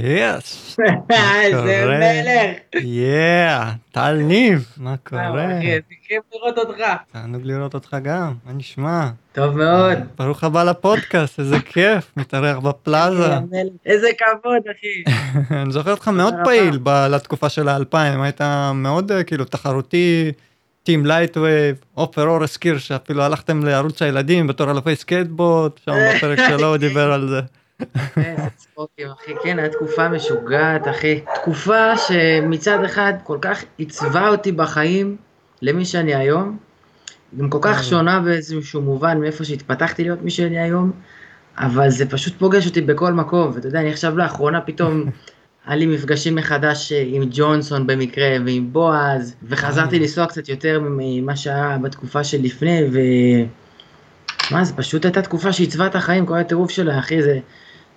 Yes. איזה מלך. Yeah, טל ניב, מה קורה? איזה כיף לראות אותך. תענוג לראות אותך גם, מה נשמע? טוב מאוד. ברוך הבא לפודקאסט, איזה כיף, מתארח בפלאזה. איזה כבוד, אחי. אני זוכר אותך מאוד פעיל לתקופה של האלפיים, היית מאוד אה, כאילו תחרותי, team Lightwave, עופר אור הזכיר שאפילו הלכתם לערוץ הילדים בתור אלופי סקייטבורד, שם בפרק שלו הוא דיבר על זה. צחוקים, אחי. כן, הייתה תקופה משוגעת, אחי. תקופה שמצד אחד כל כך עיצבה אותי בחיים למי שאני היום. גם כל כך אה. שונה באיזשהו מובן מאיפה שהתפתחתי להיות מי שאני היום. אבל זה פשוט פוגש אותי בכל מקום. ואתה יודע, אני עכשיו לאחרונה פתאום... היה לי מפגשים מחדש אה, עם ג'ונסון במקרה ועם בועז, וחזרתי אה. לנסוע קצת יותר ממה שהיה בתקופה שלפני, ו... מה, זה פשוט הייתה תקופה שעיצבה את החיים, כל הטירוף שלה, אחי, זה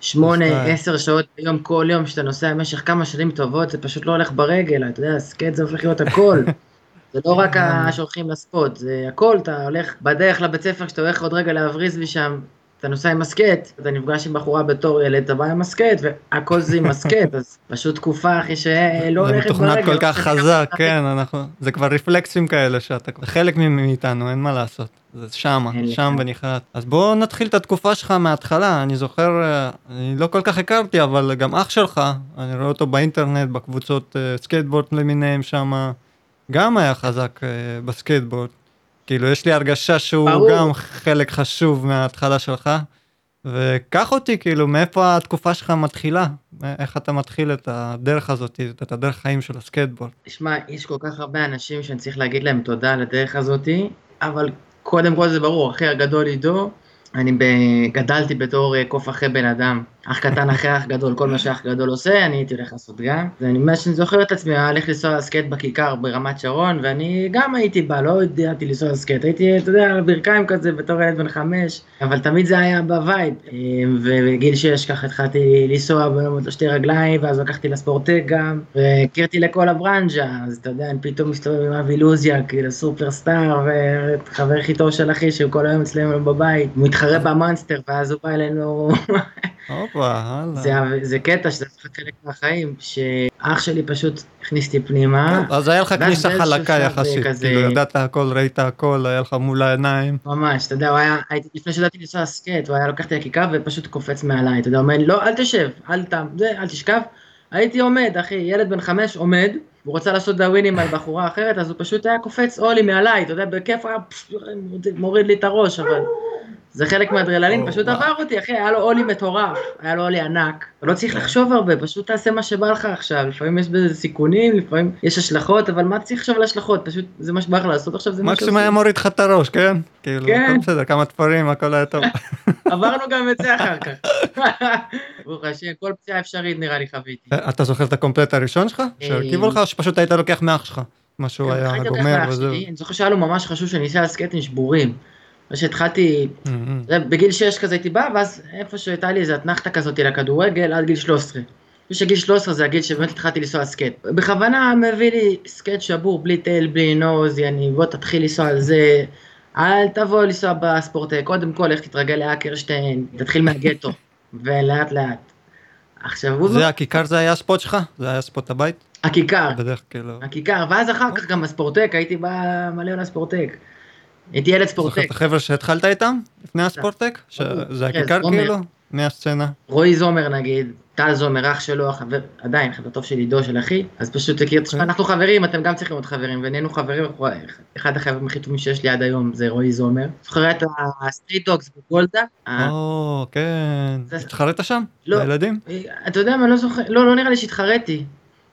שמונה. עשר שעות ביום כל יום, שאתה נוסע במשך כמה שנים טובות, זה פשוט לא הולך ברגל, אתה יודע, סקייט זה הופך להיות הכל. זה לא רק שהולכים ל spot, זה הכל, אתה הולך בדרך לבית ספר, כשאתה הולך עוד רגע להבריז משם, אתה נוסע עם הסקייט, אתה נפגש עם בחורה בתור ילד, אתה בא עם הסקייט, והכל זה עם הסקייט, אז פשוט תקופה, אחי, שלא זה הולכת ברגל. מתוכנת כל כך חזק, כן, אנחנו, זה כבר רפלקסים כאלה שאתה זה חלק מאיתנו, אין מה לעשות. זה שמה, שם. ונחרט. אז בואו נתחיל את התקופה שלך מההתחלה, אני זוכר, אה, אני לא כל כך הכרתי, אבל גם אח שלך, אני רואה אותו באינטרנט, בקבוצות אה, סקייטבורד למיניהם שם, גם היה חזק אה, בסקייטבורד. כאילו, יש לי הרגשה שהוא ברור. גם חלק חשוב מההתחלה שלך. וקח אותי, כאילו, מאיפה התקופה שלך מתחילה? איך אתה מתחיל את הדרך הזאת, את הדרך חיים של הסקייטבורד? תשמע, יש כל כך הרבה אנשים שאני צריך להגיד להם תודה על הדרך הזאתי, אבל קודם כל זה ברור, אחי הגדול עידו, אני ב... גדלתי בתור אה, קוף אחרי בן אדם. אח קטן אחרי אח גדול, כל מה שאח גדול עושה, אני הייתי הולך לעשות גם. ואני שאני זוכר את עצמי, היה הולך לנסוע לסקייט בכיכר ברמת שרון, ואני גם הייתי בא, לא ידעתי לנסוע לסקייט, הייתי, אתה יודע, על הברכיים כזה בתור ילד בן חמש, אבל תמיד זה היה ב vibe. אה, ובגיל שש ככה התחלתי לנסוע לשתי רגליים, ואז לקחתי לספורטק גם, והכרתי לכל הברנז'ה, אז אתה יודע, אני פתאום מסתובב עם אבי לוזיה, כאילו superstar, וחבר הכי טוב של אחי, שהוא כל היום אצלנו בבית, הוא מתחרה במאנסטר, ואז הוא בא אלינו, הופה, הלאה. זה, זה קטע שזה צריך חלק מהחיים, שאח שלי פשוט הכניס אותי פנימה, אז היה לך כניסה חלקה יחסית, כזה- כאילו ידעת הכל, ראית הכל, היה לך מול העיניים. ממש, אתה יודע, הוא היה, הייתי, לפני שידעתי לנסוע סקייט, הוא היה לוקח אותי לכיכר ופשוט קופץ מעליי, אתה יודע, אומר לי, לא, אל תשב, אל ת... זה, אל תשכב. הייתי עומד, אחי, ילד בן חמש עומד, הוא רוצה לעשות דאווינים על בחורה אחרת, אז הוא פשוט היה קופץ אולי מעליי, אתה יודע, בכיף היה מוריד לי את הראש, אבל זה חלק מהאדרללין, פשוט. עבר אותי, אחי, היה לו אולי מטורף, היה לו אולי ענק, לא צריך לחשוב הרבה, פשוט תעשה מה שבא לך עכשיו, לפעמים יש בזה סיכונים, לפעמים יש השלכות, אבל מה צריך לחשוב על השלכות, פשוט זה מה שבא לך לעשות עכשיו, זה מה מקסימום היה שעושים. מוריד לך את הראש, כן? כאילו, כן. הכל בסדר, כמה תפרים, הכל היה טוב. עברנו גם את זה אחר כך. ברוך השם, כל פציעה אפשרית נראה לי חוויתי. אתה זוכר את ה complete הראשון שלך? שהרכיבו לך, או שפשוט היית לוקח מאח שלך? מה שהוא היה גומר וזהו. אני זוכר שהיה לו ממש חשוב שאני אסע על סקייטים שבורים. אז שהתחלתי, אמ, זה, בגיל 6 כזה הייתי בא, ואז איפה שהייתה לי איזה אתנחתה כזאת לכדורגל עד גיל 13. אני חושב שגיל 13 זה הגיל שבאמת התחלתי לנסוע על סקייט. בכוונה מביא לי סקייט שבור, בלי tail, בלי nose, יעני, בוא תתחיל לנסוע על זה. אל תבוא לנסוע בספורטק, קודם כל לך תתרגל לאקרשטיין, תתחיל מהגטו, ולאט לאט. עכשיו הוא, זה הכיכר זה היה הספוט שלך? זה היה ספוט הבית? הכיכר, בדרך כאילו. הכיכר, ואז אחר כך גם הספורטק, הייתי בא מלא לספורטק. הייתי ילד זוכר ספורטק. את החבר'ה שהתחלת איתם? לפני הספורטק? שזה כן, הכיכר זומר. כאילו? מהסצנה? רועי זומר נגיד, טל זומר, אח שלו, החבר, עדיין חבר טוב של עידו של אחי, אז פשוט הכיר, תשמע, אנחנו חברים, אתם גם צריכים להיות חברים, ונהיינו חברים, אחד החברים הכי טובים שיש לי עד היום זה רועי זומר. זוכר את ה Street Dogs בגולדה? או, כן. זה- התחרית שם? לא. לילדים? אתה יודע מה, לא זוכר, לא, לא נראה לי שהתחרתי.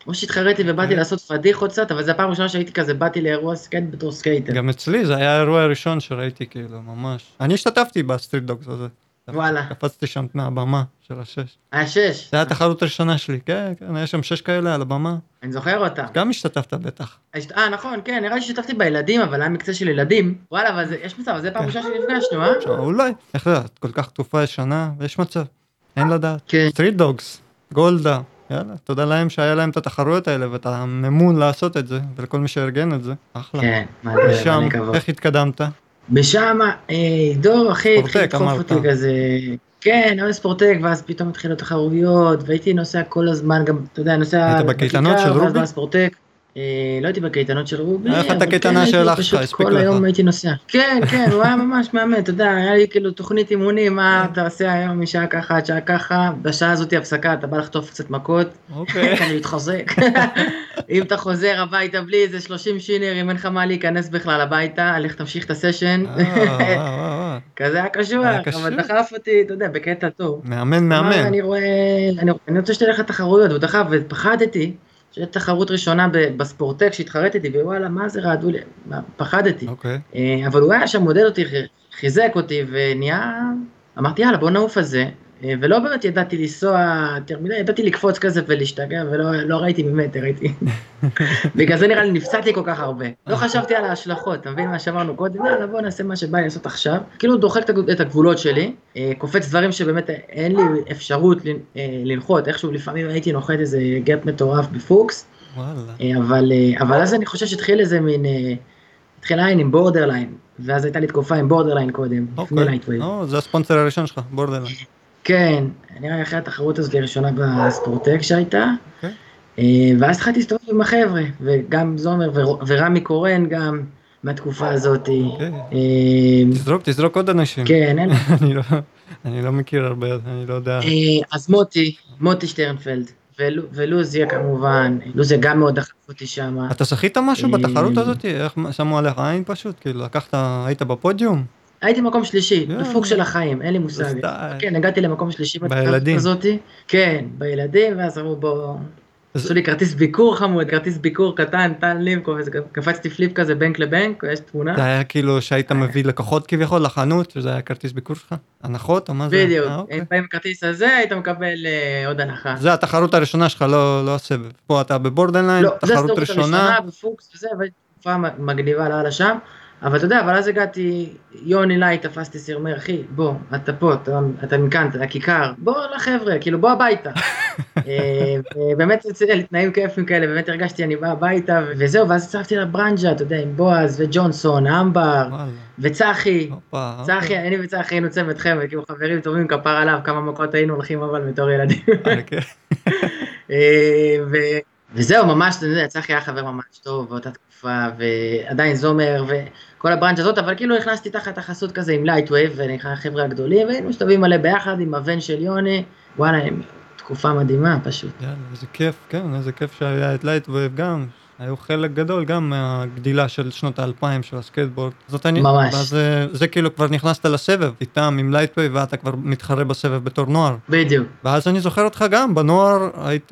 או שהתחרתי ובאתי אה. לעשות פדיחות קצת, אבל זו הפעם הראשונה שהייתי כזה, באתי לאירוע סקייט בתור סקייטר. גם אצלי זה היה האירוע הראשון שראיתי כאילו, ממש. אני השתתפתי ב Street Dogs הזה. וואלה. קפצתי שם מהבמה של השש. היה שש, זה היה התחרות הראשונה שלי, כן, כן, היה שם שש כאלה על הבמה. אני זוכר אותה. גם השתתפת בטח. אה, נכון, כן, נראה לי שהשתתפתי בילדים, אבל היה מקצה של ילדים. וואלה, אבל יש מצב, זה פעם ראשונה שנפגשנו, אה? אולי, איך זה, את כל כך תקופה ישנה, ויש מצב. אין לדעת. כן. Street Dogs, גולדה, יאללה, תודה להם שהיה להם את התחרויות האלה ואת המימון לעשות את זה, ולכל מי שארגן את זה, אחלה. כן, מלא, ושם, מלא. איך התקדמת? בשם, אה, עידו, אחי, התחיל לדחוף. אותי כזה, כן, היה ספורטק, ואז פתאום התחילו תחרויות, והייתי נוסע כל הזמן, גם, אתה יודע, נוסע... היית בקייטנות של רובי? אה, לא הייתי בקייטנות של רובי, איך אבל את הקייטנה כן, שלך הייתי פשוט הספיק כל לך? היום הייתי נוסע. כן, כן, הוא היה ממש מאמן, אתה יודע, היה לי כאילו תוכנית אימונים, מה אתה עושה היום משעה ככה עד שעה ככה, בשעה הזאתי הפסקה, אתה בא לחטוף קצת מכות, אוקיי. כדי להתחזק. אם אתה חוזר הביתה בלי איזה 30 שינר, אם אין לך מה להיכנס בכלל הביתה, לך תמשיך את הסשן. אה, וואו. כזה היה קשוח, היה. אבל דחף אותי, אתה יודע, בקטע טוב. מאמן מאמן. אני אני, אני רוצה שתלך לתחרויות, והוא דחף, ופחדתי, שזו תחרות ראשונה בספורטק שהתחרטיתי, ווואלה, מה זה רעדו לי, פחדתי. אוקיי. אה, אבל הוא היה שם, מודד אותי, חיזק אותי, ונהיה, אמרתי, יאללה, בוא נעוף על זה. אה, ולא באמת ידעתי לנסוע יותר מדי, ידעתי לקפוץ כזה ולהשתגע, ולא לא ראיתי ממטר, הייתי... בגלל זה נראה לי נפצעתי כל כך הרבה. לא חשבתי על ההשלכות, אתה מבין מה שאמרנו קודם? יאללה, בוא נעשה מה שבא לי לעשות עכשיו. כאילו דוחק את הגב- את הגבולות שלי, אה, קופץ דברים שבאמת אין לי אפשרות לנ- אה, לנחות, איכשהו לפעמים הייתי נוחת איזה gap מטורף בפוקס, אבל, אבל אז אני חושב שהתחיל איזה מין, אה, התחיל עין עם Borderline, ואז הייתה לי תקופה עם Borderline קודם, לפני אוקיי. Lightwave. או, זה הספונסר הראשון שלך, Borderline. כן, נראה לי אחרי התחרות הזאת הראשונה בספורטק שהייתה. אוקיי. אה, ואז התחלתי להסתובב עם החבר'ה, וגם זומר ור- ורמי קורן גם מהתקופה הזאת. אוקיי. אה, תזרוק, תזרוק עוד אנשים. כן, אין. אני לא- אני לא מכיר הרבה, אני לא יודע. אה, אז מוטי, מוטי שטרנפלד, ולו- ולוזיה כמובן, לוזיה גם מאוד דחף אותי שם. אתה זכית משהו בתחרות הזאת? איך שמו עליך עין פשוט? כאילו לקחת, היית בפודיום? הייתי מקום שלישי, יואו. בפוקס של החיים, אין לי מושג. כן, הגעתי למקום שלישי בילדים. הזאת. כן, בילדים, ואז אמרו בוא... אז- עשו לי כרטיס ביקור חמוד, כרטיס ביקור קטן, טל לימקו, וזה קפצתי flip כזה bank ל bank, ויש תמונה. זה היה כאילו שהיית מביא לקוחות כביכול לחנות, שזה היה כרטיס ביקור שלך? הנחות או מה זה? בדיוק, אה, אוקיי. באים עם הכרטיס הזה, היית מקבל אה, עוד הנחה. זה התחרות הראשונה שלך, לא לא הסבב. פה אתה ב Borderline, לא, זה תחרות היסטורית ראשונה. הראשונה בפוקס וזה, אבל תקופה מגניבה לאללה שם. אבל אתה יודע, אבל אז הגעתי, יוני לי תפסתי סרמר, אחי, בוא, אתה פה, אתה, אתה מכאן, אתה הכיכר, בוא לחבר'ה, כאילו בוא הביתה. אה, ובאמת יצא לי תנאים כיפים כאלה, באמת הרגשתי אני בא הביתה, וזהו, ואז הצטרפתי לברנז'ה, אתה יודע, עם בועז וג'ונסון, אמבר, וצחי. צחי, אני וצחי היינו צוות חבר'ה, כאילו חברים טובים, כפר עליו, כמה מכות היינו הולכים אבל בתור ילדים. וזהו, ממש, אתה יודע, צחי היה חבר ממש טוב באותה תקופה, ועדיין זומר, וכל הברנז'ה הזאת, אבל כאילו נכנסתי תחת החסות כזה עם לייטווייב, ונקרא החבר'ה הגדולים, והיינו מסתובבים מלא ביחד עם הבן של יוני, וואלה, תקופה מדהימה פשוט. יאללה, איזה כיף, כן, איזה כיף שהיה את Lightwave גם. היו חלק גדול גם מהגדילה של שנות האלפיים של הסקייטבורד. זאת אני, ממש. ואז זה, זה כאילו כבר נכנסת לסבב איתם עם Lightwave ואתה כבר מתחרה בסבב בתור נוער. בדיוק. ואז אני זוכר אותך גם, בנוער היית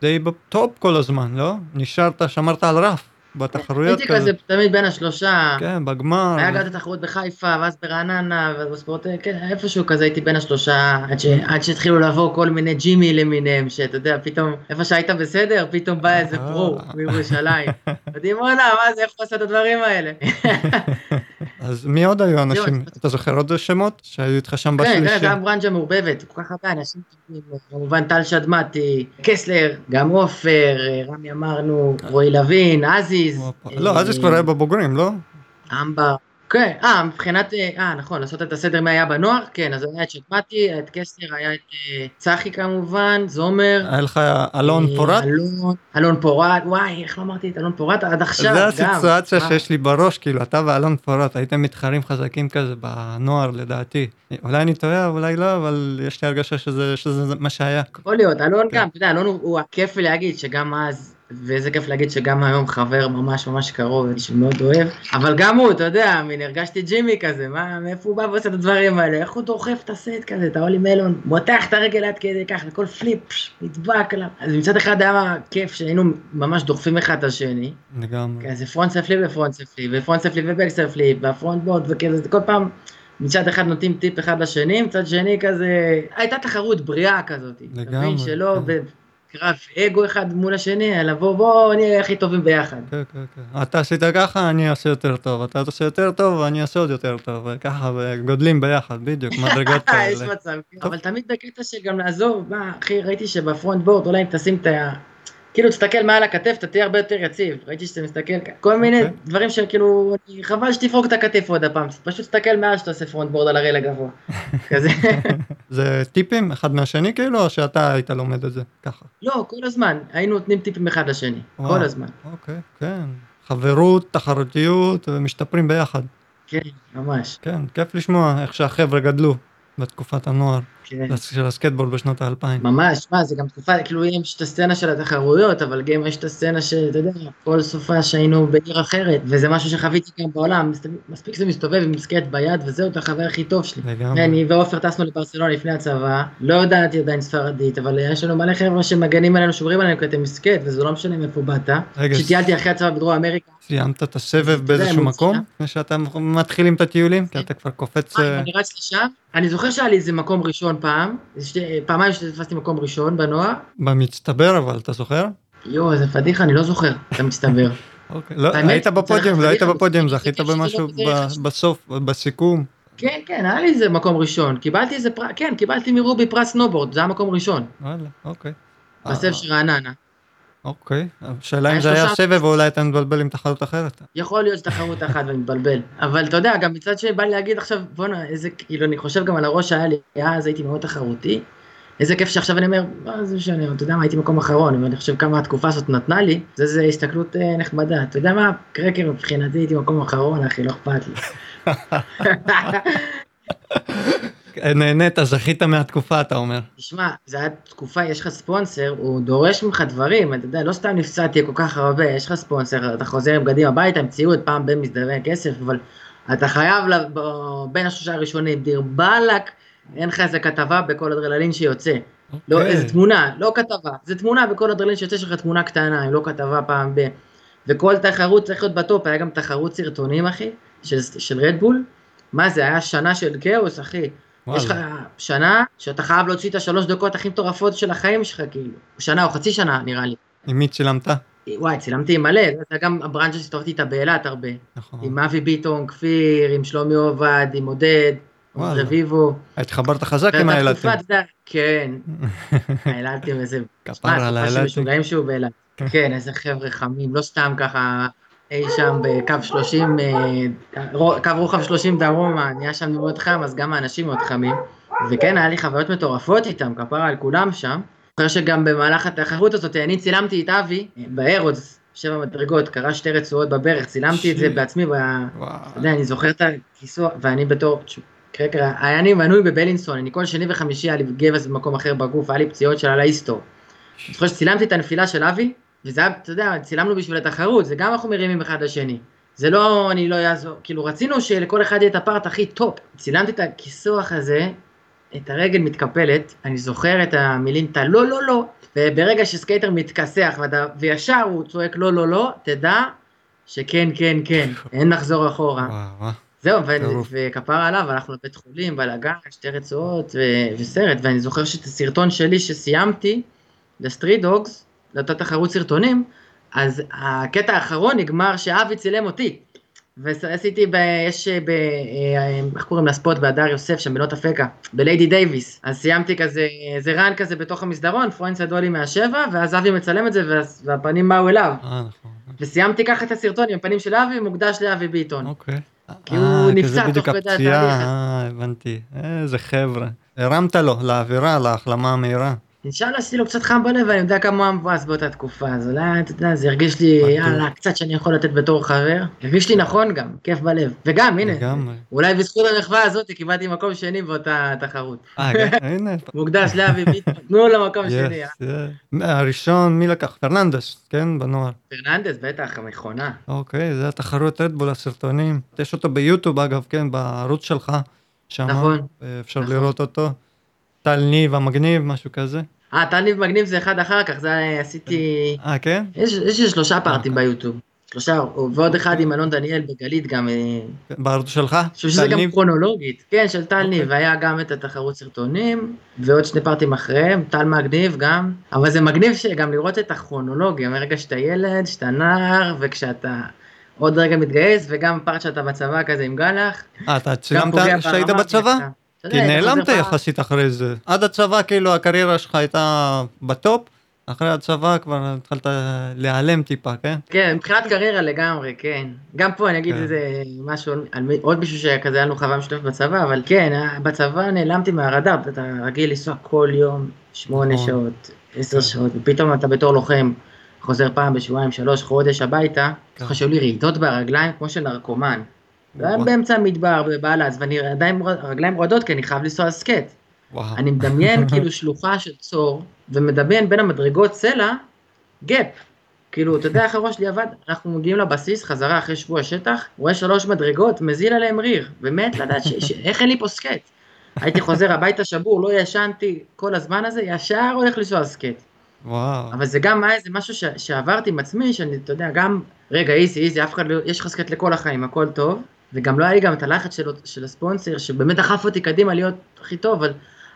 די בטופ כל הזמן, לא? נשארת, שמרת על רף בתחרויות הייתי כזה תמיד בין השלושה. כן, בגמר. היה גם את התחרות בחיפה, ואז ברעננה, ואז בספורט, כן, איפשהו כזה הייתי בין השלושה, עד ש- עד שהתחילו לבוא כל מיני ג'ימי למיניהם, שאתה יודע, פתאום, איפה שהיית בסדר, פתאום בא איזה אה. פרו מירושלים. ודימונה, מה זה, איך הוא עושה את הדברים האלה? אז מי עוד היו אנשים? אתה זוכר עוד שמות שהיו איתך שם כן, בשלישי? כן, היה ברנז'ה מעורבבת, כל כך הרבה אנשים כמובן טל שדמתי, קסלר, גם עופר, רמי אמרנו, רועי לוין, עזיז. לא, אז זה כבר היה בבוגרים, לא? אמבר. כן, אה, מבחינת, אה, אה, נכון, לעשות את הסדר מי היה בנוער, כן, אז היה את שדמתי, היה את קסלר, היה את אה, צחי כמובן, זומר. היה לך אלון אה, פורת? אלון, אלון פורט, וואי, איך לא אמרתי את אלון פורט עד עכשיו, גם. זה הסיטואציה שיש לי בראש, כאילו, אתה ואלון פורת הייתם מתחרים חזקים כזה בנוער לדעתי. אולי אני טועה, אולי לא, אבל יש לי הרגשה שזה מה שהיה. יכול להיות, אלון כן. גם, אתה יודע, אלון הוא, הוא כיף לי להגיד שגם אז, ואיזה כיף להגיד שגם היום חבר ממש ממש קרוב, שמאוד אוהב, אבל גם הוא, אתה יודע, מין הרגשתי ג'ימי כזה, מה, מאיפה הוא בא ועושה את הדברים האלה, איך הוא דוחף את הסט כזה, את האולי מלון, מותח את הרגל עד כדי כך, וכל פליפ, נדבק עליו. אז מצד אחד היה כיף שהיינו ממש דוחפים אחד את השני, לגמרי. כזה פרונט ספלי ופרונט ספלי, ופרונט ספלי ובק ספלי, והפרונט בורד וכזה, כל פעם מצד אחד נותנים טיפ אחד לשני, מצד שני כזה, הייתה תחרות בריאה כזאת. אתה לגמרי, מבין? שלא כן. בקרב אגו אחד מול השני, אלא בוא בוא נהיה הכי טובים ביחד. כן, כן, כן. אתה עשית ככה, אני אעשה יותר טוב. אתה עושה יותר טוב, אני אעשה עוד יותר טוב. וככה, וגודלים ביחד, בדיוק, מדרגות יש כאלה. מצב, אבל תמיד בקטע של גם לעזור, מה, אחי, ראיתי שבפרונט בורד, אולי אם תשים את ה... כאילו, תסתכל מעל הכתף, אתה תהיה הרבה יותר יציב. ראיתי שאתה מסתכל, כל מיני אוקיי. דברים שכאילו, חבל שתפרוק את הכתף עוד הפעם, פשוט תסתכל מעל שאתה עושה front board על ה rail הגבוה. כזה. זה טיפים אחד מהשני כאילו, או שאתה היית לומד את זה ככה? לא, כל הזמן, היינו נותנים טיפים אחד לשני, וואו. כל הזמן. אוקיי, כן. חברות, תחרותיות, ומשתפרים ביחד. כן, ממש. כן, כיף לשמוע איך שהחבר'ה גדלו בתקופת הנוער כן. של הסקייטבורד בשנות האלפיים. ממש, מה, זה גם תקופה, כאילו, יש את הסצנה של התחרויות, אבל גם יש את הסצנה שאתה יודע, כל סופה שהיינו בעיר אחרת, וזה משהו שחוויתי גם בעולם, מספיק שזה מסתובב עם סקט ביד, וזהו, את החבר הכי טוב שלי. לגמרי. אני ועופר טסנו לברסלונה לפני הצבא, לא ידעתי עדיין ספרדית, אבל יש לנו מלא חבר'ה שמגנים עלינו, שומרים עלינו כי אתם מסקט, וזה לא משנה מאיפה באת. רגע, כשטיילתי אחרי הצבא בדרום אמריקה, סיימת את הסבב באיזשהו. מקום? לפני שאתם מתחילים את הטיולים? כי אתה כבר קופץ... אה, אה, אני רץ לשם, אני זוכר שהיה לי איזה מקום ראשון פעם, פעמיים שתפסתי מקום ראשון בנוער, במצטבר אבל, אתה זוכר? יואו, איזה פדיחה, אני לא זוכר, אתה מצטבר. אוקיי. לא, היית בפודיום, לא היית בפודיום, זכית במשהו. בסוף, בסיכום. כן, כן, היה לי איזה מקום ראשון, קיבלתי איזה פרס, כן, קיבלתי מרובי פרס סנובורד, זה היה מקום ראשון, וואלה, אוקיי. בסבב אה, של רעננה. אוקיי. השאלה אם זה היה סבב או אולי אתה מבלבל עם תחרות אחרת. יכול להיות שתחרות אחת ואני מתבלבל, אבל אתה יודע, גם מצד שני בא לי להגיד עכשיו, בואנה, איזה, כאילו, אני חושב גם על הראש שהיה לי, אז הייתי מאוד תחרותי, איזה כיף שעכשיו אני אומר, מה זה משנה, אתה יודע מה, הייתי מקום אחרון, ואני חושב כמה התקופה הזאת נתנה לי, זה איזה הסתכלות אה, נחמדה, אתה יודע מה, קרקר מבחינתי הייתי מקום אחרון, אחי, לא אכפת לי. נהנית, זכית מהתקופה, אתה אומר. תשמע, זה היה תקופה, יש לך ספונסר, הוא דורש ממך דברים, אתה יודע, לא סתם נפצעתי כל כך הרבה, יש לך ספונסר, אתה חוזר עם בגדים הביתה, עם ציוד, פעם בין מזדווה כסף, אבל אתה חייב, ל- ב- בין השלושה הראשונים, דיר באלק, אין לך איזה כתבה בכל אדרללין שיוצא. לא, אוקיי. איזה תמונה, לא כתבה, זה תמונה בכל אדרללין שיוצא, יש לך תמונה קטנה, אם לא כתבה פעם ב... וכל תחרות צריך להיות בטופ, היה גם תחרות סרטונים, אחי, של, של רדבול. מה זה, היה שנה של כאוס, אחי. יש לך. שנה שאתה חייב להוציא את השלוש דקות הכי מטורפות של החיים שלך, כאילו. שנה או חצי שנה, נראה לי. עם מי צילמת? וואי, צילמתי מלא, זה גם הברנצ'ה שהסתובבתי איתה באילת הרבה. נכון. עם אבי ביטון, כפיר, עם שלומי עובד, עם עודד, עם. רביבו. התחברת חזק עם אתה יודע, כן, האילתים איזה... כפרה על תקופה הילדים. שמשוגעים שהוא באילת. כן, איזה חבר'ה חמים, לא סתם ככה אי שם בקו 30, אה, קו רוחב 30 דרומה, נהיה שם מאוד חם, אז גם האנשים מאוד חמים. וכן, היה לי חוויות מטורפות איתם, כפרה על כולם שם. חושב שגם במהלך התחרות הזאת, אני צילמתי את אבי אה, בארודס, שבע מדרגות, קרה שתי רצועות בברך, צילמתי את זה. בעצמי. אתה יודע, אני זוכר את הכיסוע, ואני בתור, קרקר, היה אני מנוי בבלינסון, אני כל שני וחמישי היה לי גבס במקום אחר בגוף, היה לי פציעות של הלהיסטור. אני זוכר שצילמתי את הנפילה של אבי, וזה היה, אתה יודע, צילמנו בשביל התחרות, זה גם אנחנו מרימים אחד לשני. זה לא, אני לא אעזור, כאילו רצינו שלכל אחד יהיה את הפארט הכי טופ. צילמתי את הכיסוח הזה, את הרגל מתקפלת, אני זוכר את המילים, את הלא לא לא, וברגע שסקייטר מתכסח ואתה, וישר הוא צועק לא לא לא, תדע שכן כן כן, אין לחזור אחורה. זהו, ו- טירוף. וכפרה עליו, הלכנו לבית חולים, בלאגן, שתי רצועות וסרט, ואני זוכר שאת הסרטון שלי שסיימתי, לסטריט דוגס, לאותה תחרות סרטונים, אז הקטע האחרון נגמר שאבי צילם אותי. ועשיתי, ב, יש, ב, אה, איך קוראים לספוט בהדר יוסף שם בנות אפקה, בליידי דייוויס. אז סיימתי כזה, איזה רן כזה בתוך המסדרון, פרוין סדולי מהשבע, ואז אבי מצלם את זה, וה- והפנים באו אליו. אה, נכון. וסיימתי ככה את הסרטון עם הפנים של אבי, מוקדש לאבי ביטון. אוקיי. כי הוא אה, נפצע תוך כדי התהליך. אה, הבנתי. איזה חבר'ה. הרמת לו, לאווירה, להחלמה המהירה. אינשאללה עשיתי לו קצת חם בלב, ואני יודע כמה הוא היה מבואס באותה תקופה, אז אולי, אתה יודע, זה הרגיש לי. יאללה, קצת שאני יכול לתת בתור חבר. הרגיש לי נכון גם, כיף בלב. וגם, הנה. אולי בזכות המחווה הזאת קיבלתי מקום שני באותה תחרות. אה, הנה. מוקדש לאבי ביטון, תנו לו מקום שני. אה? הראשון, מי לקח? פרננדס, כן? בנוער. פרננדס, בטח, מכונה. אוקיי, זה התחרות רדבול, הסרטונים. יש אותו ביוטיוב, אגב, כן, בערוץ שלך. שם נכון, אפשר נכון. לראות אותו. טל ניב המגניב, משהו כזה. אה, טל ניב מגניב זה אחד אחר כך, זה היה- עשיתי... אה, כן? יש יש לי שלושה פארטים אוקיי. ביוטיוב. שלושה, ועוד אחד עם אלון דניאל בגלית גם. אה, בערוץ שלך? אני חושב שזה גם? כרונולוגית, כן, של טל אוקיי. ניב, והיה גם את התחרות סרטונים, ועוד שני פארטים אחריהם, טל מגניב גם, אבל זה מגניב שגם לראות את הכרונולוגיה, מרגע שאתה ילד, שאתה נער, וכשאתה עוד רגע מתגייס, וגם פארט שאתה בצבא כזה עם גלח. אה, אתה גם צילמת כשהיית בצבא? כי נעלמת יחסית אחרי זה. עד הצבא, כאילו, הקריירה שלך הייתה בטופ, אחרי הצבא כבר התחלת להיעלם טיפה, כן? כן, מבחינת קריירה לגמרי, כן. גם פה אני אגיד כן. איזה משהו על עוד מישהו שכזה היה לנו חוויה משותפת בצבא, אבל כן, אה, בצבא נעלמתי מהרדאר, אתה רגיל לנסוע כל יום שמונה נכון. שעות, עשר כן. שעות, ופתאום אתה בתור לוחם חוזר פעם בשבועיים, שלוש, חודש הביתה, כן. חשוב לי רעידות ברגליים כמו של נרקומן. והיה וואו. באמצע המדבר, בבאלאס, ואני עדיין, עם הרגליים רועדות כי אני חייב לנסוע. וואו. אני מדמיין כאילו שלוחה של צור, ומדמיין בין המדרגות סלע, gap. כאילו, אתה יודע איך הראש שלי עבד? אנחנו מגיעים לבסיס, חזרה אחרי שבוע שטח, רואה שלוש מדרגות, מזיל עליהם ריר, ומת לדעת איך אין לי פה סקייט. הייתי חוזר הביתה שבור, לא ישנתי כל הזמן הזה, ישר הולך לנסוע סקייט. וואו. אבל זה גם היה איזה משהו ש- שעברתי עם עצמי, שאני, אתה יודע, גם, רגע, easy, easy, אף אחד לא, יש לך סקייט לכל החיים, הכל טוב, וגם לא היה לי גם את הלחץ של, של הספונסר, שבאמת דחף אותי קדימה להיות הכי טוב, אבל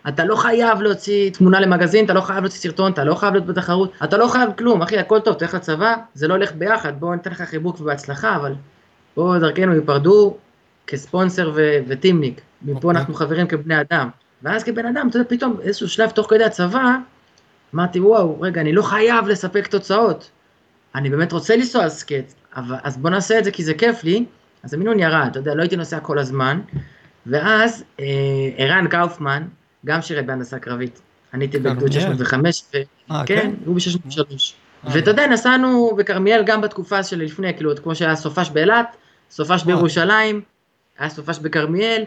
אתה לא חייב להוציא תמונה למגזין, אתה לא חייב להוציא סרטון, אתה לא חייב להיות בתחרות, אתה לא חייב כלום, אחי, הכל טוב, תלך לצבא, זה לא הולך ביחד, בואו ניתן לך חיבוק ובהצלחה, אבל בואו דרכנו ייפרדו כספונסר ו- וטימניק, מפה אוקיי. אנחנו חברים כבני אדם. ואז כבן אדם, אתה יודע, פתאום איזשהו שלב תוך כדי הצבא, אמרתי, וואו, רגע, אני לא חייב לספק תוצאות. אני באמת רוצה לנסוע סקייט, אבל, אז בוא נעשה את זה כי זה כיף לי. אז המינון ירד, אתה יודע, לא הייתי נוסע כל הזמן. ואז אה, ערן קאופמן, גם שירת בהנדסה קרבית. אני הייתי בגדוד כרמיאל. 605, ו... אה, כן, הוא ב-603. אה. ואתה יודע, נסענו בכרמיאל גם בתקופה שלפני, כאילו, כמו שהיה סופש באילת, סופש וואו. בירושלים, היה סופש בכרמיאל,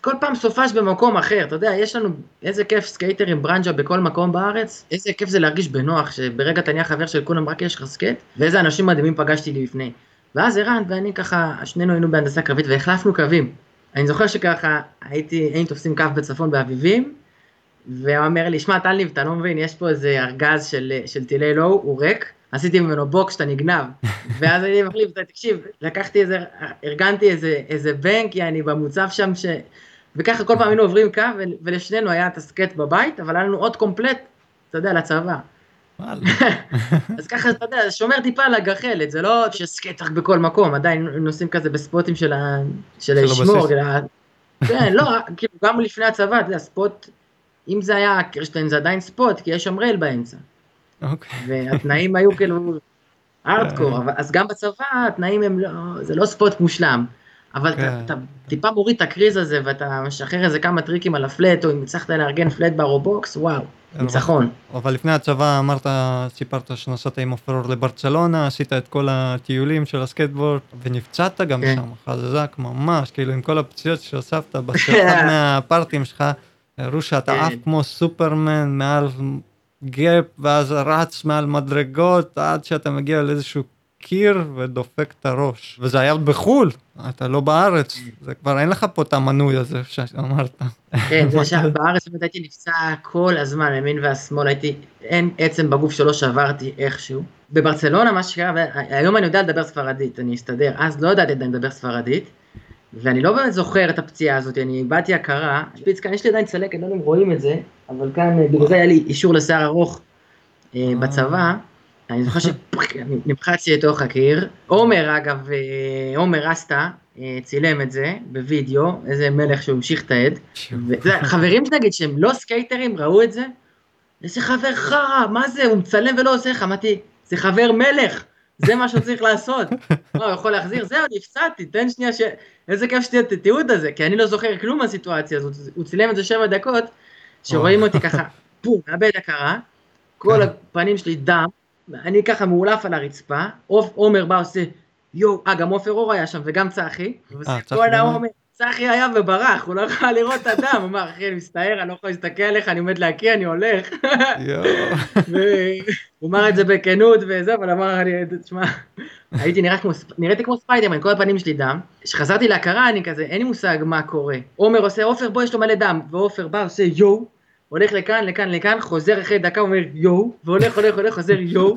כל פעם סופש במקום אחר, אתה יודע, יש לנו איזה כיף סקייטר עם ברנג'ה בכל מקום בארץ, איזה כיף זה להרגיש בנוח, שברגע אתה נהיה חבר של כולם רק יש לך סקייט, ואיזה אנשים מדהימים פגשתי לי לפני. ואז ערן ואני ככה, שנינו היינו בהנדסה קרבית והחלפנו קווים. אני זוכר שככה הייתי, היינו תופסים קו בצפון באביבים, והוא אומר לי, שמע טלניב, אתה לא מבין, יש פה איזה ארגז של, של טילי לאו, הוא ריק, עשיתי ממנו box שאתה נגנב. ואז אני מחליף, תקשיב, לקחתי איזה, ארגנתי איזה, איזה בנק, יעני, במוצב שם, ש... וככה כל פעם היינו עוברים קו, ולשנינו היה את הסקייט בבית, אבל היה לנו עוד complete, אתה יודע, לצבא. אז ככה, אתה יודע, שומר טיפה על הגחלת, זה לא שסקייט רק בכל מקום, עדיין נוסעים כזה בספוטים של ה... של של לשמור. הבסיס. של ה- כן, לא, כאילו, גם לפני הצבא, אתה יודע, spot, אם זה היה קרשטיין זה עדיין spot, כי יש שם rail באמצע. אוקיי. והתנאים היו כאילו ארדקור, אז גם בצבא התנאים הם לא, זה לא spot מושלם. אבל כן. אתה, אתה טיפה מוריד את הקריז הזה ואתה משחרר איזה כמה טריקים על ה flat, או אם הצלחת לארגן flatbar או box, וואו, ניצחון. אבל לפני הצבא אמרת, סיפרת שנסעת עם עופר אור לברצלונה, עשית את כל הטיולים של הסקייטבורד, ונפצעת גם כן. שם, חזק ממש, כאילו עם כל הפציעות שהוספת באחד מהפארטים שלך, הראו שאתה כן. עף כמו סופרמן מעל gap, ואז רץ מעל מדרגות, עד שאתה מגיע לאיזשהו קיר ודופק את הראש. וזה היה בחו"ל, אתה לא בארץ, זה כבר אין לך פה את המנוי הזה שאמרת. כן, זה שבארץ באמת הייתי נפצע כל הזמן, הימין והשמאל, הייתי, אין עצם בגוף שלא שברתי איכשהו. בברצלונה, מה שקרה, היום אני יודע לדבר ספרדית, אני אסתדר, אז לא ידעתי עדיין לדבר ספרדית, ואני לא באמת זוכר את הפציעה הזאת, אני איבדתי הכרה. שפיץ כאן, יש לי עדיין צלקת, לא יודע אם רואים את זה, אבל כאן, בגלל זה היה לי אישור לשיער ארוך אה, בצבא. אני זוכר שנמחצתי לתוך הקיר. עומר, אגב, אה, עומר אסטה, אה, צילם את זה בווידאו, איזה מלך שהוא המשיך את העד. חברים נגיד שהם לא סקייטרים ראו את זה, איזה חבר חרא, מה זה, הוא מצלם ולא עושה לך, אמרתי, זה חבר מלך, זה מה שהוא צריך לעשות. מה, הוא יכול להחזיר? זהו, נפצעתי, תן שנייה ש... איזה כיף שתהיה את התיעוד הזה, כי אני לא זוכר כלום מהסיטואציה הזאת, הוא צילם את זה שבע דקות, שרואים אותי ככה, בום, מאבד הכרה, כל הפנים שלי דם, אני ככה מעולף על הרצפה, עומר בא עושה, יואו, אה, גם עופר אור היה שם, וגם צחי, גם העומר, צחי היה וברח, הוא לא יכול לראות את הדם, הוא אמר, אחי, אני מצטער, אני לא יכול להסתכל עליך, אני עומד להקיא, אני הולך. והוא אמר את זה בכנות וזה, אבל אמר, אני, תשמע, הייתי נראה כמו, נראיתי כמו ספיידרמן, כל הפנים שלי דם. כשחזרתי להכרה, אני כזה, אין לי מושג מה קורה. עומר עושה, עופר, בוא, יש לו מלא דם. ועופר בא, עושה יואו, הולך לכאן, לכאן, לכאן, חוזר אחרי דקה, אומר יואו, והולך, הולך, הולך, חוזר יואו.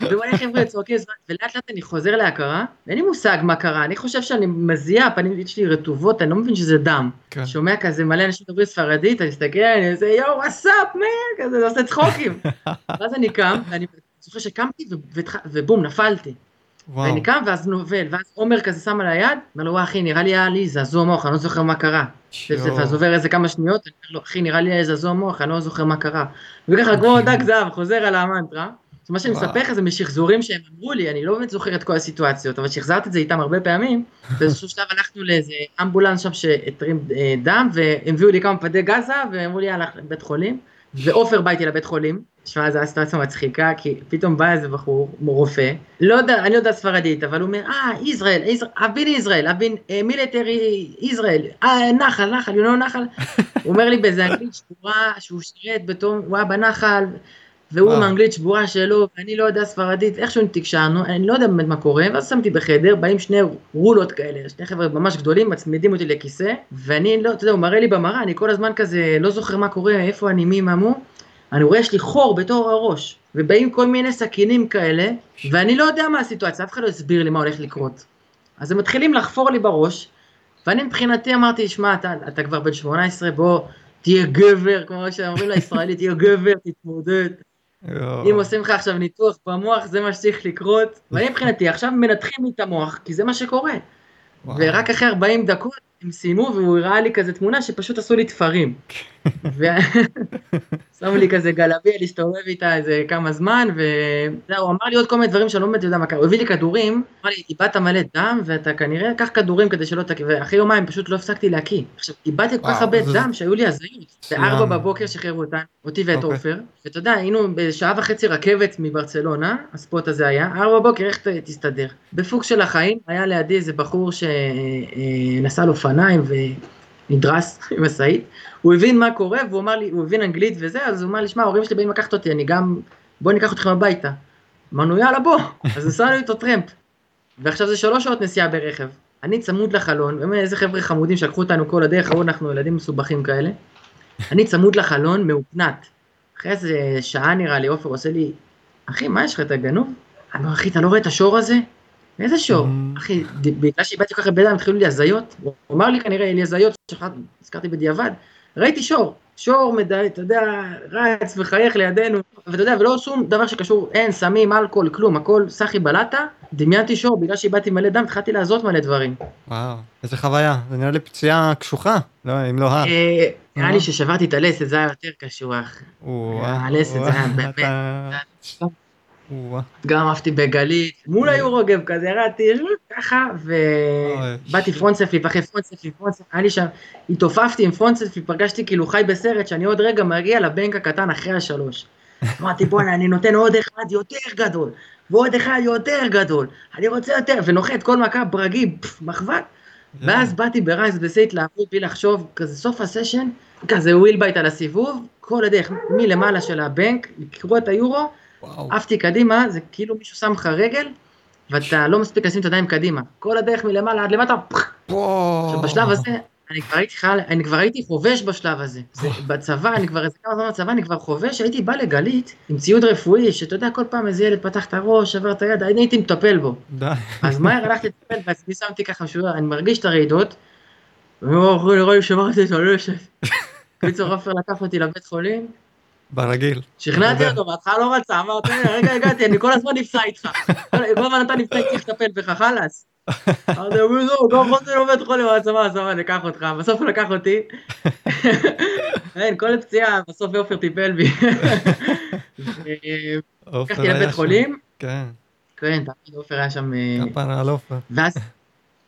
ומלא חבר'ה צועקים, זמן, ולאט לאט אני חוזר להכרה, ואין לי מושג מה קרה, אני חושב שאני מזיע, הפנים שלי רטובות, אני לא מבין שזה דם. כן. שומע כזה מלא אנשים מדברים ספרדית, אני מסתכל, אני עושה יואו, וואסאפ, מן, כזה, עושה צחוקים. ואז אני קם, ואני זוכר שקמתי ובום, נפלתי. וואו. ואני קם ואז נובל, ואז עומר כזה שם על היד, אומר לו, וואי אחי, נראה לי היה לי זעזוע מוח, אני לא זוכר מה קרה. ואז עובר איזה כמה שניות, אני אומר לו, אחי, נראה לי היה זעזוע מוח, אני לא זוכר מה קרה. וככה, כמו דג זהב, חוזר על המנטרה. אז מה שאני. מספר לך זה משחזורים שהם אמרו לי, אני לא באמת זוכר את כל הסיטואציות, אבל שחזרתי את זה איתם הרבה פעמים, באיזשהו שלב הלכנו לאיזה אמבולנס שם שהתרים אה, דם, והם הביאו לי כמה פדי גזה, ואמרו לי, יאללה, לבית חולים, ועופר בא איתי לבית חולים, תשמע, זו הייתה סיטואציה מצחיקה, כי פתאום בא איזה בחור, מורופא, לא יודע, אני לא יודע ספרדית, אבל הוא אומר, אה, ישראל, been ישראל, been uh, military ישראל, אה, נחל, נחל, you know נחל, הוא אומר לי באיזה אנגלית שבורה, שהוא שירת בתור, הוא היה בנחל, והוא עם וואו. האנגלית שבורה שלו, ואני לא יודע ספרדית, איכשהו תקשרנו, אני לא יודע באמת מה קורה, ואז שמתי בחדר, באים שני רולות כאלה, שני חבר'ה ממש גדולים, מצמידים אותי לכיסא, ואני לא, אתה יודע, הוא מראה לי במראה, אני כל הזמן כזה לא זוכר מה קורה, איפה אני, מי, מה מו, אני רואה יש לי חור בתור הראש, ובאים כל מיני סכינים כאלה, ואני לא יודע מה הסיטואציה, אף אחד לא הסביר לי מה הולך לקרות. אז הם מתחילים לחפור לי בראש, ואני מבחינתי אמרתי, שמע, אתה, אתה כבר בן 18, בוא, תהיה גבר, כמו שאומרים לישראלי, תהיה גבר, תתמודד. אם עושים לך עכשיו ניתוח במוח, זה מה שצריך לקרות. ואני מבחינתי, עכשיו מנתחים לי את המוח, כי זה מה שקורה. ורק אחרי 40 דקות הם סיימו, והוא הראה לי כזה תמונה שפשוט עשו לי תפרים. ושמו לי כזה גלביה להסתובב איתה איזה כמה זמן, וזהו, הוא אמר לי עוד כל מיני דברים שאני לא באמת יודע מה קרה. הוא הביא לי כדורים, אמר לי, איבדת מלא דם, ואתה כנראה, קח כדורים כדי שלא תקיא, ואחרי יומיים פשוט לא הפסקתי להקיא. עכשיו, איבדתי כל כך הרבה דם שהיו לי הזיות. בארבע בבוקר שחררו אותנו, אותי ואת אוקיי. עופר, ואתה יודע, היינו בשעה וחצי רכבת מברצלונה, הספוט הזה היה, ארבע בבוקר, איך תסתדר? בפוקס של החיים, היה לידי איזה בחור שנסע על אופניים ונדרס עם משאית, הוא הבין מה קורה, והוא אמר לי, הוא הבין אנגלית וזה, אז הוא אמר לי, שמע, ההורים שלי באים לקחת אותי, אני גם, בוא ניקח אתכם הביתה. אמרנו, יאללה, בוא. אז נסענו איתו טרמפ. ועכשיו זה שלוש שעות נסיעה ברכב. אני צמוד לחלון, איזה חבר'ה חמודים שלקחו אותנו כל הדרך, ראו אנחנו ילדים מסובכים כאלה. אני צמוד לחלון, מהופנת. אחרי איזה שעה נראה לי, עופר עושה לי, אחי, מה יש לך, אתה גנוב? אני אומר, אחי, אתה לא רואה את השור הזה? איזה שור? Mm. אחי, בגלל שאיבדתי כל כך הרבה דם, התחילו לי הזיות. הוא אמר לי כנראה, יהיה לי הזיות, שכחת- הזכרתי בדיעבד. ראיתי שור, שור, מדי, אתה יודע, רץ מחייך לידינו, ואתה יודע, ולא שום דבר שקשור, אין, סמים, אלכוהול, כלום, הכל סחי בלטה. דמיינתי שור, בגלל שאיבדתי מלא דם, התחלתי לעזות מלא דברים. וואו, איזה חוויה. זה נראה לי פציעה קשוחה, לא, אם לא הר. אה, נראה אה. לי ששברתי את הלסת, זה היה יותר קשוח. הלסת זה היה באמת-. גם עפתי בגלית, מול היורוגב כזה, ירדתי ככה, ובאתי שיט. פרונט-ספליפ אחרי פרונט-ספליפ, פרונט-ספליפ, היה לי שם, התעופפתי עם פרונט-ספליפ, פגשתי כאילו חי בסרט, שאני עוד רגע מגיע לבנק הקטן אחרי השלוש. אמרתי בואנה, אני נותן עוד אחד יותר גדול, ועוד אחד יותר גדול, אני רוצה יותר, ונוחת כל מכה ברגים, פף, מחבת, ואז באתי ב race בשיא התלהבות בלי לחשוב, כזה סוף הסשן, כזה wheel bite על הסיבוב, כל הדרך מלמעלה של הבנק, לקרוא את היורו, וואו. עפתי קדימה, זה כאילו מישהו שם לך רגל, ואתה לא מספיק לשים את הידיים קדימה. כל הדרך מלמעלה עד למטה. עכשיו בשלב הזה, אני כבר הייתי חייל, אני כבר הייתי חובש בשלב הזה. זה, בצבא, אני כבר איזה כמה זמן בצבא, אני כבר חובש, הייתי בא לגלית עם ציוד רפואי, שאתה יודע, כל פעם איזה ילד פתח את הראש, שבר את היד, אני הייתי מטפל בו. אז מהר הלכתי לטפל, ועצמי שמתי ככה שוער, אני מרגיש את הרעידות, ואומר, נראה לי שברתי את הלשת. קיצור, עופר לקח אותי לבית חולים, ברגיל. שכנעתי. אותו, בהתחלה לא רצה, אמרתי, "הנה, רגע הגעתי, אני כל הזמן נפצע איתך. כל הזמן אתה נפצע, צריך לטפל בך, חלאס. אמרתי זהו, גם חוזר לבית חולים, אמרתי, סבבה, סבבה, אני אקח אותך. בסוף הוא לקח אותי. אין, כל פציעה, בסוף עופר טיפל בי. לקחתי לבית. חולים, כן, כן, תמיד עופר היה שם, אה, כפרה על עופר. ואז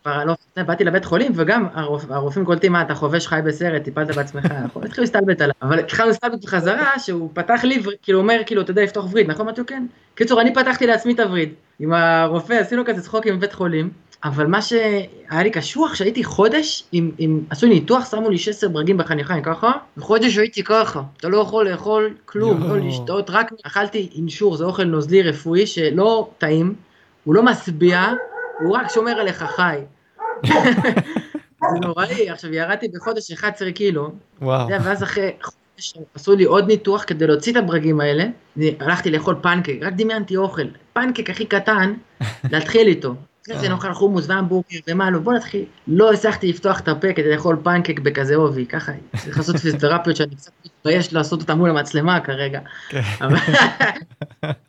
כבר לא, באתי לבית חולים, וגם הרופ- הרופאים קולטים, מה, אתה חובש חי בסרט, טיפלת בעצמך, אנחנו התחילו להסתלבט עליו. אבל התחלנו להסתלבט בחזרה, שהוא פתח לי, כאילו אומר, כאילו, אתה יודע, לפתוח וריד, נכון מתוק? כן. קיצור, אני פתחתי לעצמי את הווריד. עם הרופא, עשינו כזה צחוקים בבית חולים, אבל מה שהיה לי קשוח, שהייתי חודש, עם, עם, עשו לי ניתוח, שמו לי 16 ברגים בחניכיים ככה, וחודש הייתי ככה, אתה לא יכול לאכול כלום. לא לשתות, רק אכלתי אינשור, זה אוכל נוזלי רפואי שלא טעים, הוא לא משביע, הוא רק שומר עליך חי. זה נוראי, עכשיו ירדתי בחודש 11 קילו, וואו. ואז אחרי חודש עשו לי עוד ניתוח כדי להוציא את הברגים האלה, הלכתי לאכול פנקק, רק דמיינתי אוכל, פנקק הכי קטן, להתחיל איתו. אחרי זה נאכל חומוס והמבורגר ומה לא, בוא נתחיל. לא הצלחתי לפתוח את הפה כדי לאכול פנקק בכזה עובי, ככה, צריך לעשות פיזיותרפיות שאני קצת מתבייש לעשות אותה מול המצלמה כרגע. כן.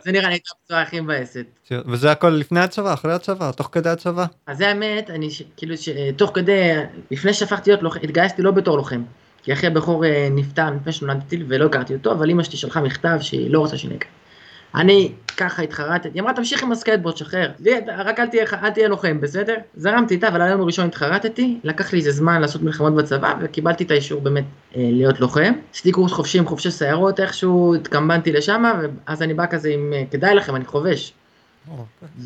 זה נראה לי הייתה הפצועה הכי מבאסת. וזה הכל לפני הצבא, אחרי הצבא, תוך כדי הצבא? אז זה האמת, אני כאילו שתוך כדי, לפני שהפכתי להיות לוחם, התגייסתי לא בתור לוחם. כי אחי הבכור אה, נפטר לפני שנולדתי ולא הכרתי אותו, אבל אמא שלי שלחה מכתב שהיא לא רוצה שאני אכר. אני ככה התחרטתי, היא אמרה תמשיך עם הסקייטבורד, שחרר. רק אל תהיה, אל תהיה לוחם, בסדר? זרמתי איתה, אבל היום הראשון התחרטתי, לקח לי איזה זמן לעשות מלחמות בצבא, וקיבלתי את האישור באמת אה, להיות לוחם. עשיתי קורס חובשים עם חובשי סיירות, איכשהו התקמבנתי לשם, ואז אני בא כזה עם, אה, כדאי לכם, אני חובש.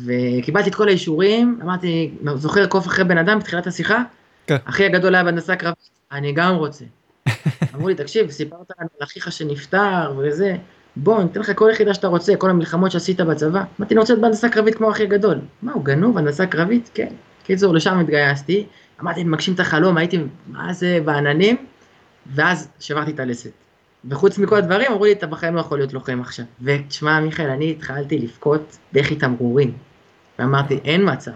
וקיבלתי את כל האישורים, אמרתי, זוכר קוף אחרי בן אדם בתחילת השיחה? כן. אחי הגדול היה בהנדסה קרבית, אני גם רוצה. אמרו לי, תקשיב, סיפרת לנו על אחיך שנפטר וזה, בוא, אני אתן לך כל יחידה שאתה רוצה, כל המלחמות שעשית בצבא. אמרתי, אני רוצה להיות בהנדסה קרבית כמו אחי הגדול. מה, הוא גנוב, הנדסה קרבית? כן. קיצור, לשם התגייסתי, אמרתי, אני מגשים את החלום, הייתי, מה זה, בעננים, ואז שברתי את הלסת. וחוץ מכל הדברים, אמרו לי, אתה בחיים לא יכול להיות לוחם עכשיו. ותשמע, מיכאל, אני התחלתי לבכות בכי תמרורים. ואמרתי, אין מצב.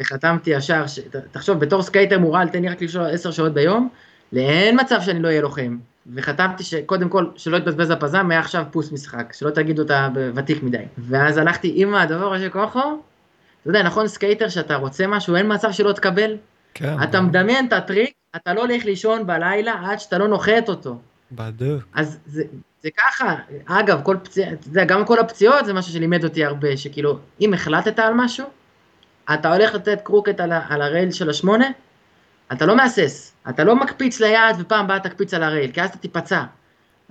וחתמתי ישר, ש... תחשוב, בתור סקייטר מורעל, תן לי רק לשאול עשר שעות ביום, לאין מצב שאני לא אהיה לוחם. וחתמתי שקודם כל, שלא יתבזבז הפזם, מעכשיו פוס משחק, שלא תגידו אותה ותיק מדי. ואז הלכתי עם הדבר הזה כוחו, אתה יודע, נכון, סקייטר שאתה רוצה משהו, אין מצב שלא תקבל? כן. אתה מדמיין את הטריק, אתה לא הולך לישון בלילה עד שאתה לא נוחת אותו. בדיוק. אז זה, זה ככה, אגב, כל פציעה, אתה יודע, גם כל הפציעות זה משהו שלימד אותי הרבה, שכאילו, אם החלטת על משהו, אתה הולך לתת קרוקד על, על הרייל של השמונה, אתה לא מהסס, אתה לא מקפיץ לייד ופעם הבאה תקפיץ על הרייל, כי אז אתה תיפצע.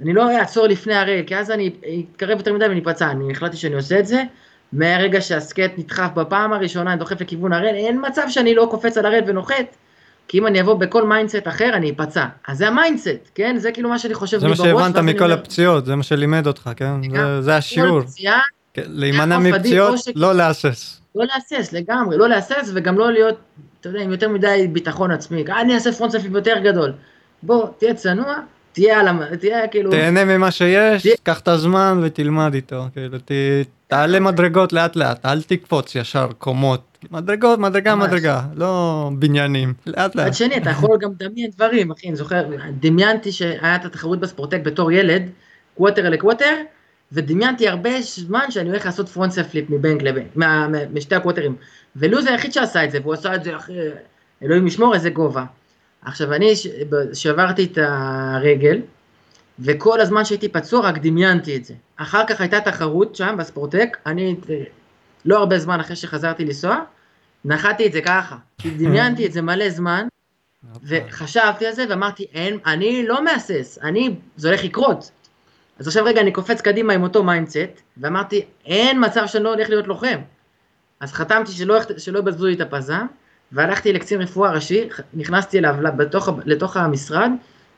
אני לא אעצור לפני הרייל, כי אז אני אתקרב יותר מדי ואני אפצע, אני החלטתי שאני עושה את זה, מהרגע שהסקט נדחף בפעם הראשונה, אני דוחף לכיוון הרייל, אין מצב שאני לא קופץ על הרייל ונוחת. כי אם אני אבוא בכל mindset אחר, אני אפצע. אז זה ה mindset, כן? זה כאילו מה שאני חושב זה לי מה בראש, שהבנת מכל אומר, הפציעות, זה מה שלימד אותך, כן? זה-. זה השיעור. כן, להימנע מפציעות, לא להסס. לא להסס לגמרי, לא להסס וגם לא להיות, אתה יודע, עם יותר מדי ביטחון עצמי. "אה, אני אעשה front יותר גדול. בוא, תהיה צנוע, תהיה על המ... תהיה כאילו... תהנה ממה שיש, תהיה- קח את הזמן ותלמד איתו, כאילו, ת- תעלה מדרגות לאט לאט, אל תקפוץ ישר קומות. מדרגות, מדרגה, ממש. מדרגה, לא בניינים, לאט לאט. מצד שני, אתה יכול גם לדמיין דברים, אחי, אני זוכר, דמיינתי שהיה את התחרות בספורטק בתור ילד, קווטר לקווטר, ודמיינתי הרבה זמן שאני הולך לעשות front side flip מבנק לבנק, מה- משתי הקווטרים. ולוז היחיד שעשה את זה, והוא עשה את זה אחרי, אלוהים ישמור איזה גובה. עכשיו, אני ש- שברתי את הרגל, וכל הזמן שהייתי פצוע רק דמיינתי את זה. אחר כך הייתה תחרות שם בספורטק, אני אה, לא הרבה זמן אחרי שחזרתי לנסוע, נחתי את זה ככה. דמיינתי את זה מלא זמן, וחשבתי על זה ואמרתי, אין, אני לא מהסס, אני, זה הולך לקרות. אז עכשיו רגע, אני קופץ קדימה עם אותו mindset, ואמרתי, אין מצב שאני לא הולך להיות לוחם. אז חתמתי שלא, שלא יבזבזו לי את הפזם, והלכתי לקצין רפואה ראשי, נכנסתי אליו בתוך, לתוך המשרד,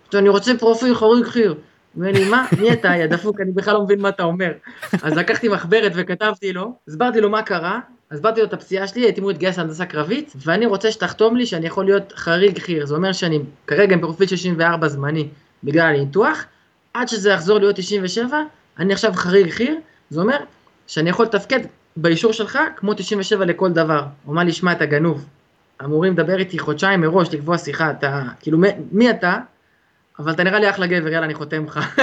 אמרתי אני רוצה פרופיל חריג חי"ר. הוא אומר לי, מה, מי אתה, יא דפוק, אני בכלל לא מבין מה אתה אומר. אז לקחתי מחברת וכתבתי לו, הסברתי לו מה קרה, הסברתי לו את הפציעה שלי, הייתי אמור להתגייס להנדסה קרבית, ואני רוצה שתחתום לי שאני יכול להיות חריג חי"ר, זה אומר שאני כרגע עם פרופיל 64 זמני בגלל הניתוח, עד שזה יחזור להיות 97, אני עכשיו חריג חי"ר, זה אומר שאני יכול לתפקד באישור שלך כמו 97 לכל דבר. הוא אמר לי, שמע, אתה גנוב. אמורים לדבר איתי חודשיים מראש, לקבוע שיחה, אתה, כאילו, מי, מי אתה? אבל אתה נראה לי אחלה גבר, יאללה, אני חותם לך.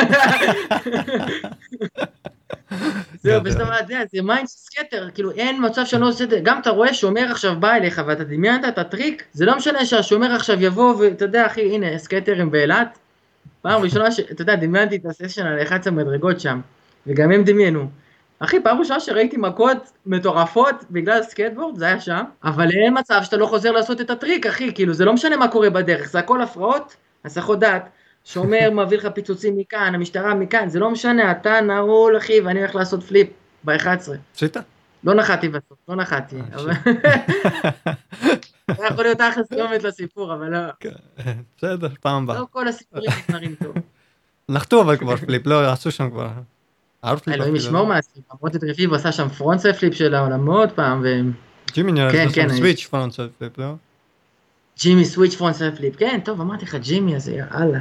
זהו, ושאתה אומר, אתה יודע, זה mind סקייטר, כאילו אין מצב שאני לא עושה את זה, גם אתה רואה שומר עכשיו בא אליך ואתה דמיינת את הטריק, זה לא משנה שהשומר עכשיו יבוא ואתה יודע, אחי, הנה, סקייטרים באילת, פעם ראשונה שאתה יודע, דמיינתי את ה session על 11 מדרגות שם, וגם הם דמיינו. אחי, פעם ראשונה שראיתי מכות מטורפות בגלל סקטבורד, זה היה שם, אבל אין מצב שאתה לא חוזר לעשות את הטריק, אחי, כאילו, זה לא משנה מה קורה בדרך, זה הכל הפרעות, הסחות דעת. שומר מביא לך פיצוצים מכאן, המשטרה מכאן, זה לא משנה, אתה נעול אחי ואני הולך לעשות flip ב-11. עשית? לא נחתי בסוף, לא נחתי. היה יכול להיות אחלה סיומת לסיפור, אבל לא. כן, בסדר, פעם הבאה. לא כל הסיפורים נגמרים טוב. נחתו אבל כבר flip, לא, עשו שם כבר. אלוהים. ישמור מהסיפור, למרות את רביבו עשה שם front flip של העולמות פעם, ג'ימי נראה כן, לי כן, שם אני- switch front flip, לא? וג'ימי switch front flip, כן, טוב, אמרתי לך, ג'ימי הזה, יאללה.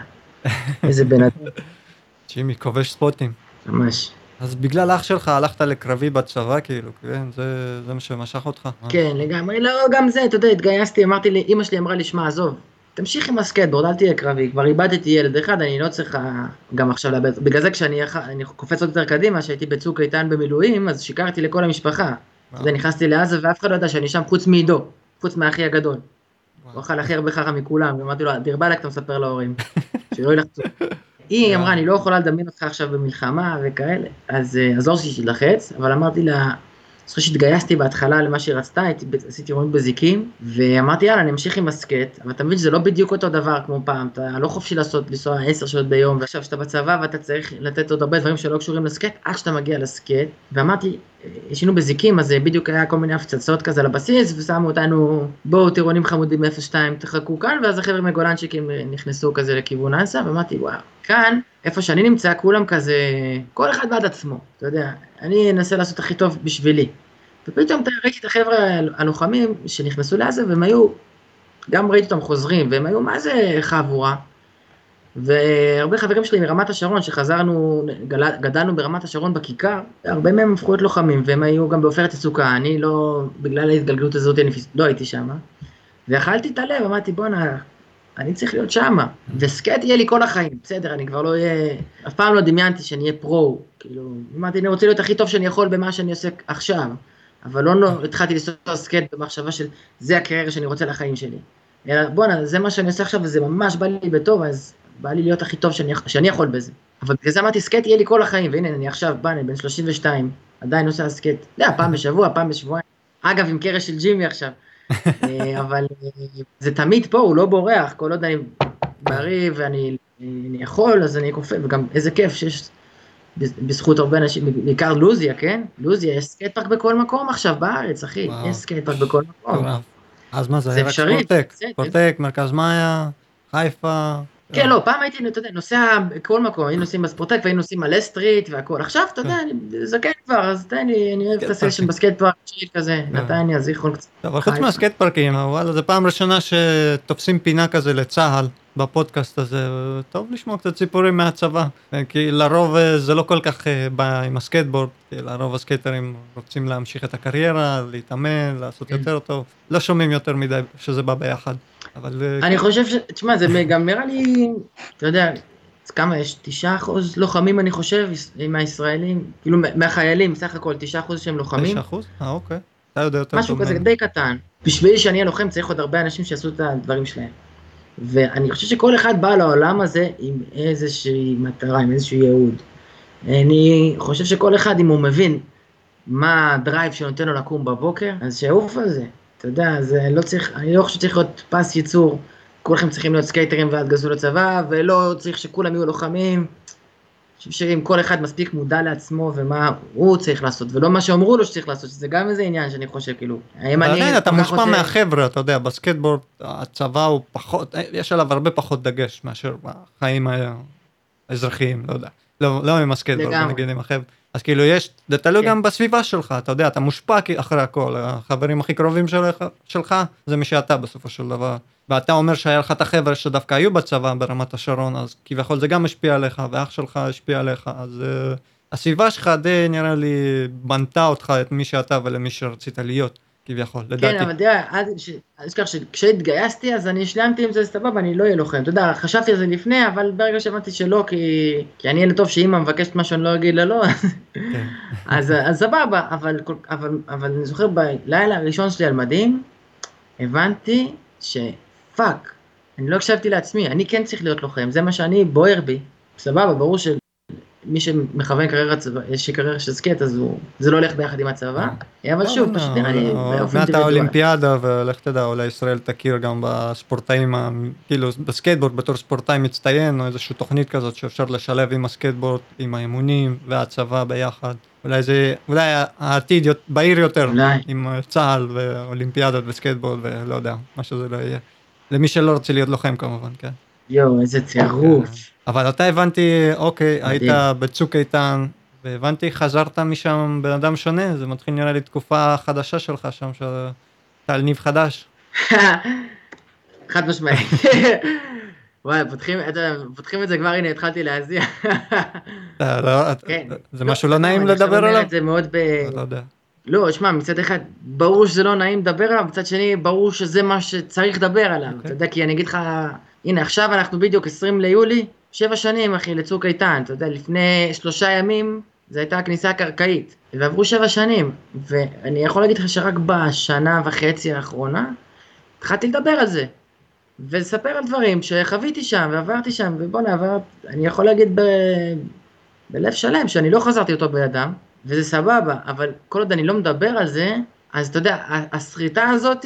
איזה בן אדם, ג'ימי כובש ספוטים. ממש. אז בגלל אח שלך הלכת לקרבי בצבא, כאילו, כן? זה, זה מה שמשך אותך? כן, לגמרי. לא, גם זה, אתה יודע, התגייסתי, אמרתי לי, אימא שלי אמרה לי, שמע, עזוב, תמשיך עם הסקטבורד, אל תהיה קרבי, כבר איבדתי ילד אחד, אני לא צריכה גם עכשיו לאבד, בגלל זה כשאני אני קופץ עוד יותר קדימה, כשהייתי בצוק איתן במילואים, אז שיקרתי לכל המשפחה. אתה יודע, נכנסתי לעזה ואף אחד לא ידע שאני שם חוץ מעידו, חוץ מהאחי הגדול. הוא אכל הכי הרבה חרא מכולם, ואמרתי לו, דיר באלק אתה מספר להורים, שלא ילחצו. היא אמרה, אני לא יכולה לדמיין אותך עכשיו במלחמה וכאלה, אז אה, לא שתלחץ, אבל אמרתי לה, זוכר שהתגייסתי בהתחלה למה שהיא רצתה, עשיתי רואים בזיקים, ואמרתי יאללה אני אמשיך עם הסקט, אבל אתה מבין שזה לא בדיוק אותו דבר כמו פעם, אתה לא חופשי לעשות, לנסוע עשר שעות ביום, ועכשיו שאתה בצבא ואתה צריך לתת עוד הרבה דברים שלא קשורים לסקט, עד שאתה מגיע לסקט, ואמרתי, ישנו בזיקים, אז בדיוק היה כל מיני הפצצות כזה לבסיס, ושמו אותנו, בואו טירונים חמודים 02 תחכו כאן, ואז החבר'ה מגולנצ'יקים נכנסו כזה לכיוון אנסה, ואמרתי וואו, כאן, איפה שאני נמצא, כולם כזה, כל אחד בעד עצמו, אתה יודע, אני אנסה לעשות הכי טוב בשבילי. ופתאום ראיתי את החבר'ה הלוחמים שנכנסו לעזה, והם היו, גם ראיתי אותם חוזרים, והם היו מה זה חבורה. והרבה חברים שלי מרמת השרון, שחזרנו, גדלנו ברמת השרון בכיכר, הרבה מהם הפכו להיות לוחמים, והם היו גם בעופרת יצוקה, אני לא, בגלל ההתגלגלות הזאת, אני לא הייתי שם. ואכלתי את הלב, אמרתי בואנה, אני צריך להיות שמה, וסקייט יהיה לי כל החיים, בסדר, אני כבר לא אהיה, אף פעם לא דמיינתי שאני אהיה pro, כאילו, אמרתי, אני רוצה להיות הכי טוב שאני יכול במה שאני עושה עכשיו, אבל לא, לא התחלתי לנסוע סקייט במחשבה של זה הקריירה שאני רוצה לחיים שלי, בואנה, זה מה שאני עושה עכשיו וזה ממש בא לי בטוב, אז בא לי להיות הכי טוב שאני, שאני יכול בזה. אבל בגלל זה אמרתי, סקייט יהיה לי כל החיים, והנה, אני עכשיו בא, אני בן 32, עדיין נוסע סקייט, אתה יודע, פעם בשבוע, פעם בשבועיים. אגב, עם קרש של ג'ימי עכשיו. אה, אבל אה, זה תמיד פה, הוא לא בורח, כל עוד אני בריא ואני אני יכול, אז אני כופה, וגם איזה כיף שיש בזכות הרבה אנשים, בעיקר לוזיה, כן? לוזיה, יש skate park בכל מקום עכשיו בארץ, אחי, יש skate park בכל מקום. אז מה זה, זה רק ספורטק, ספורטק, מרכז מאיה, חיפה. כן, לא, פעם הייתי, אתה יודע, נוסע בכל מקום, היינו נוסעים בספורטק והיינו נוסעים על ה street והכל. עכשיו, אתה יודע, אני זקן כבר, אז תן לי, אני אוהב את ה session ב skate park כזה, נתניה, זיכרון קצת. אבל חוץ מה skate פארקים, וואלה, זו פעם ראשונה שתופסים פינה כזה לצה"ל. בפודקאסט הזה, טוב לשמוע קצת סיפורים מהצבא, כי לרוב אה, זה לא כל כך אה, בא עם הסקייטבורד, כי לרוב הסקייטרים רוצים להמשיך את הקריירה, להתאמן, לעשות כן. יותר טוב, לא שומעים יותר מדי שזה בא ביחד, אבל... אה, אני חושב ש... תשמע, זה גם נראה לי, אתה יודע, כמה יש? תשעה אחוז לוחמים אני חושב, מהישראלים, כאילו מהחיילים, סך הכל תשעה אחוז שהם לוחמים. תשעה אחוז? אה אוקיי, אתה יודע יותר טוב. משהו כזה די קטן. בשביל שאני אהיה לוחם צריך עוד הרבה אנשים שיעשו את הדברים שלהם. ואני חושב שכל אחד בא לעולם הזה עם איזושהי מטרה, עם איזשהו ייעוד. אני חושב שכל אחד, אם הוא מבין מה ה drive שנותן לו לקום בבוקר, אז שיעוף על זה. אתה יודע, זה לא צריך, אני לא חושב שצריך להיות פס ייצור, כולכם צריכים להיות סקייטרים ואז גזו לצבא, ולא צריך שכולם יהיו לוחמים. חושב שאם כל אחד מספיק מודע לעצמו ומה הוא צריך לעשות, ולא מה שאמרו לו שצריך לעשות, שזה גם איזה עניין שאני חושב, כאילו, האם אני... אתה מושפע. מהחבר'ה, אתה יודע, בסקייטבורד הצבא הוא פחות, יש עליו הרבה פחות דגש מאשר בחיים האזרחיים, לא יודע. לא, לא עם הסקייטבורד, נגיד עם החבר'ה. אז כאילו יש, זה תלוי כן. גם בסביבה שלך, אתה יודע, אתה מושפע אחרי הכל, החברים הכי קרובים שלך, שלך זה מי שאתה בסופו של דבר. ואתה אומר שהיה לך את החבר'ה שדווקא היו בצבא ברמת השרון, אז כביכול זה גם השפיע עליך, ואח שלך השפיע עליך, אז uh, הסביבה שלך די נראה לי בנתה אותך את מי שאתה ולמי שרצית להיות. כביכול, כן, לדעתי. כן, אבל תראה, אל תשכח שכשהתגייסתי אז אני השלמתי עם זה סבבה, אני לא אהיה לוחם. אתה יודע, חשבתי על זה לפני, אבל ברגע שהבנתי שלא, כי, כי אני ילד טוב שאימא מבקשת משהו, אני לא אגיד לה לא, כן. אז, אז סבבה, אבל, אבל, אבל אני זוכר בלילה הראשון שלי על מדים, הבנתי שפאק, אני לא הקשבתי לעצמי, אני כן צריך להיות לוחם, זה מה שאני בוער בי. סבבה, ברור. מי שמכוון קריירה צבא, יש קריירה של סקייט אז הוא, זה לא הולך ביחד עם הצבא, אה. אבל שוב, פשוט נראה לי באופן מעט האולימפיאדה ולך תדע, אולי ישראל תכיר גם בספורטאים, כאילו בסקייטבורד בתור ספורטאי מצטיין, או איזושהי תוכנית כזאת שאפשר לשלב עם הסקייטבורד, עם האימונים והצבא ביחד. אולי זה, אולי העתיד בהיר יותר, אולי. עם צה"ל ואולימפיאדות וסקייטבורד ולא יודע, מה שזה לא יהיה. למי שלא רוצה להיות לוחם כמובן, כן. יואו, איזה צירוף. אבל אתה הבנתי, אוקיי, היית בצוק איתן, והבנתי, חזרת משם בן אדם שונה, זה מתחיל נראה לי תקופה חדשה שלך שם, שאתה על ניב חדש. חד משמעית. וואי, פותחים, פותחים את זה כבר, הנה, התחלתי להזיע. לא- את- כן. זה משהו לא נעים אני עכשיו לדבר עליו? זה מאוד ב... לא יודע. לא, שמע, מצד אחד, ברור שזה לא נעים לדבר עליו, מצד שני, ברור שזה מה שצריך לדבר עליו. אוקיי. אתה יודע, כי אני אגיד לך, הנה, עכשיו אנחנו בדיוק 20 ליולי, שבע שנים, אחי, לצוק איתן. אתה יודע, לפני שלושה ימים, זו הייתה הכניסה הקרקעית. ועברו שבע שנים, ואני יכול להגיד לך שרק בשנה וחצי האחרונה, התחלתי לדבר על זה. ולספר על דברים שחוויתי שם, ועברתי שם, ובואנה, עבר... אני יכול להגיד ב... בלב שלם, שאני לא חזרתי אותו בידם, וזה סבבה, אבל כל עוד אני לא מדבר על זה, אז אתה יודע, ה- השריטה הזאת,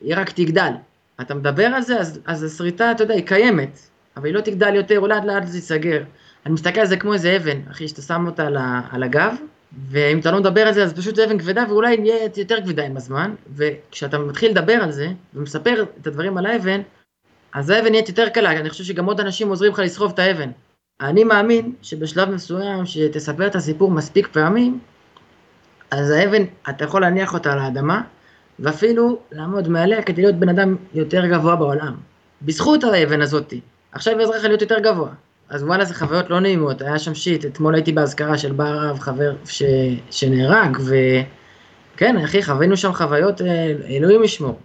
היא רק תגדל. אתה מדבר על זה, אז, אז השריטה, אתה יודע, היא קיימת, אבל היא לא תגדל יותר, אולי לאט לאט זה ייסגר. אני מסתכל על זה כמו איזה אבן, אחי, שאתה שם אותה על, על הגב, ואם אתה לא מדבר על זה, אז פשוט זה אבן כבדה, ואולי נהיה יותר כבדה עם הזמן, וכשאתה מתחיל לדבר על זה, ומספר את הדברים על האבן, אז האבן נהיית יותר קלה, אני חושב שגם עוד אנשים עוזרים לך לסחוב את האבן. אני מאמין שבשלב מסוים, שתספר את הסיפור מספיק פעמים, אז האבן, אתה יכול להניח אותה על האדמה, ואפילו לעמוד מעליה כדי להיות בן אדם יותר גבוה בעולם. בזכות האבן הזאתי. עכשיו היא עזרה לך להיות יותר גבוה. אז וואלה, זה חוויות לא נעימות, היה שם שיט, אתמול הייתי באזכרה של בר רב, חבר ש... שנהרג, וכן, אחי, חווינו שם חוויות, אה, אלוהים ישמור.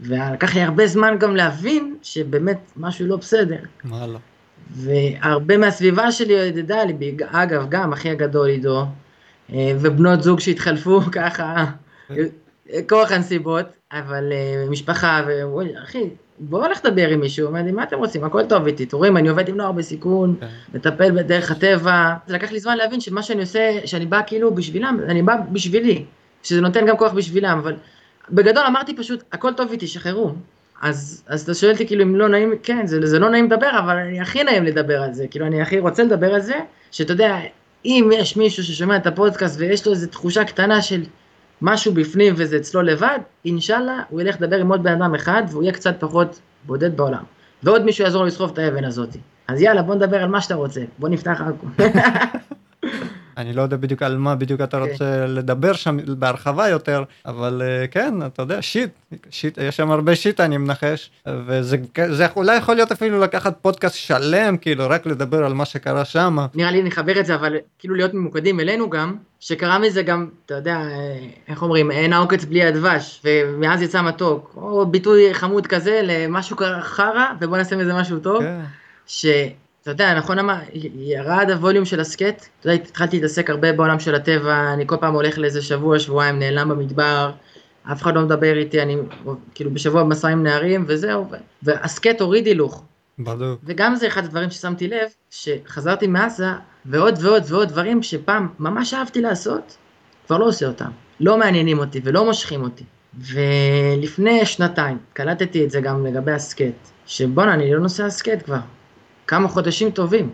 ולקח לי הרבה זמן גם להבין שבאמת משהו לא בסדר. לא? והרבה מהסביבה שלי ידידה לי, אגב, גם אחי הגדול עידו, אה, ובנות זוג שהתחלפו ככה, כוח הנסיבות, אבל אה, משפחה, ואוי, אחי, בואו נלך לדבר עם מישהו, אומר לי, מה אתם רוצים, הכל טוב איתי, אתם רואים, אני עובד עם נוער בסיכון, כן. מטפל בדרך הטבע, זה לקח לי זמן להבין שמה שאני עושה, שאני בא כאילו בשבילם, אני בא בשבילי, שזה נותן גם כוח בשבילם, אבל בגדול אמרתי פשוט, הכל טוב איתי, שחררו. אז, אז אתה שואל אותי כאילו אם לא נעים, כן, זה, זה לא נעים לדבר, אבל אני הכי נעים לדבר על זה, כאילו אני הכי רוצה לדבר על זה, שאתה יודע, אם יש מישהו ששומע את הפודקאסט ויש לו איזו תחושה קטנה של משהו בפנים וזה אצלו לבד, אינשאללה הוא ילך לדבר עם עוד בן אדם אחד והוא יהיה קצת פחות בודד בעולם. ועוד מישהו יעזור לו לסחוב את האבן הזאת. אז יאללה, בוא נדבר על מה שאתה רוצה, בוא נפתח עכו. אני לא יודע בדיוק על מה בדיוק אתה כן. רוצה לדבר שם בהרחבה יותר, אבל אה, כן, אתה יודע, שיט, שיט, יש שם הרבה שיט אני מנחש, וזה זה אולי יכול להיות אפילו לקחת פודקאסט שלם, כאילו רק לדבר על מה שקרה שם. נראה לי נחבר את זה, אבל כאילו להיות ממוקדים אלינו גם, שקרה מזה גם, אתה יודע, אה, איך אומרים, אין העוקץ בלי הדבש, ומאז יצא מתוק, או ביטוי חמוד כזה למשהו חרא, ובוא נעשה מזה משהו טוב, כן. שאתה יודע, נכון אמר, ירד הווליום של הסכת, אתה יודע, התחלתי להתעסק הרבה בעולם של הטבע, אני כל פעם הולך לאיזה שבוע, שבועיים, נעלם במדבר, אף אחד לא מדבר איתי, אני כאילו בשבוע במסע עם נערים, וזהו, ו- והסכת הוריד הילוך. בדיוק. וגם זה אחד הדברים ששמתי לב, שחזרתי מעזה, ועוד ועוד ועוד דברים שפעם ממש אהבתי לעשות, כבר לא עושה אותם. לא מעניינים אותי ולא מושכים אותי. ולפני שנתיים, קלטתי את זה גם לגבי הסכת, שבואנה, אני לא נוסע הסכת כבר. כמה חודשים טובים.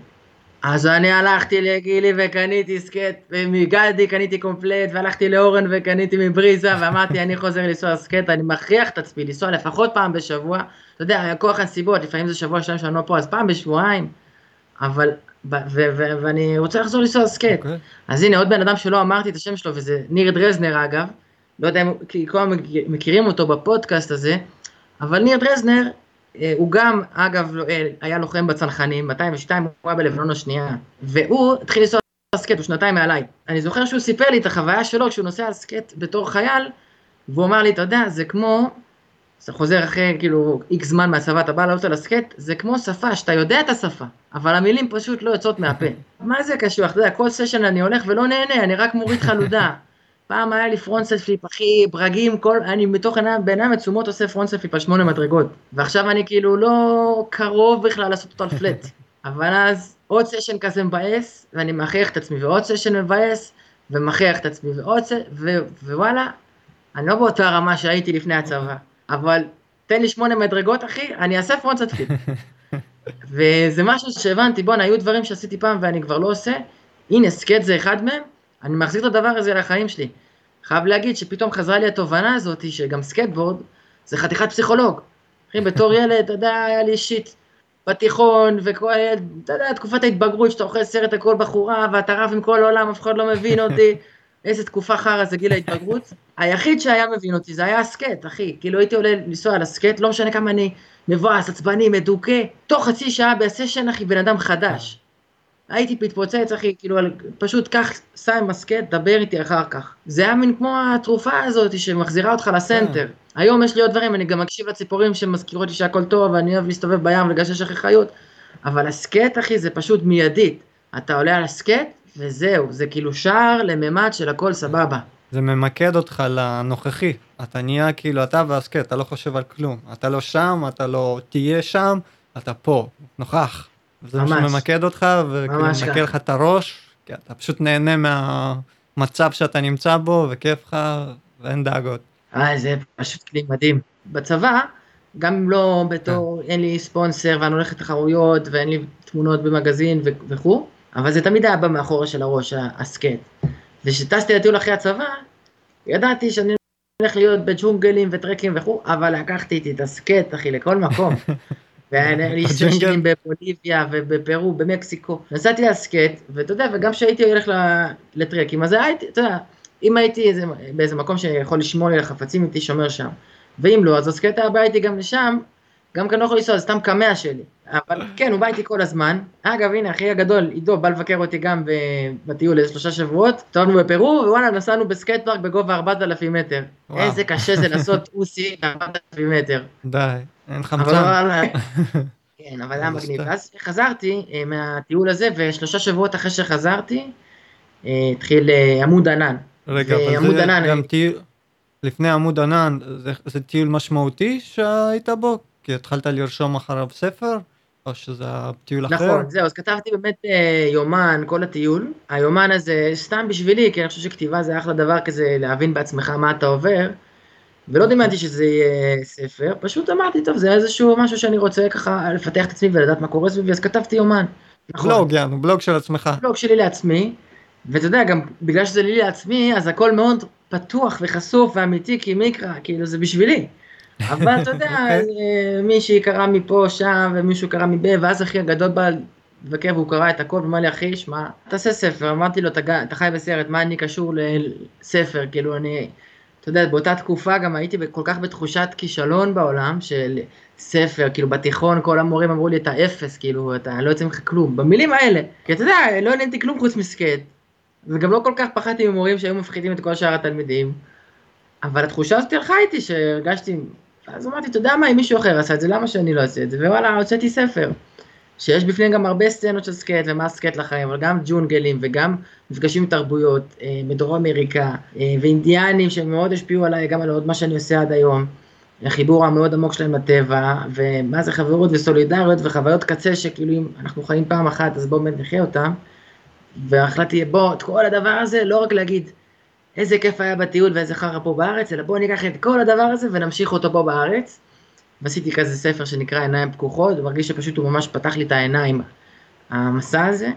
אז אני הלכתי לגילי וקניתי סקט, מגדי קניתי קומפלט, והלכתי לאורן וקניתי מבריזה, ואמרתי, אני חוזר לנסוע סקט, אני מכריח את עצמי לנסוע לפחות פעם בשבוע. אתה יודע, כוח הנסיבות, לפעמים זה שבוע שלם שאני לא פה, אז פעם בשבועיים. אבל, ואני רוצה לחזור לנסוע סקייט. אוקיי. אז הנה עוד בן אדם שלא אמרתי את השם שלו, וזה ניר דרזנר אגב, לא יודע אם כולם מכירים אותו בפודקאסט הזה, אבל ניר דרזנר, אה, הוא גם, אגב, אה, היה לוחם בצנחנים, 202, הוא היה בלבנון השנייה, והוא התחיל לנסוע על סקייט, הוא שנתיים מעליי. אני זוכר שהוא סיפר לי את החוויה שלו כשהוא נוסע על סקייט בתור חייל, והוא אמר לי, אתה יודע, זה כמו, אתה חוזר אחרי כאילו איקס זמן מהצבא, אתה בא לעלות על הסקייט, זה כמו שפה, שאתה יודע את השפה, אבל המילים פשוט לא יוצאות מהפה. מה זה קשוח, אתה יודע, כל סשן אני הולך ולא נהנה, אני רק מוריד חלודה. פעם היה לי front flip, אחי, ברגים, כל, אני מתוך עיניים, בעיניים עצומות עושה front flip על שמונה מדרגות. ועכשיו אני כאילו לא קרוב בכלל לעשות אותו על flat. אבל אז עוד סשן כזה מבאס, ואני מכריח את עצמי, ועוד סשן מבאס, ומכריח את עצמי, ועוד סשן, ו- ווואלה, אני לא באותה רמה שהייתי לפני הצבא, אבל תן לי שמונה מדרגות, אחי, אני אעשה front flip. וזה משהו שהבנתי, בואנה, היו דברים שעשיתי פעם ואני כבר לא עושה, הנה, סקייט זה אחד מהם, אני מחזיר את הדבר הזה לחיים שלי. חייב להגיד שפתאום חזרה לי התובנה הזאת, שגם סקייטבורד זה חתיכת פסיכולוג. אחי, בתור ילד, אתה יודע, היה לי shit בתיכון, וכל, אתה יודע, תקופת ההתבגרות, שאתה אוכל סרט הכל בחורה, ואתה רב עם כל העולם, אף אחד לא מבין אותי. איזה תקופה חרא זה גיל ההתבגרות. היחיד שהיה מבין אותי זה היה הסקט, אחי. כאילו הייתי עולה לנסוע על הסקט, לא משנה כמה אני מבואס, עצבני, מדוכא, תוך חצי שעה בסשן, אחי, בן אדם חדש. הייתי מתפוצץ, אחי, כאילו, פשוט קח, שם מסקט, דבר איתי אחר כך. זה היה מין כמו התרופה הזאת שמחזירה אותך לסנטר. היום יש לי עוד דברים, אני גם מקשיב לציפורים שמזכירות לי שהכל טוב, ואני אוהב להסתובב בים ולגשש אחרי חיות, אבל הסקט, אחי, זה פשוט מיידית. אתה עולה על הסקט, וזהו, זה כאילו שער לממד של הכל סבבה. זה ממקד אותך לנוכחי. אתה נהיה כאילו אתה והסקט, אתה לא חושב על כלום. אתה לא שם, אתה לא תהיה שם, אתה פה, נוכח. זה מה ממש. שממקד אותך, וכאילו ככה. לך את הראש, כי אתה פשוט נהנה מהמצב שאתה נמצא בו, וכיף לך, ואין דאגות. אה, זה פשוט כלי מדהים. בצבא, גם אם לא בתור, אין לי ספונסר ואני הולך לתחרויות ואין לי תמונות במגזין וכו', אבל זה תמיד היה בא מאחורה של הראש, ה- הסקט. וכשטסתי לטיול אחרי הצבא, ידעתי שאני הולך להיות בג'ונגלים וטרקים וכו', אבל לקחתי איתי את הסקט, אחי, לכל מקום. והיה בג'ונגל? סשנים בבוליביה ובפרו, במקסיקו. נסעתי להסקט, ואתה יודע, וגם כשהייתי הולך לטרקים, אז הייתי, אתה יודע, אם הייתי איזה, באיזה מקום שיכול לשמור לי לחפצים, הייתי שומר שם. ואם לא, אז הסקייט היה בא איתי גם לשם, גם כאן לא יכול לנסוע, זה סתם קמע שלי. אבל כן, הוא בא איתי כל הזמן. אגב, הנה, אחי הגדול, עידו, בא לבקר אותי גם בטיול איזה שלושה שבועות. הסתובבנו בפרו, ווואלה, נסענו בסקייט פארק בגובה 4,000 מטר. וואו. איזה קשה זה לעשות אוסי 4,000 מטר. די, אין אבל חמצן. וואלה, כן, אבל היה מגניב. ואז חזרתי אה, מהטיול הזה, ושלושה שבועות אחרי שחזרתי, אה, התחיל אה, עמוד ענן. רגע, אבל זה גם טיול, לפני עמוד ענן, זה- זה טיול משמעותי שהיית בו? כי התחלת לרשום אחריו ספר? או שזה הטיול אחר? נכון, זהו, אז כתבתי באמת אה, יומן כל הטיול. היומן הזה סתם בשבילי, כי אני חושב שכתיבה זה אחלה דבר כזה להבין בעצמך מה אתה עובר. ולא דמיינתי שזה יהיה ספר, פשוט אמרתי, טוב, זה איזשהו משהו שאני רוצה ככה לפתח את עצמי ולדעת מה קורה סביבי, אז כתבתי יומן. נכון. בלוג, יענו, בלוג של עצמך. בלוג שלי לעצמי, ואתה יודע, גם בגלל שזה לי לעצמי, אז הכל מאוד פתוח וחשוף ואמיתי, כי מיקרא, כאילו זה בשבילי. אבל אתה יודע, אוקיי. אה, מישהי קרא מפה, שם, ומישהו קרא מב, ואז אחי הגדול בא לבקר והוא קרא את הכל, ואמר לי, אחי, שמע, תעשה ספר. אמרתי לו, "אתה ג- אתה חי בסרט, מה אני קשור לספר? כאילו, אני, אתה יודע, באותה תקופה גם הייתי כל כך בתחושת כישלון בעולם, של ספר, כאילו בתיכון כל המורים אמרו לי, אתה אפס, כאילו, אתה לא יוצא ממך כלום. במילים האלה. כי אתה יודע, לא עניינתי כלום חוץ מסקייט. וגם לא כל כך פחדתי ממורים שהיו מפחידים את כל שאר התלמידים. אבל התחושה הזאת הלכה איתי, שהרגשתי, אז אמרתי, אתה יודע מה, אם מישהו אחר עשה את זה, למה שאני לא אעשה את זה? ווואלה, הוצאתי ספר. שיש בפנים גם הרבה סצנות של סקייט ומה סקייט לחיים, אבל גם ג'ונגלים וגם מפגשים עם תרבויות אה, בדרום אמריקה, אה, ואינדיאנים שמאוד השפיעו עליי, גם על עוד מה שאני עושה עד היום. החיבור המאוד עמוק שלהם לטבע, ומה זה חברות וסולידריות וחוויות קצה שכאילו אם אנחנו חיים פעם אחת אז בואו נחיה אותם. והחלטתי בוא את כל הדבר הזה לא רק להגיד איזה כיף היה בטיול ואיזה חרא פה בארץ, אלא בואו ניקח את כל הדבר הזה ונמשיך אותו פה בארץ. ועשיתי כזה ספר שנקרא עיניים פקוחות, ומרגיש שפשוט הוא ממש פתח לי את העיניים, המסע הזה.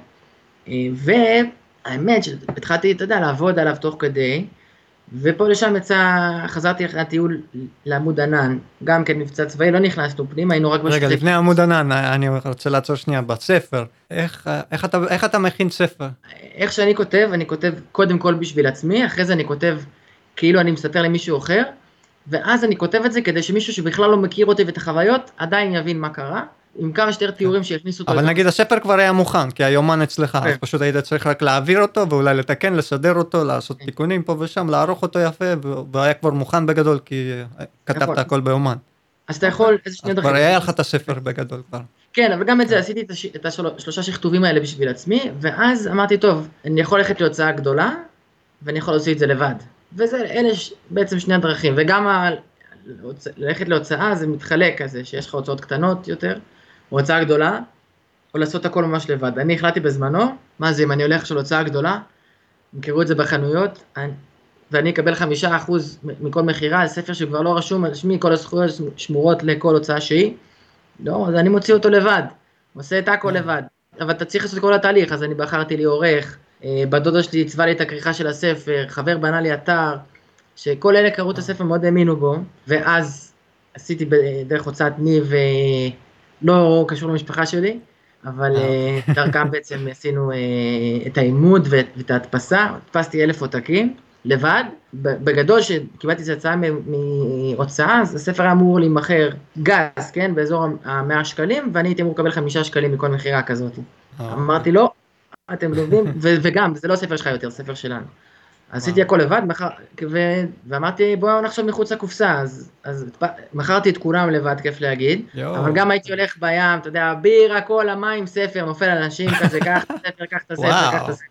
אה, והאמת שהתחלתי, אתה יודע, לעבוד עליו תוך כדי, ופה לשם יצא, חזרתי אחרי הטיול לעמוד ענן, גם כן מבצע צבאי, לא נכנסנו פנימה, היינו רק רגע, בשטחי- לפני עמוד ענן, אני רוצה לעצור שנייה, בספר, איך איך אתה- איך אתה מכין ספר? איך שאני כותב, אני כותב קודם כל בשביל עצמי, אחרי זה אני כותב כאילו אני מספר למישהו אחר, ואז אני כותב את זה כדי שמישהו שבכלל לא מכיר אותי ואת החוויות, עדיין יבין מה קרה, עם כמה שיותר תיאורים שיכניסו אותו. אבל לתוך- נגיד הספר כבר היה מוכן, כי היומן אצלך, אז כן. פשוט היית צריך רק להעביר אותו, ואולי לתקן, לסדר אותו, לעשות תיקונים פה ושם, לערוך אותו יפה, והיה כבר מוכן בגדול, כי אה, כתבת נכון. הכל ביומן. אז אתה יכול איזה שני דרכים. כבר היה לך את הספר בגדול כבר. כן, אבל גם את זה עשיתי את, הש... את השלושה שכתובים האלה בשביל עצמי, ואז אמרתי, טוב, אני יכול ללכת להוצאה גדולה, ואני יכול להוציא את זה לבד. וזה, אלה ש... בעצם שני הדרכים, וגם ה... ללכת להוצאה זה מתחלק כזה, שיש לך הוצאות קטנות יותר, או הוצאה גדולה, או לעשות הכל ממש לבד. אני החלטתי בזמנו, מה זה, אם אני הולך עכשיו להוצאה גדולה, ימכרו את זה בחנויות, אני... ואני אקבל חמישה אחוז מכל מכירה על ספר שכבר לא רשום על שמי, כל הזכויות שמורות לכל הוצאה שהיא, לא, אז אני מוציא אותו לבד, עושה את הכל לבד. אבל אתה צריך לעשות את כל התהליך, אז אני בחרתי לי עורך, אה, בת דודה שלי עיצבה לי את הכריכה של הספר, חבר בנה לי אתר, שכל אלה קראו את הספר, מאוד האמינו בו, ואז עשיתי דרך הוצאת ניב, אה, לא קשור למשפחה שלי, אבל אה, דרכם בעצם עשינו אה, את העימוד ואת ההדפסה, הדפסתי אלף עותקים, לבד, בגדול שקיבלתי את הצעה מהוצאה, אז הספר היה אמור להימכר גז, כן, באזור ה-100 שקלים, ואני הייתי אמור לקבל 5 שקלים מכל מכירה כזאת. אה. אמרתי לא, אתם יודעים, וגם, זה לא ספר שלך יותר, ספר שלנו. עשיתי הכל לבד, ואמרתי בואו נחשוב מחוץ לקופסה, אז, אז מכרתי את כולם לבד, כיף להגיד, יו. אבל גם הייתי הולך בים, אתה יודע, בירה, כל המים, ספר, נופל על אנשים כזה, קח את הספר, קח את הספר, קח את הספר.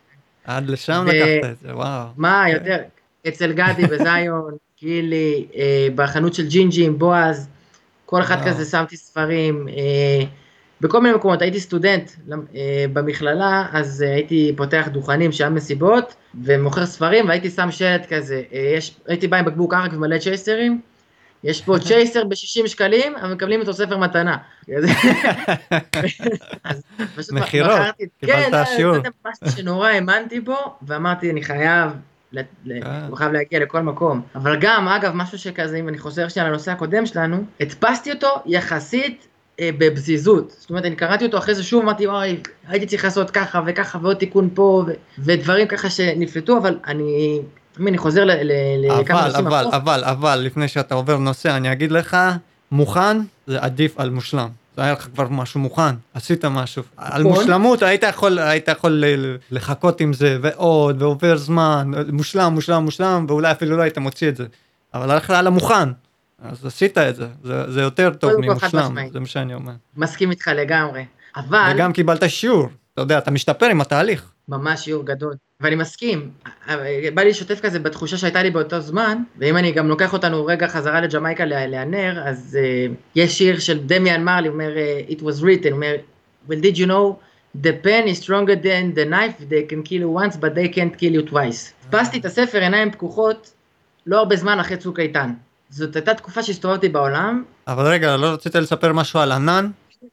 עד לשם לקחת את זה, וואו. מה יותר, אצל גדי בזיון, גילי, אה, בחנות של ג'ינג'י עם בועז, כל אחד וואו. כזה שמתי ספרים. אה, בכל מיני מקומות, הייתי סטודנט אה, במכללה, אז אה, הייתי פותח דוכנים שהיה מסיבות, ומוכר ספרים, והייתי שם שלט כזה, אה, יש, הייתי בא עם בקבוק ערק ומלא צ'ייסרים, יש פה צ'ייסר ב-60 שקלים, אבל מקבלים איתו ספר מתנה. מכירות, קיבלת כן, שיעור. זה משהו שנורא האמנתי בו, ואמרתי, אני חייב, הוא חייב להגיע לכל מקום. אבל גם, אגב, משהו שכזה, אם אני חוזר שנייה לנושא הקודם שלנו, הדפסתי אותו יחסית אה, בבזיזות. זאת אומרת, אני קראתי אותו אחרי זה שוב, אמרתי, וואי, הייתי צריך לעשות ככה וככה ועוד תיקון פה, ו- ודברים ככה שנפלטו, אבל אני, אם אני חוזר לכמה נושאים אבל, אבל, אבל, אבל, לפני שאתה עובר נושא, אני אגיד לך, מוכן זה עדיף על מושלם. זה היה לך כבר משהו מוכן, עשית משהו. על נכון. מושלמות היית יכול, היית יכול לחכות עם זה, ועוד, ועובר זמן, מושלם, מושלם, מושלם, ואולי אפילו לא היית מוציא את זה. אבל הלכת על המוכן, אז עשית את זה, זה, זה יותר טוב ממושלם, זה מה שאני אומר. מסכים איתך לגמרי, אבל... וגם קיבלת שיעור, אתה יודע, אתה משתפר עם התהליך. ממש שיעור גדול, ואני מסכים. בא לי לשתף כזה בתחושה שהייתה לי באותו זמן, ואם אני גם לוקח אותנו רגע חזרה לג'מייקה להנר, אז uh, יש שיר של דמיאן מרלי, אומר, uh, it was written, אומר, well did you know, the pen is stronger than the knife, they can kill you once, but they can't kill you twice. הדפסתי את הספר עיניים פקוחות לא הרבה זמן אחרי צוק איתן. זאת הייתה תקופה שהסתובבתי בעולם. אבל רגע, לא רצית לספר משהו על ענן?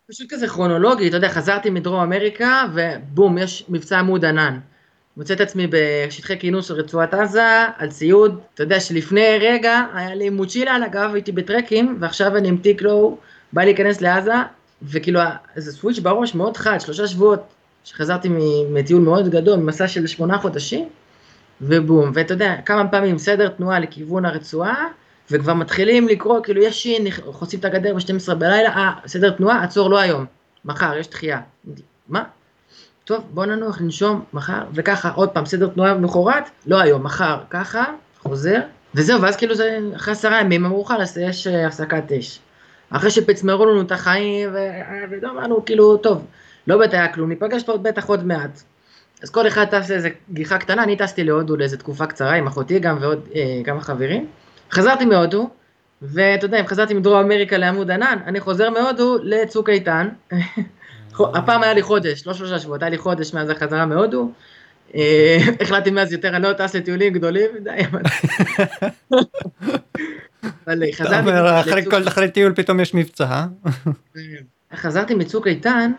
פשוט כזה כרונולוגי, אתה יודע, חזרתי מדרום אמריקה, ובום, יש מבצע עמוד ענן. מוצא את עצמי בשטחי כינוס של רצועת עזה, על ציוד, אתה יודע שלפני רגע היה לי מוצ'ילה על הגב, הייתי בטרקים, ועכשיו אני עם טיקלו, בא להיכנס לעזה, וכאילו איזה סוויץ' בראש מאוד חד, שלושה שבועות שחזרתי מטיול מאוד גדול, ממסע של שמונה חודשים, ובום, ואתה יודע, כמה פעמים סדר תנועה לכיוון הרצועה, וכבר מתחילים לקרוא, כאילו יש שין, חוצים את הגדר ב-12 בלילה, אה, סדר תנועה, עצור לא היום, מחר, יש דחייה. מה? טוב, בוא ננוח, ננשום, מחר, וככה, עוד פעם, סדר תנועה מחרת, לא היום, מחר, ככה, חוזר, וזהו, ואז כאילו זה, אחרי עשרה ימים אמרו לך, יש אה, הפסקת אש. אחרי שפצמרו לנו את החיים, ולא אמרנו, כאילו, טוב, לא באמת היה כלום, ניפגש פה בטח עוד מעט. אז כל אחד טס לאיזה גיחה קטנה, אני טסתי להודו לאיזה תקופה קצרה עם אחותי גם ועוד אה, כמה חברים. חזרתי מהודו, ואתה יודע, אם חזרתי מדרום אמריקה לעמוד ענן, אני חוזר מהודו לצוק איתן. הפעם היה לי חודש, לא שלושה שבועות, היה לי חודש מאז החזרה מהודו. אה, החלטתי מאז יותר, אני לא טס לטיולים גדולים, די, אבל חזרתי... אחרי טיול פתאום יש מבצע, אה? חזרתי מצוק איתן,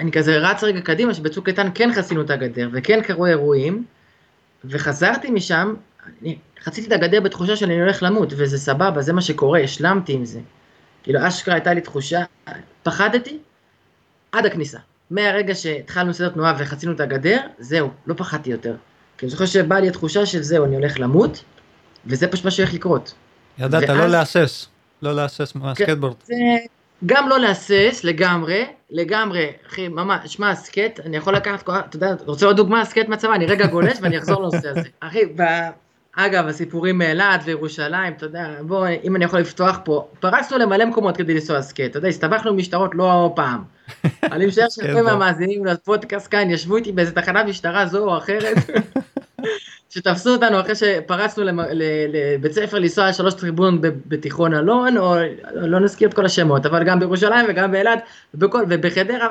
אני כזה רץ רגע קדימה, שבצוק איתן כן חסינו את הגדר, וכן קרו אירועים, וחזרתי משם, אני חציתי את הגדר בתחושה שאני הולך למות, וזה סבבה, זה מה שקורה, השלמתי עם זה. כאילו, אשכרה הייתה לי תחושה, פחדתי עד הכניסה. מהרגע שהתחלנו סדר תנועה וחצינו את הגדר, זהו, לא פחדתי יותר. כי אני זוכר שבאה לי התחושה של זהו, אני הולך למות, וזה פשוט מה שהולך לקרות. ידעת ואז... לא להסס, לא להסס מהסקטבורד. זה גם לא להסס לגמרי, לגמרי, אחי, ממש, שמע, הסקט, אני יכול לקחת, אתה יודע, רוצה עוד דוגמה, הסקט מהצבא, אני רגע גולש ואני אחזור לנושא הזה. אחי, אגב, הסיפורים מאילת וירושלים, אתה יודע, בוא, אם אני יכול לפתוח פה, פרצנו למלא מקומות כדי לנסוע סקייט, אתה יודע, הסתבכנו במשטרות לא פעם. אני משער שהרבה מהמאזינים לפודקאסט כאן ישבו איתי באיזה תחנת משטרה זו או אחרת, שתפסו אותנו אחרי שפרצנו לבית ספר לנסוע על שלוש טריבון בתיכון אלון, או לא נזכיר את כל השמות, אבל גם בירושלים וגם באילת, ובחדרה,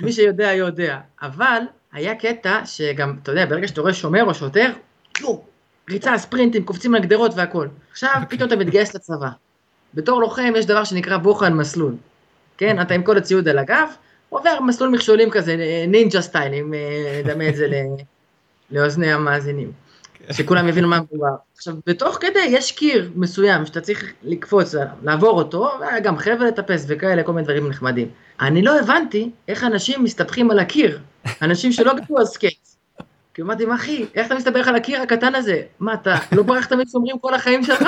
ומי שיודע יודע. אבל היה קטע שגם, אתה יודע, ברגע שאתה רואה שומר או שוטר, כלום. ריצה, ספרינטים, קופצים על גדרות והכל. עכשיו okay. פתאום אתה מתגייס לצבא. בתור לוחם יש דבר שנקרא בוחן מסלול. כן, אתה עם כל הציוד על הגב, עובר מסלול מכשולים כזה, נינג'ה סטייל, אם אה, נדמה את זה לאוזני המאזינים. Okay. שכולם יבינו מה מדובר. עכשיו, בתוך כדי יש קיר מסוים שאתה צריך לקפוץ, לעבור אותו, וגם חבל לטפס וכאלה, כל מיני דברים נחמדים. אני לא הבנתי איך אנשים מסתבכים על הקיר, אנשים שלא גדלו על סקייט. כי אמרתי, מה אחי, איך אתה מסתבך על הקיר הקטן הזה? מה, אתה לא ברחת משומרים כל החיים שלך?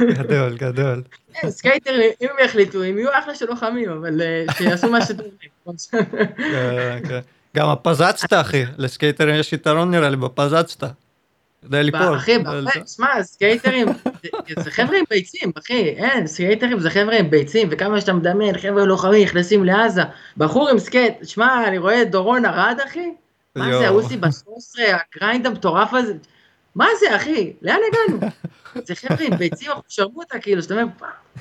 גדול, גדול. כן, סקייטרים, אם הם יחליטו, הם יהיו אחלה של לוחמים, אבל אה, שיעשו מה שטוב. כן, כן. גם הפזצת, אחי, לסקייטרים יש יתרון נראה לי בפזצת. כדי ליפול. אחי, שמע, סקייטרים, זה חבר'ה עם ביצים, אחי, אין, סקייטרים זה חבר'ה עם ביצים, וכמה שאתה מדמיין, חבר'ה לוחמים נכנסים לעזה, בחור עם סקייט, שמע, אני רואה את דורון ארד, אחי, מה זה, האוסי ב-13, ה grind המטורף הזה, מה זה, אחי, לאן הגענו? זה חבר'ה עם ביצים, אנחנו שרבו אותה, כאילו, שאתה אומר,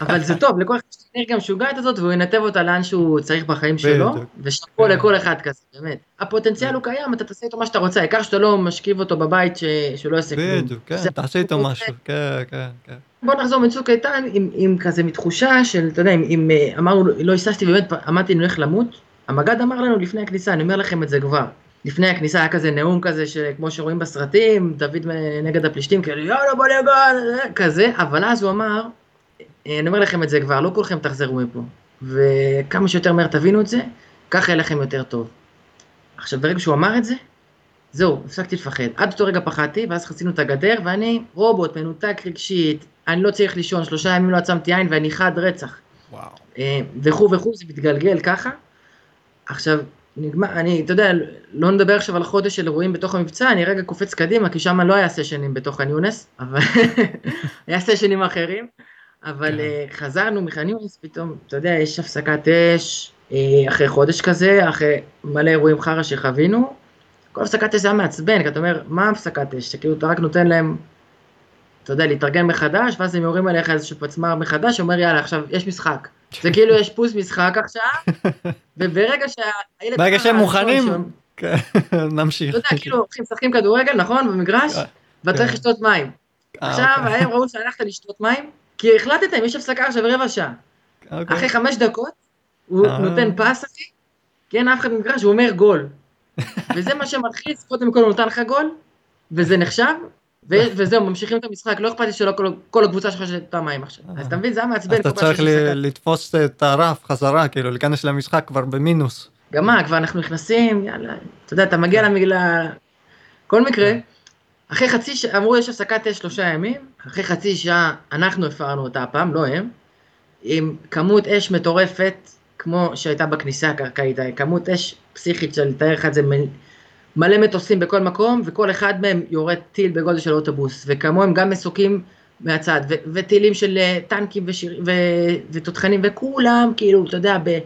אבל זה טוב, לכל אחד יש אנרגיה משוגעת הזאת, והוא ינתב אותה לאן שהוא צריך בחיים שלו, ושאפו לכל אחד כזה, באמת. הפוטנציאל הוא קיים, אתה תעשה איתו מה שאתה רוצה, העיקר שאתה לא משכיב אותו בבית, שלא יעשה כלום. בדיוק, כן, תעשה איתו משהו, כן, כן, כן. בוא נחזור מצוק איתן עם כזה מתחושה של, אתה יודע, אם אמרנו, לא היססתי, באמת עמדתי, אני הולך למות, המג"ד אמר לנו לפני הכניסה, אני אומר לכם את זה כבר. לפני הכניסה היה כזה נאום כזה, שכמו שרואים בסרטים, דוד נגד הפלישתים, כאילו יאללה בוא נגד, כזה, אבל אז הוא אמר, אני אומר לכם את זה כבר, לא כולכם תחזרו מפה, וכמה שיותר מהר תבינו את זה, ככה יהיה לכם יותר טוב. עכשיו, ברגע שהוא אמר את זה, זהו, הפסקתי לפחד. עד אותו רגע פחדתי, ואז חצינו את הגדר, ואני רובוט, מנותק רגשית, אני לא צריך לישון, שלושה ימים לא עצמתי עין, ואני חד רצח. וואו. וכו' וכו', זה מתגלגל ככה. עכשיו, נגמר, אני, אתה יודע, לא נדבר עכשיו על חודש של אירועים בתוך המבצע, אני רגע קופץ קדימה, כי שם לא היה סשנים בתוך ח'אן יונס, אבל היה סשנים אחרים, אבל כן. uh, חזרנו מח'אן יונס, פתאום, אתה יודע, יש הפסקת אש, uh, אחרי חודש כזה, אחרי מלא אירועים חרא שחווינו, כל הפסקת אש זה היה מעצבן, כי אתה אומר, מה הפסקת אש? שכאילו אתה רק נותן להם, אתה יודע, להתארגן מחדש, ואז הם יורים עליך איזשהו פצמ"ר מחדש, שאומר, יאללה, עכשיו יש משחק. זה כאילו יש פוס משחק עכשיו, וברגע שהילד... ברגע שהם מוכנים, כן, נמשיך. אתה יודע, כאילו, הולכים לשחקים כדורגל, נכון, במגרש, אה, ואתה צריך כן. לשתות מים. אה, עכשיו, אוקיי. הם ראו שהלכת לשתות מים, כי החלטתם, יש הפסקה עכשיו רבע שעה. אוקיי. אחרי חמש דקות, הוא אה. נותן פס, אחי, כן, אף אחד במגרש, הוא אומר גול. וזה מה שמלחיץ, קודם כל הוא נותן לך גול, וזה נחשב, וזהו, ממשיכים את המשחק, לא אכפת לי שלא כל הקבוצה שלך שתה מים עכשיו. אז אתה מבין, זה היה מעצבן. אתה צריך לתפוס את הרף חזרה, כאילו, להיכנס למשחק כבר במינוס. גם מה, כבר אנחנו נכנסים, יאללה, אתה יודע, אתה מגיע למגלה... כל מקרה, אחרי חצי שעה, אמרו יש הפסקת אש שלושה ימים, אחרי חצי שעה אנחנו הפרנו אותה הפעם, לא הם, עם כמות אש מטורפת, כמו שהייתה בכניסה הקרקעית, כמות אש פסיכית של לתאר לך את זה מלא מטוסים בכל מקום, וכל אחד מהם יורד טיל בגודל של אוטובוס, וכמוהם גם מסוקים מהצד, ו- וטילים של אה, טנקים ושיר- ו- ותותחנים, וכולם, כאילו, אתה יודע, ב-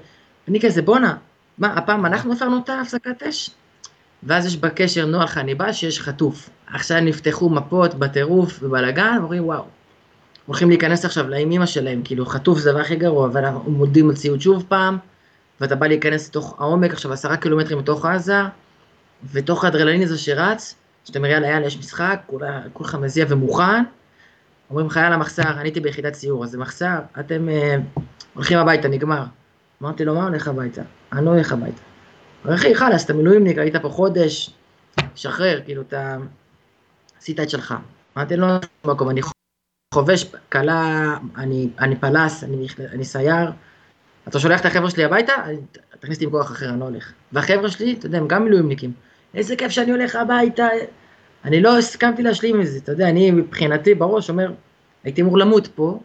אני כזה, בואנה, מה, הפעם אנחנו הפרנו את ההפסקת אש? ואז יש בקשר נועה חניבה שיש חטוף. עכשיו נפתחו מפות בטירוף ובלאגן, ואומרים וואו, הולכים להיכנס עכשיו לאימא שלהם, כאילו חטוף זה הדבר הכי גרוע, ואנחנו מודים מציאות שוב פעם, ואתה בא להיכנס לתוך העומק, עכשיו עשרה קילומטרים מתוך עזה, ותוך האדרלנין הזה שרץ, שאתה אומר יאללה יאללה יש משחק, כולך מזיע ומוכן, אומרים לך יאללה מחסר, אני הייתי ביחידת סיור, אז זה מחסר, אתם אה, הולכים הביתה, נגמר. אמרתי לו מה הולך הביתה? אני לא הולך הביתה. אחי חלאס, אתה מילואימניק, היית פה חודש, שחרר, כאילו אתה עשית את שלך. אמרתי לו, לא מקום, אני חובש כלה, אני, אני פלס, אני, אני סייר, אתה שולח את החבר'ה שלי הביתה, תכניס אותי עם כוח אחר, אני לא הולך. והחבר'ה שלי, אתה יודע, הם גם מילואימניקים. איזה כיף שאני הולך הביתה. אני לא הסכמתי להשלים עם זה, אתה יודע, אני מבחינתי בראש אומר, הייתי אמור למות פה,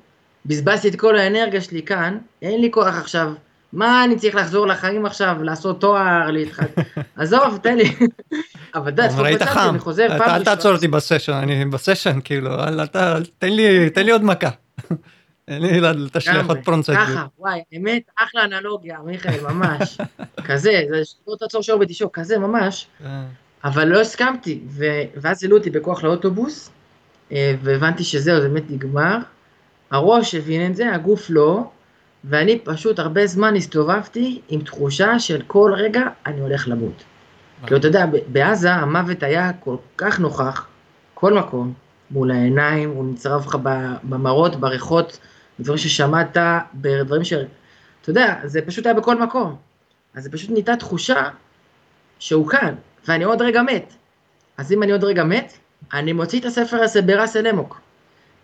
בזבזתי את כל האנרגיה שלי כאן, אין לי כוח עכשיו, מה אני צריך לחזור לחיים עכשיו, לעשות תואר, להתחד... עזוב, תן לי. אבל יודע, צחוק בצד, אני חוזר פעם ראשונה. אל תעצור אותי בסשן, אני בסשן, כאילו, תן לי עוד מכה. אין לי לתשלח עוד פרונצט. ככה, וואי, אמת, אחלה אנלוגיה, מיכאל, ממש. כזה, זה לא תעצור שור ותשוק, כזה ממש. אה. אבל לא הסכמתי, ואז העלו אותי בכוח לאוטובוס, אה, והבנתי שזהו, זה באמת נגמר. הראש הבין את זה, הגוף לא, ואני פשוט הרבה זמן הסתובבתי עם תחושה של כל רגע אני הולך למות. כי אתה יודע, בעזה המוות היה כל כך נוכח, כל מקום, מול העיניים, הוא נצרב לך במראות, בריחות, דברים ששמעת, בדברים ש... אתה יודע, זה פשוט היה בכל מקום. אז זה פשוט נהייתה תחושה שהוא כאן, ואני עוד רגע מת. אז אם אני עוד רגע מת, אני מוציא את הספר הזה ברס אל אמוק.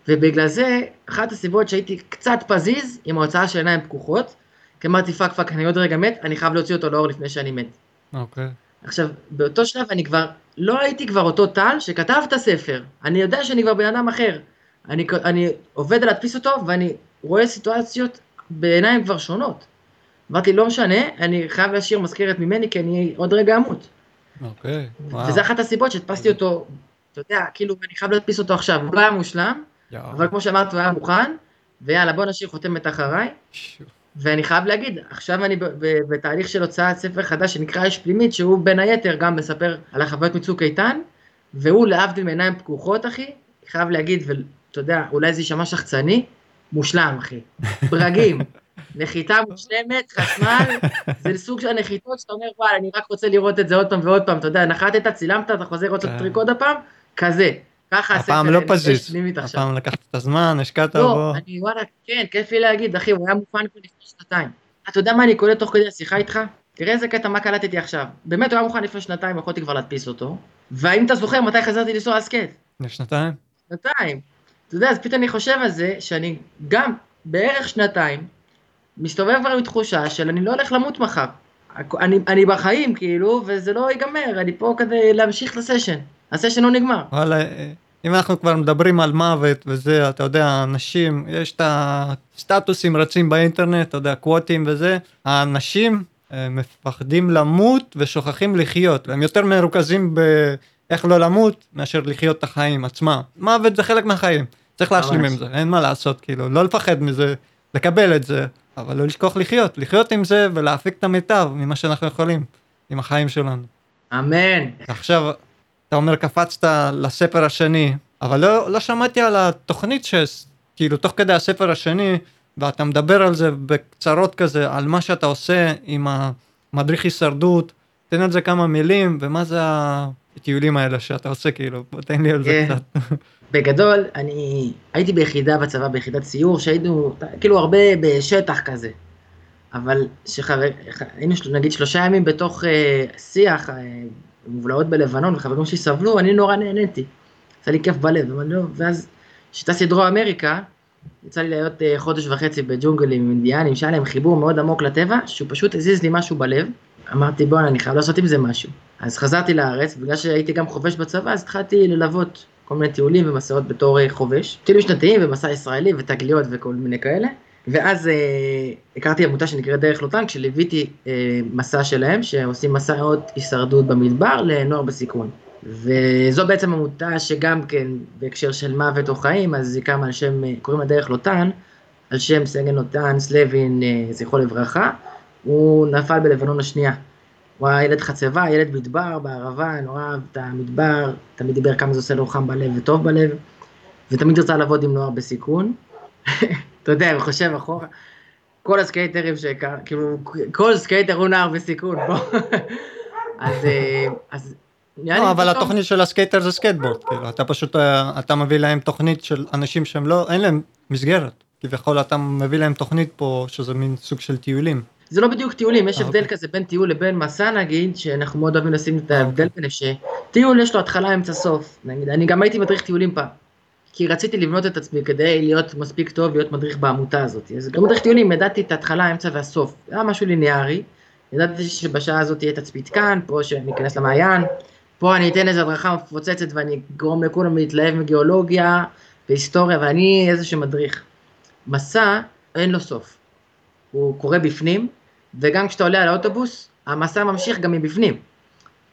ובגלל זה, אחת הסיבות שהייתי קצת פזיז עם ההוצאה של עיניים פקוחות, כי אמרתי fuck fuck, אני עוד רגע מת, אני חייב להוציא אותו לאור לפני שאני מת. אוקיי. עכשיו, באותו שלב אני כבר, לא הייתי כבר אותו טל שכתב את הספר. אני יודע שאני כבר בן אדם אחר. אני, אני עובד על להדפיס אותו, ואני רואה סיטואציות בעיניים כבר שונות. אמרתי, לא משנה, אני חייב להשאיר מזכירת ממני, כי אני עוד רגע אמות. אוקיי, וואו. וזה אחת הסיבות שהדפסתי אותו, אתה יודע, כאילו, אני חייב להדפיס אותו עכשיו. הוא לא היה מושלם, יואו. אבל כמו שאמרת, הוא היה מוכן, ויאללה, בוא נשאיר חותמת אחריי. ואני חייב להגיד, עכשיו אני בתהליך של הוצאת ספר חדש שנקרא אש פנימית, שהוא בין היתר גם מספר על החוויות מצוק איתן, והוא להבדיל מעיניים פקוחות, אחי, חייב להגיד, ואתה יודע, אולי זה יישמע שחצני, מושלם, אחי. ברגים. נחיתה מושלמת, חשמל, זה סוג של נחיתות שאתה אומר, וואלה, אני רק רוצה לראות את זה עוד פעם ועוד פעם, אתה יודע, נחתת, צילמת, אתה חוזר רוצה כן. טריק עוד הפעם, כזה. ככה הפעם לא פזיז. הפעם לקחת את הזמן, השקעת לא, בו. אני וואלה, כן, כיף לי להגיד, אחי, הוא היה מוכן כבר לפני שנתיים. אתה יודע מה אני קולט תוך כדי השיחה איתך? תראה איזה קטע, מה קלטתי עכשיו. באמת, הוא היה מוכן לפני שנתיים, יכולתי כבר להדפיס אותו. והאם אתה זוכר מתי חזרתי לנסוע הסכת? לשנתיים? שנתיים. אתה יודע, אז פתאום אני חושב על זה, שאני גם בערך שנתיים, מסתובב כבר עם תחושה של אני לא הולך למות מחר. אני, אני בחיים, כאילו, וזה לא ייגמר, אני פה כדי להמשיך את הסשן. לא נגמר. וואלה, אה, אם אנחנו כבר מדברים על מוות וזה, אתה יודע, אנשים, יש את הסטטוסים רצים באינטרנט, אתה יודע, קווטים וזה, האנשים אה, מפחדים למות ושוכחים לחיות, הם יותר מרוכזים באיך לא למות מאשר לחיות את החיים עצמם. מוות זה חלק מהחיים, צריך להשלים. עם זה, אין מה לעשות, כאילו, לא לפחד מזה, לקבל את זה, אבל לא לשכוח לחיות, לחיות עם זה ולהפיק את המיטב ממה שאנחנו יכולים, עם החיים שלנו. אמן. עכשיו, אתה אומר קפצת לספר השני, אבל לא, לא שמעתי על התוכנית שכאילו תוך כדי הספר השני, ואתה מדבר על זה בקצרות כזה, על מה שאתה עושה עם המדריך הישרדות, תן על זה כמה מילים, ומה זה הטיולים האלה שאתה עושה, כאילו, בוא תן לי על זה כן. קצת. בגדול, אני הייתי ביחידה בצבא, ביחידת סיור, שהיינו כאילו הרבה בשטח כזה. אבל שחבר, היינו נגיד שלושה ימים בתוך אה, שיח, אה, מובלעות בלבנון, וחברים שלי סבלו, אני נורא נהניתי. עשה לי כיף בלב, לא, ואז כשטסתי דרום אמריקה, יצא לי להיות אה, חודש וחצי בג'ונגלים עם אינדיאנים, שהיה להם חיבור מאוד עמוק לטבע, שהוא פשוט הזיז לי משהו בלב. אמרתי, בואנה, אני חייב לעשות עם זה משהו. אז חזרתי לארץ, בגלל שהייתי גם חובש בצבא, אז התחלתי ללוות כל מיני טיולים ומסעות בתור אה, חובש. טיולים שנתיים ומסע ישראלי ותגליות וכל מיני כאלה. ואז אה, הכרתי עמותה שנקראת דרך לוטן, כשליוויתי אה, מסע שלהם, שעושים מסעות הישרדות במדבר לנוער בסיכון. וזו בעצם עמותה שגם כן, בהקשר של מוות או חיים, אז היא קמה על שם, אה, קוראים לה דרך לוטן, על שם סגן לוטן סלווין, אה, זכרו לברכה, הוא נפל בלבנון השנייה. הוא היה ילד חצבה, ילד מדבר בערבה, נורא אהב את המדבר, תמיד דיבר כמה זה עושה לו חם בלב וטוב בלב, ותמיד רצה לעבוד עם נוער בסיכון. אתה יודע, אני חושב אחורה, כל הסקייטרים שהכר, כאילו, כל סקייטר הוא נער בסיכון, בוא. אז, אה, אז, לא, אבל פתאום- התוכנית של הסקייטר זה סקייטבורד, כאילו, אתה פשוט, אה, אתה מביא להם תוכנית של אנשים שהם לא, אין להם מסגרת. כביכול אתה מביא להם תוכנית פה, שזה מין סוג של טיולים. זה לא בדיוק טיולים, יש אה, הבדל אוקיי. כזה בין טיול לבין מסע נגיד, שאנחנו מאוד אוהבים לשים את ההבדל. ביניהם, שטיול יש לו התחלה, אמצע, סוף. נגיד, אני גם הייתי מדריך טיולים פעם. כי רציתי לבנות את עצמי כדי להיות מספיק טוב, להיות מדריך בעמותה הזאת. אז גם מדריך טיולים, ידעתי את ההתחלה, האמצע והסוף. היה משהו ליניארי. ידעתי שבשעה הזאת תהיה תצפית כאן, פה שאני אכנס למעיין, פה אני אתן איזו הדרכה מפוצצת ואני אגרום לכולם להתלהב מגיאולוגיה והיסטוריה, ואני איזשהו מדריך. מסע, אין לו סוף. הוא קורה בפנים, וגם כשאתה עולה על האוטובוס, המסע ממשיך גם מבפנים.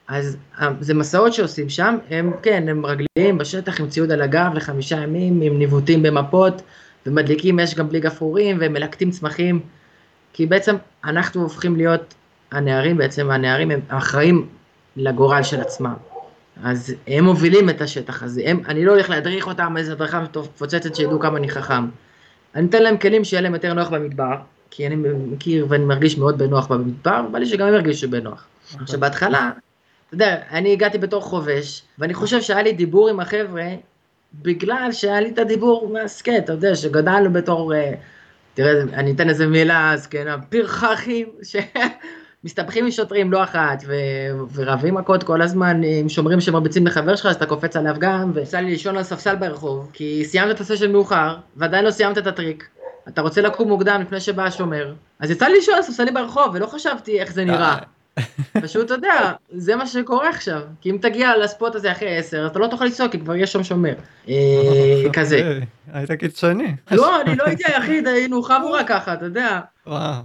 אז אה, זה מסעות שעושים שם, הם כן, הם רגליים בשטח עם ציוד על הגב לחמישה ימים, עם ניווטים במפות, ומדליקים אש גם בלי גפרורים, ומלקטים צמחים, כי בעצם אנחנו הופכים להיות הנערים, בעצם הנערים הם אחראים לגורל של עצמם. אז הם מובילים את השטח הזה, הם, אני לא הולך להדריך אותם איזה הדרכה מפוצצת שידעו כמה אני חכם. אני אתן להם כלים שיהיה להם יותר נוח במדבר, כי אני מכיר ואני מרגיש מאוד בנוח במדבר, בא לי שגם הם ירגישו בנוח. עכשיו בהתחלה, אתה יודע, אני הגעתי בתור חובש, ואני חושב שהיה לי דיבור עם החבר'ה, בגלל שהיה לי את הדיבור מהסכת, אתה יודע, שגדלנו בתור, אה, תראה, אני אתן איזה מילה זקנה, פרחחים, שמסתבכים עם שוטרים לא אחת, ו... ורבים מכות כל הזמן עם שומרים שמרביצים לחבר שלך, אז אתה קופץ עליו גם, ויצא לי לישון על ספסל ברחוב, כי סיימת את הסשן מאוחר, ועדיין לא סיימת את הטריק. אתה רוצה לקום מוקדם לפני שבא השומר, אז יצא לי לישון על ספסלים ברחוב, ולא חשבתי איך זה נראה. פשוט, אתה יודע, זה מה שקורה עכשיו. כי אם תגיע לספוט הזה אחרי 10, אתה לא תוכל לצעוק, כי כבר יש שם שומר. אה, כזה. אוקיי, היית קיצוני. לא, אני לא יודע, אחי, היינו חבורה ככה, אתה יודע.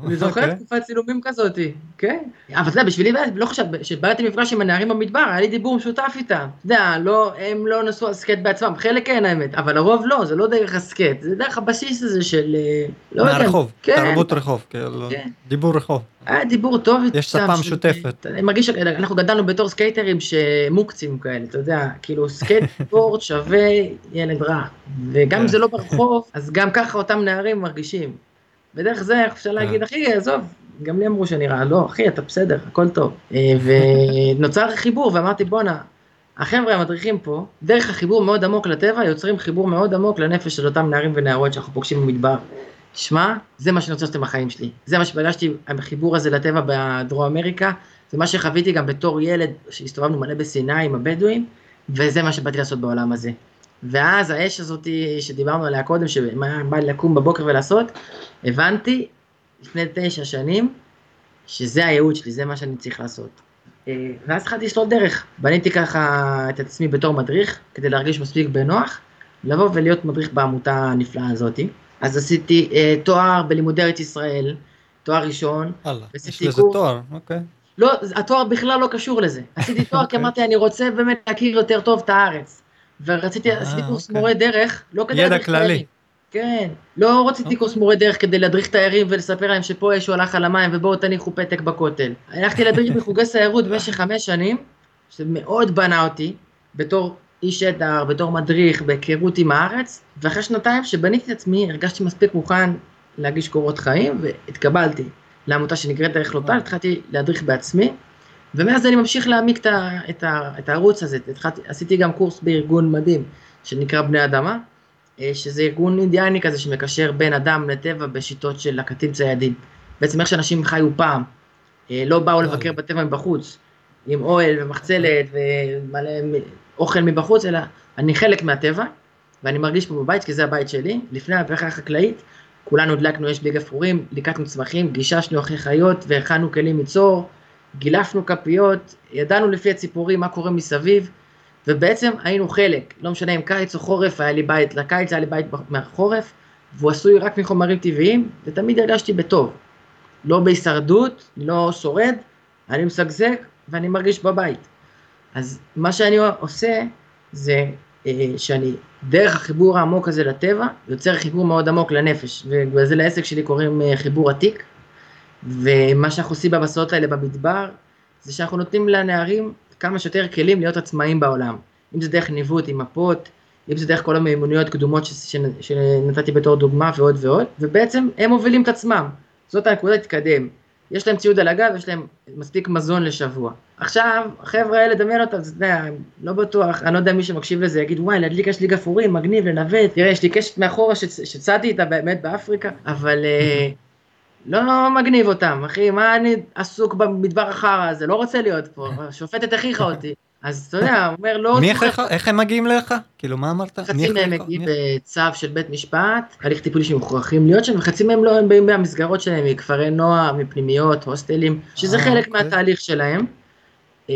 אני זוכר אוקיי. תקופת צילומים כזאתי, כן. אבל אתה יודע, בשבילי, לא חושב, כשבאתי מפגש עם הנערים במדבר, היה לי דיבור משותף איתם. אתה יודע, לא, הם לא נסעו על סקייט בעצמם, חלק כן האמת, אבל הרוב לא, זה לא דרך הסקייט, זה דרך הבסיס הזה של... אה, לא יודע. מהרחוב, כן. תרבות רחוב, כאילו, כן. דיבור רחוב. היה דיבור טוב איתם. יש שפה משותפת. אני מרגיש שאנחנו גדלנו בתור סקייטרים שמוקצים כאלה, אתה יודע, כאילו סקייטבורד שווה ילד רע. וגם אם זה לא ברחוב, אז גם ככה אותם נערים מרגישים. ודרך זה אפשר להגיד, אחי, עזוב, גם לי אמרו שאני רע, לא, אחי, אתה בסדר, הכל טוב. אה, ונוצר חיבור, ואמרתי, בואנה, החבר'ה המדריכים פה, דרך החיבור מאוד עמוק לטבע, יוצרים חיבור מאוד עמוק לנפש של אותם נערים ונערות שאנחנו פוגשים במדבר. שמע, זה מה שאני רוצה לעשות עם החיים שלי. זה מה שפגשתי, החיבור הזה לטבע בדרום אמריקה, זה מה שחוויתי גם בתור ילד, שהסתובבנו מלא בסיני עם הבדואים, וזה מה שבאתי לעשות בעולם הזה. ואז האש הזאת שדיברנו עליה קודם, שבא לי לקום בבוקר ולעשות, הבנתי לפני תשע שנים, שזה הייעוד שלי, זה מה שאני צריך לעשות. אה, ואז התחלתי לשלוט דרך. בניתי ככה את עצמי בתור מדריך, כדי להרגיש מספיק בנוח, לבוא ולהיות מדריך בעמותה הנפלאה הזאתי. אז עשיתי אה, תואר בלימודי ארץ ישראל, תואר ראשון. עשיתי יש לזה קורס. תואר, אוקיי. לא, התואר בכלל לא קשור לזה. עשיתי תואר כי אוקיי. אמרתי, אני רוצה באמת להכיר יותר טוב את הארץ. ורציתי, אה, עשיתי קורס אוקיי. מורה דרך, לא כדי ידע כללי. כן, לא רציתי אוקיי. קורס מורה דרך כדי להדריך תיירים ולספר להם שפה יש הולך על המים ובואו תניחו פתק בכותל. הלכתי להדריך בחוגי סיירות במשך חמש שנים, שמאוד בנה אותי, בתור איש עדר, בתור מדריך, בהיכרות עם הארץ, ואחרי שנתיים שבניתי את עצמי, הרגשתי מספיק מוכן להגיש קורות חיים, והתקבלתי לעמותה שנקראת דרך לוטל, התחלתי להדריך בעצמי, ומאז אני ממשיך להעמיק את, ה, את, ה, את הערוץ הזה, התחלתי, עשיתי גם קורס בארגון מדהים, שנקרא בני אדמה, אה, שזה ארגון אינדיאני כזה שמקשר בין אדם לטבע בשיטות של לקטים ציידים. בעצם איך שאנשים חיו פעם, אה, לא באו לבקר בטבע מבחוץ, עם אוהל ומחצלת ומלא אוכל מבחוץ, אלא אני חלק מהטבע, ואני מרגיש פה בבית, כי זה הבית שלי. לפני המהפכה החקלאית, כולנו הדלקנו אש בלי גפרורים, ליקטנו צמחים, גיששנו אחרי חיות והכנו כלים מצור, גילפנו כפיות, ידענו לפי הציפורים מה קורה מסביב, ובעצם היינו חלק, לא משנה אם קיץ או חורף, היה לי בית לקיץ, היה לי בית מהחורף, והוא עשוי רק מחומרים טבעיים, ותמיד הרגשתי בטוב. לא בהישרדות, לא שורד, אני משגשג ואני מרגיש בבית. אז מה שאני עושה זה אה, שאני דרך החיבור העמוק הזה לטבע, יוצר חיבור מאוד עמוק לנפש, וזה לעסק שלי קוראים אה, חיבור עתיק, ומה שאנחנו עושים במסעות האלה במדבר, זה שאנחנו נותנים לנערים כמה שיותר כלים להיות עצמאיים בעולם. אם זה דרך ניווט עם מפות, אם זה דרך כל המיומנויות קדומות שנתתי בתור דוגמה ועוד ועוד, ובעצם הם מובילים את עצמם. זאת הנקודה להתקדם. יש להם ציוד על הגב, יש להם מספיק מזון לשבוע. עכשיו, החבר'ה האלה, דמיין אותם, אתה יודע, לא בטוח, אני לא יודע מי שמקשיב לזה יגיד, וואי, להדליק יש לי גפרורים, מגניב, לנווט, תראה, יש לי קשת מאחורה שצ- איתה באמת באפריקה, אבל אה, לא מגניב אותם, אחי, מה אני עסוק במדבר החרא הזה, לא רוצה להיות פה, השופטת הכריחה אותי. אז אתה יודע, הוא אומר, לא... מי זוכר- איך הם מגיעים אליך? כאילו, מה אמרת? חצי מהם הכריח- מגיעים בצו של בית משפט, הליך טיפולי שמוכרחים להיות שם, וחצי מהם לא, הם באים מהמסגרות שלהם, מכפרי נוער, מפנימיות, הוסטלים, שזה אה, חלק אוקיי. מהתהליך שלהם. אמ,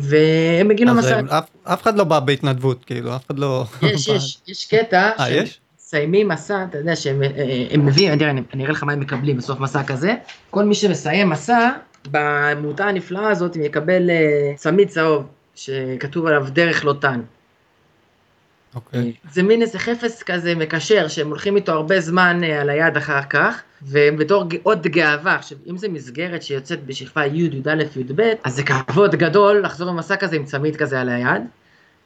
והם מגיעים למסע, אף- אחד לא בא בהתנדבות, כאילו, אף אחד לא... יש, יש, יש קטע, אה, יש? מסיימים מסע, אתה יודע שהם אה, אה, מביאים, אני אראה לך מה הם מקבלים בסוף מסע כזה, כל מי שמסיים מסע, בעמותה הנפלאה הזאת, הם יקבל אה, צמיד צהוב, שכתוב עליו דרך לוטן. אוקיי. זה מין איזה חפץ כזה מקשר שהם הולכים איתו הרבה זמן על היד אחר כך, ובתור עוד גאווה, עכשיו אם זה מסגרת שיוצאת בשכבה י', י"א, י"ב, אז זה כבוד גדול לחזור במסע כזה עם צמיד כזה על היד,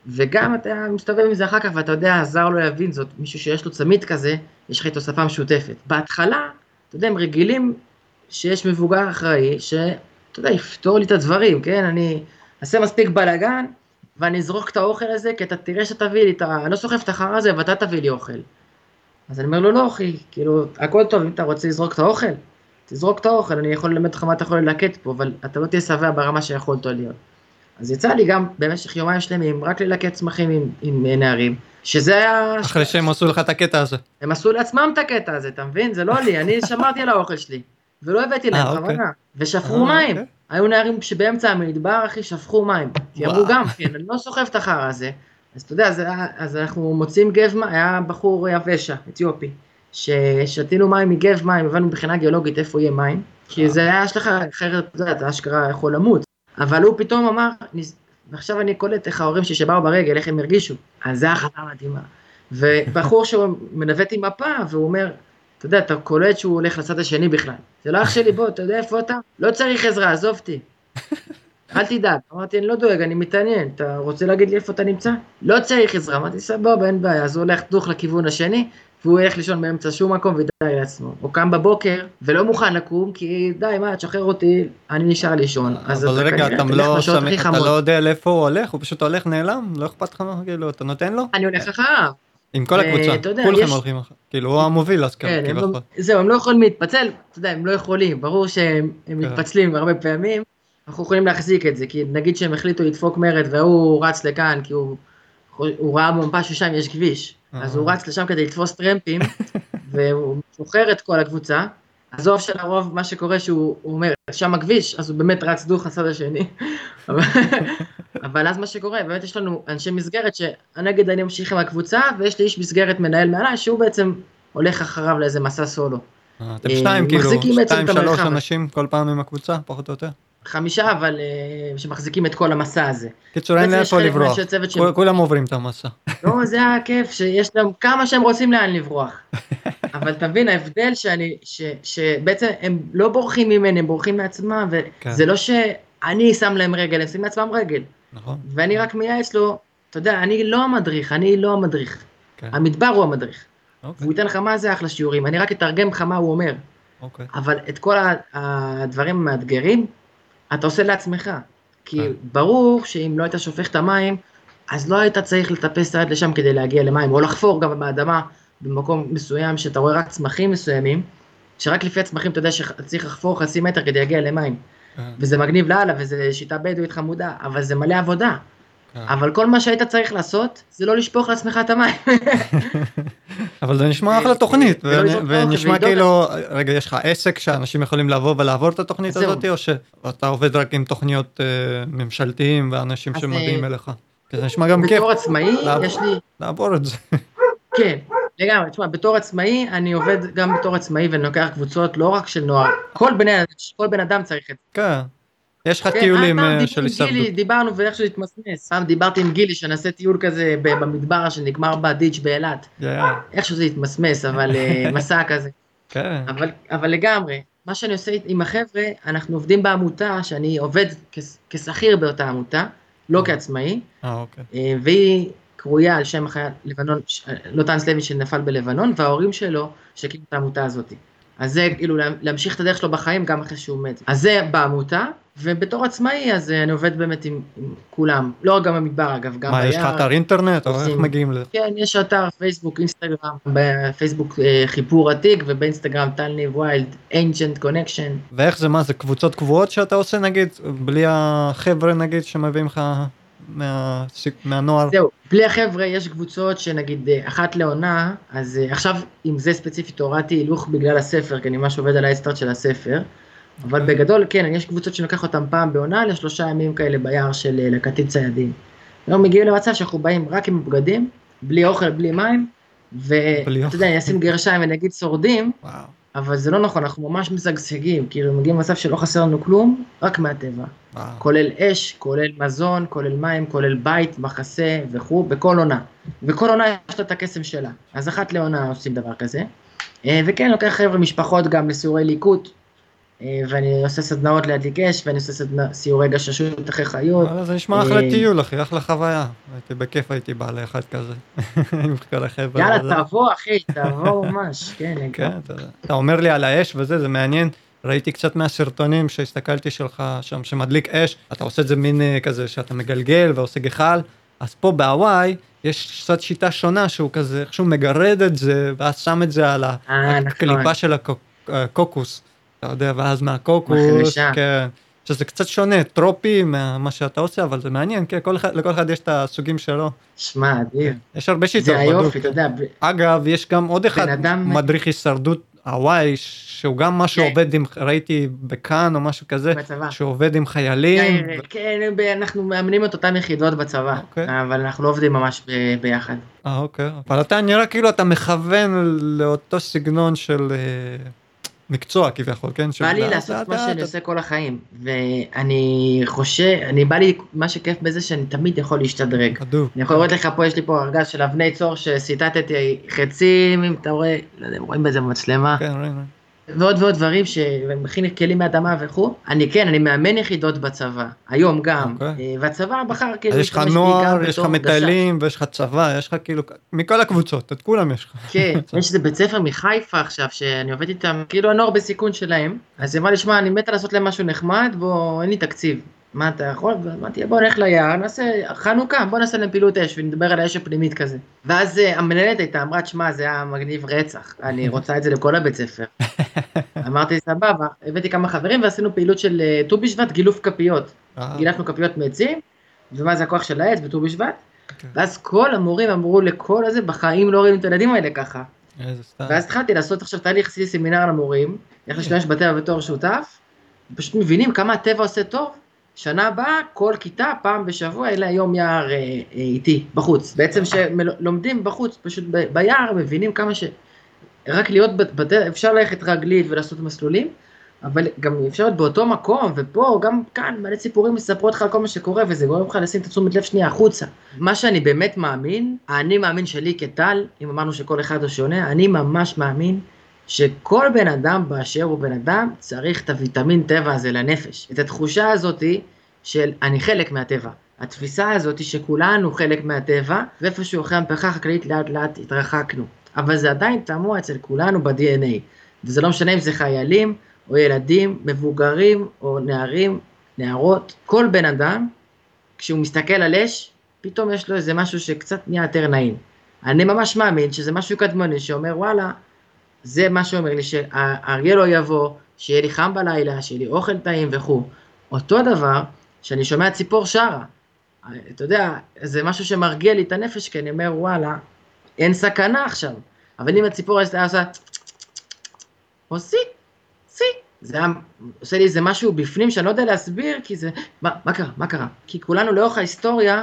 וגם אתה מסתובב עם זה אחר כך ואתה יודע, הזר לא יבין זאת, מישהו שיש לו צמיד כזה, יש לך איתו שפה משותפת. בהתחלה, אתה יודע, הם רגילים שיש מבוגר אחראי, שאתה יודע, יפתור לי את הדברים, כן? אני אעשה מספיק בלאגן, ואני אזרוק את האוכל הזה, כי אתה תראה שתביא לי, את ה... אני לא סוחב את החרא הזה, ואתה תביא לי אוכל. אז אני אומר לו, לא אחי, כאילו, הכל טוב, אם אתה רוצה לזרוק את האוכל, תזרוק את האוכל, אני יכול ללמד אותך מה אתה יכול ללקט פה, אבל אתה לא תהיה שבע ברמה שיכולת להיות. אז יצא לי גם במשך יומיים שלמים רק ללקט צמחים עם, עם אה, נערים, שזה היה... אחרי שהם עשו לך את הקטע הזה. הם עשו לעצמם את הקטע הזה, אתה מבין? זה לא לי, אני שמרתי על האוכל שלי, ולא הבאתי להם אה, אוקיי. בכוונה, ושפכו אה, מים. אוקיי. היו נערים שבאמצע המדבר, אחי, שפכו מים. כי אמרו. גם, כן, אני לא סוחב את החרא הזה. אז אתה יודע, אז, אז אנחנו מוצאים גב מים, היה בחור יבשה, אתיופי, ששתינו מים מגב מים, הבנו מבחינה גיאולוגית איפה יהיה מים, כי זה היה השלכה, אחרת, אתה יודע, אתה אשכרה יכול למות. אבל הוא פתאום אמר, "נס- ועכשיו אני קולט איך ההורים שלי שבאו ברגל, איך הם הרגישו. אז זה החלטה מדהימה. ובחור שהוא מנווט עם מפה, והוא אומר, אתה יודע, אתה קולט שהוא הולך לצד השני בכלל. זה לא אח שלי, בוא, אתה יודע איפה אתה? לא צריך עזרה, עזוב אותי. אל תדאג. אמרתי, אני לא דואג, אני מתעניין. אתה רוצה להגיד לי איפה אתה נמצא? לא צריך עזרה. אמרתי, סבבה, אין בעיה. אז הוא הולך דוך לכיוון השני, והוא ילך לישון באמצע שום מקום ודי לעצמו. הוא קם בבוקר, ולא מוכן לקום, כי די, מה, תשחרר אותי, אני נשאר לישון. אז אבל רגע, אתה לא שם- אתה. לא יודע לאיפה הוא הולך, הוא פשוט הולך נעלם? לא אכפת לך, כאילו, אתה נותן לו? אני הולך אחריו. עם כל אה, הקבוצה, כולכם הולכים אחריו. כאילו, הוא המוביל אז כביכול. זהו, הם לא יכולים להתפצל, אתה יודע, הם לא יכולים, ברור שהם הם כן. מתפצלים הרבה פעמים, אנחנו יכולים להחזיק את זה, כי נגיד שהם החליטו לדפוק מרד והוא רץ לכאן, כי הוא ראה במפה ששם יש כביש, אז הוא אה. רץ לשם כדי לתפוס טרמפים, והוא שוחרר את כל הקבוצה, עזוב שלרוב מה שקורה שהוא הוא אומר, שם הכביש, אז הוא באמת רץ דוך לצד השני, אבל, אז מה שקורה, באמת יש לנו אנשי מסגרת שהנגד אני ממשיך עם הקבוצה, ויש לי איש מסגרת מנהל מעליי, שהוא בעצם הולך אחריו לאיזה מסע סולו. אה, אתם אה, שתיים, כאילו, שתיים. שלוש אנשים כל פעם עם הקבוצה, פחות או יותר. חמישה, אבל אה, שמחזיקים את כל המסע הזה. קיצור, אין לאיפה לברוח. שהם- כול- כולם עוברים את המסע. לא, זה הכיף, שיש להם כמה שהם רוצים לאן לברוח. אבל תבין, ההבדל שאני, ש, שבעצם הם לא בורחים ממני, הם בורחים מעצמם, כן. וזה לא שאני שם להם רגל, הם שמים לעצמם רגל. נכון? ואני רק מייעץ לו, אתה יודע, אני לא המדריך, אני לא המדריך. כן. המדבר הוא המדריך. אוקיי, הוא ייתן לך מה זה אחלה שיעורים, אני רק אתרגם לך מה הוא אומר. אוקיי. אבל את כל הדברים המאתגרים, אתה עושה לעצמך. כי כן. ברור שאם לא היית שופך את המים, אז לא היית צריך לטפס עד לשם כדי להגיע למים, או לחפור גם באדמה במקום מסוים שאתה רואה רק צמחים מסוימים, שרק לפי הצמחים אתה יודע שצריך לחפור חצי מטר כדי להגיע למים. כן, וזה מגניב לאללה, וזה שיטה בדואית חמודה, אבל זה מלא עבודה. כן. אבל כל מה שהיית צריך לעשות, זה לא לשפוך לעצמך את המים. אבל זה נשמע אחלה תוכנית, ונשמע כאילו, רגע, יש לך עסק שאנשים יכולים לבוא ולעבור את התוכנית. הזאת, או שאתה עובד רק עם תוכניות אה, ממשלתיים ואנשים שמגיעים אה, אליך? זה נשמע גם כיף בתור עצמאי. יש לי... לעבור את זה. כן, לגמרי, תשמע, בתור עצמאי, אני עובד גם בתור עצמאי ואני לוקח קבוצות לא רק של נוער, כל בני, כל בן אדם צריך את זה. כן. יש לך כן, טיולים פעם אה, של הישרדות. דיברנו ואיכשהו התמסמס. פעם דיברתי עם גילי שנעשה טיול כזה במדבר שנגמר בדיץ' באילת. כן, איכשהו זה התמסמס, אבל אה, מסע כזה. כן. אבל, אבל לגמרי, מה שאני עושה עם החבר'ה, אנחנו עובדים בעמותה, שאני עובד כשכיר באותה עמותה, לא כעצמאי, אה, אוקיי. אה, והיא קרויה על שם החייל לבנון, לוטנס לוי שנפל בלבנון, וההורים שלו שהקימו את העמותה הזאת. אז זה כאילו לה- להמשיך את הדרך שלו בחיים גם אחרי שהוא מת. אז זה בעמותה, ובתור עצמאי אז אה, אני עובד באמת עם, עם כולם, לא רק גם במדבר אגב, גם מה, יש לך ביער. אתר אינטרנט, או איך מגיעים לזה? כן, יש אתר פייסבוק, אינסטגרם, בפייסבוק אה, חיפור עתיק, ובאינסטגרם טלני ויילד, אנג'נט connection. ואיך זה, מה זה, קבוצות קבועות שאתה עושה נגיד, בלי החבר'ה נגיד שמביאים לך מה- מהנוער? זהו, בלי החבר'ה יש קבוצות שנגיד אה, אחת לעונה, אז אה, עכשיו עם זה ספציפית הורדתי הילוך בגלל הספר, כי אני ממש עובד על ה Headstart של הספר, אבל. בגדול כן, יש קבוצות שאני לוקח אותן פעם בעונה לשלושה ימים כאלה ביער של אה, לקטים ציידים. היום מגיעים למצב שאנחנו באים רק עם בגדים, בלי אוכל, בלי מים, ואתה. יודע, אני אשים גרשיים ונגיד שורדים, וואו. אבל זה לא נכון, אנחנו ממש משגשגים, כאילו מגיעים למצב שלא חסר לנו כלום, רק מהטבע. וואו. כולל אש, כולל מזון, כולל מים, כולל בית, מחסה וכו', בכל עונה. וכל עונה יש לה את הקסם שלה. אז אחת לעונה עושים דבר כזה. אה, וכן, לוקח חבר'ה משפחות גם לסיורי ליקוט, ואני עושה סדנאות להדליק אש, ואני עושה סדנא, סיורי גששות אחרי חיות. וואלה, זה נשמע אחלה אה, טיול אחי, אחלה חוויה. הייתי בכיף הייתי בא לאחד כזה. עם כל החבר'ה. יאללה. תבוא אחי, תבוא ממש, כן. כן, אתה אומר לי על האש וזה, זה מעניין. ראיתי קצת מהסרטונים שהסתכלתי שלך שם, שמדליק אש, אתה עושה את זה מין אה, כזה שאתה מגלגל ועושה גחל, אז פה בהוואי יש קצת שיטה שונה שהוא כזה, איכשהו מגרד את זה, ואז שם את זה על אה, הקליפה נכון. של הקוק- הקוקוס, אתה יודע, ואז מהקוקוס. כן, שזה קצת שונה, טרופי ממה שאתה עושה, אבל זה מעניין, כן, כל אחד, לכל אחד יש את הסוגים שלו. שמע, אדיר. יש הרבה שיטות. זה. היופי, אתה יודע, ב- אגב, יש גם עוד אחד, אדם- מדריך הישרדות הוואי, שהוא גם משהו כן. עובד עם, ראיתי בכאן או משהו כזה, בצבא. שעובד עם חיילים. כן, כן, ב- אנחנו מאמנים את אותן יחידות בצבא, אוקיי. אבל אנחנו לא עובדים ממש ב- ביחד. אה, אוקיי. אבל אתה נראה כאילו אתה מכוון לאותו סגנון של אה, מקצוע כביכול, כן? בא לי לעשות מה שאני עושה כל החיים, ואני חושב, אני בא לי, מה שכיף בזה שאני תמיד יכול להשתדרג. אני יכול לראות לך פה, יש לי פה ארגז של אבני צור שסיטטתי חצים, אם אתה רואה, לא יודע רואים בזה במצלמה, כן, ראינו. ועוד ועוד דברים שמכין כלים מאדמה וכו'. אני כן, אני מאמן יחידות בצבא, היום גם, אוקיי. אה, והצבא בחר כאילו אז יש לך להשתמש נוער, יש לך. מטיילים ויש לך צבא, יש לך כאילו, מכל הקבוצות, את כולם יש לך. כן, יש איזה בית ספר מחיפה עכשיו, שאני עובד איתם, כאילו הנוער בסיכון שלהם, אז היא אמרה לי, שמע, אני מתה לעשות להם משהו נחמד, בוא, אין לי תקציב. מה אתה יכול? ואמרתי, בוא נלך ליער, נעשה חנוכה, בוא נעשה להם פעילות אש ונדבר על האש הפנימית כזה. ואז אה, המנהלת הייתה, אמרה, תשמע, זה היה מגניב רצח, אני רוצה את זה לכל הבית ספר. אמרתי, סבבה, הבאתי כמה חברים ועשינו פעילות של אה, ט"ו בשבט, גילוף כפיות. אה, גילפנו כפיות מעצים, ומה זה הכוח של העץ בט"ו בשבט, אוקיי. ואז כל המורים אמרו לכל הזה, בחיים לא רואים את הילדים האלה ככה. ואז התחלתי לעשות עכשיו תהליך, סמינר למורים, איך להשתמש בטבע בתור שותף, פשוט מבינים כמה הטבע עושה טוב. שנה הבאה, כל כיתה, פעם בשבוע, אלה היום יער אה, אה, איתי, בחוץ. בעצם שלומדים בחוץ, פשוט ב- ביער, מבינים כמה ש... רק להיות בטבע, אפשר ללכת רגלית ולעשות מסלולים, אבל גם אפשר להיות באותו מקום, ופה, גם כאן, מלא סיפורים מספרות לך על כל מה שקורה, וזה גורם לך לשים את התשומת לב שנייה החוצה. מה שאני באמת מאמין, האני מאמין שלי כטל, אם אמרנו שכל אחד הוא שונה, אני ממש מאמין שכל בן אדם באשר הוא בן אדם, צריך את הוויטמין טבע הזה לנפש. את התחושה הזאתי של אני חלק מהטבע. התפיסה הזאתי שכולנו חלק מהטבע, ואיפשהו אחרי המהפכה החקלאית לאט לאט התרחקנו. אבל זה עדיין תמוה אצל כולנו ב-DNA. וזה לא משנה אם זה חיילים, או ילדים, מבוגרים, או נערים, נערות. כל בן אדם, כשהוא מסתכל על אש, פתאום יש לו איזה משהו שקצת נהיה יותר נעים. אני ממש מאמין שזה משהו קדמוני שאומר וואלה, זה מה שאומר לי שהאריה לא יבוא, שיהיה לי חם בלילה, שיהיה לי אוכל טעים וכו'. אותו דבר, שאני שומע ציפור שרה. אתה יודע, זה משהו שמרגיע לי את הנפש, כי אני אומר וואלה, אין סכנה עכשיו. אבל אם הציפור הייתה עושה או סי, סי, זה היה עושה לי איזה משהו בפנים שאני לא יודע להסביר, כי זה, מה, מה קרה, מה קרה? כי כולנו לאורך ההיסטוריה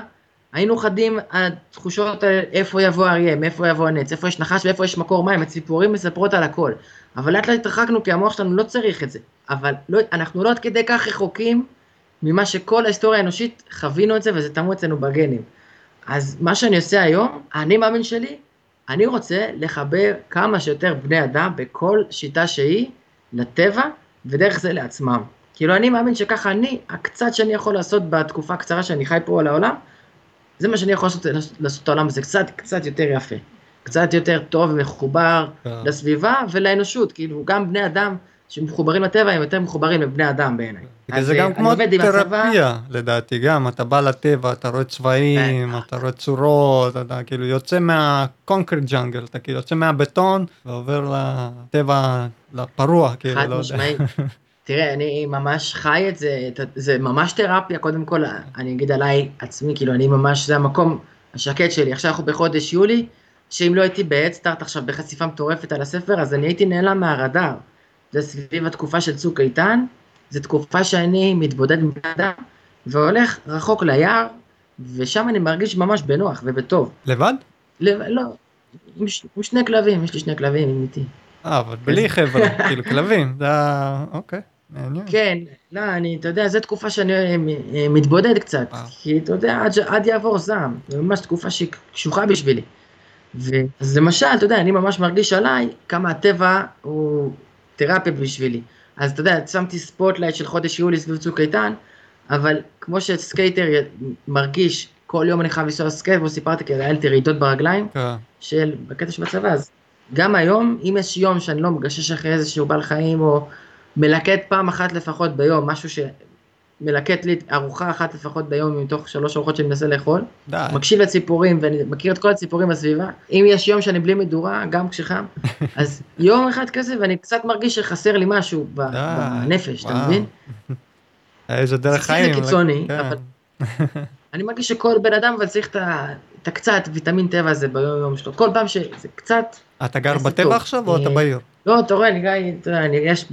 היינו חדים על תחושות על איפה יבוא האריה, מאיפה יבוא הנץ, איפה יש נחש ואיפה יש מקור מים, הציפורים מספרות על הכל. אבל לאט לאט התרחקנו כי המוח שלנו לא צריך את זה. אבל לא, אנחנו לא עד כדי כך רחוקים ממה שכל ההיסטוריה האנושית חווינו את זה וזה תמו אצלנו בגנים. אז מה שאני עושה היום, האני מאמין שלי, אני רוצה לחבר כמה שיותר בני אדם בכל שיטה שהיא לטבע ודרך זה לעצמם. כאילו אני מאמין שככה אני, הקצת שאני יכול לעשות בתקופה הקצרה שאני חי פה על העולם, זה מה שאני יכול לעשות, לעשות את העולם הזה קצת, קצת יותר יפה. קצת יותר טוב ומחובר כן. לסביבה ולאנושות, כאילו גם בני אדם שמחוברים לטבע הם יותר מחוברים לבני אדם בעיניי. זה אה, גם כמו עם הצבא. תרפיה לדעתי גם אתה בא לטבע אתה רואה צבעים. אתה רואה צורות אתה כאילו יוצא מהקונקרט ג'אנגל אתה כאילו יוצא מהבטון ועובר לטבע לפרוע כאילו לא יודע. משמעית. תראה, אני ממש חי את זה, זה ממש תרפיה, קודם כל, אני אגיד עליי עצמי, כאילו, אני ממש, זה המקום השקט שלי. עכשיו אנחנו בחודש יולי, שאם לא הייתי בהדסטארט עכשיו בחשיפה מטורפת על הספר, אז אני הייתי נעלם מהרדאר. זה סביב התקופה של צוק איתן, זו תקופה שאני מתבודד עם בני אדם, והולך רחוק ליער, ושם אני מרגיש ממש בנוח ובטוב. לבד? ל- לא, עם, ש- עם שני כלבים, יש לי שני כלבים איתי. אה אבל בלי חבר'ה כאילו כלבים זה ה- אוקיי מעניין. כן, לא, אני, אתה יודע, זו תקופה שאני אה, אה, מתבודד קצת, אה. כי אתה יודע, עד, עד יעבור זעם, זו ממש תקופה שהיא קשוחה בשבילי. ו- אז למשל, אתה יודע, אני ממש מרגיש עליי כמה הטבע הוא תרפיה בשבילי. אז אתה יודע, שמתי spotlight של חודש יולי סביב צוק איתן, אבל כמו שסקייטר מרגיש, כל יום אני חייב לנסוע סקייט, סיפרתי כי היה לי רעידות ברגליים, כן. של, בקטע של בצבא, אז גם היום, אם יש יום שאני לא מגשש אחרי איזשהו בעל חיים, או מלקט פעם אחת לפחות ביום, משהו שמלקט לי ארוחה אחת לפחות ביום מתוך שלוש ארוחות שאני מנסה לאכול, די. מקשיב לציפורים ואני מכיר את כל הציפורים בסביבה, אם יש יום שאני בלי מדורה, גם כשחם, אז יום אחד כזה ואני קצת מרגיש שחסר לי משהו ב-. בנפש, אתה וואו. מבין? איזה דרך זה חיים. קיצוני, כן. אבל- אני מרגיש שכל בן אדם אבל צריך את הקצת ויטמין טבע הזה ביום יום שלו, כל פעם שזה קצת אתה גר בטבע. עכשיו או אתה אה, בעיר? לא, אתה רואה, אני אתה יודע, אני- יש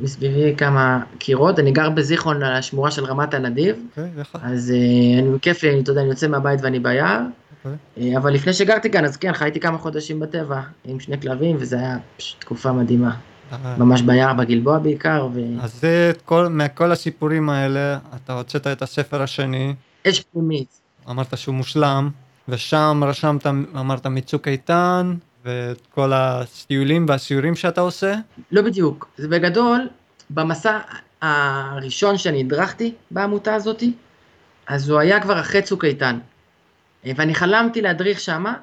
מסביבי כמה קירות, אני גר בזיכרון על השמורה של רמת הנדיב, אוקיי, איך? אז אה, אני, כיף לי, אתה יודע, אני יוצא מהבית ואני ביער, אוקיי. אה, אבל לפני שגרתי כאן, אז כן, חייתי כמה חודשים בטבע, עם שני כלבים, וזה היה פשוט תקופה מדהימה. אה, ממש ביער, בגלבוע בעיקר, אז זה כל, מכל הסיפורים האלה, אתה הוצאת את הספר השני, ואש פנימית. אמרת שהוא מושלם, ושם רשמת, אמרת מצוק איתן, ואת כל הטיולים והסיורים שאתה עושה. לא בדיוק, זה בגדול, במסע הראשון שאני הדרכתי בעמותה הזאתי, אז הוא היה כבר אחרי צוק איתן. ואני חלמתי להדריך שמה,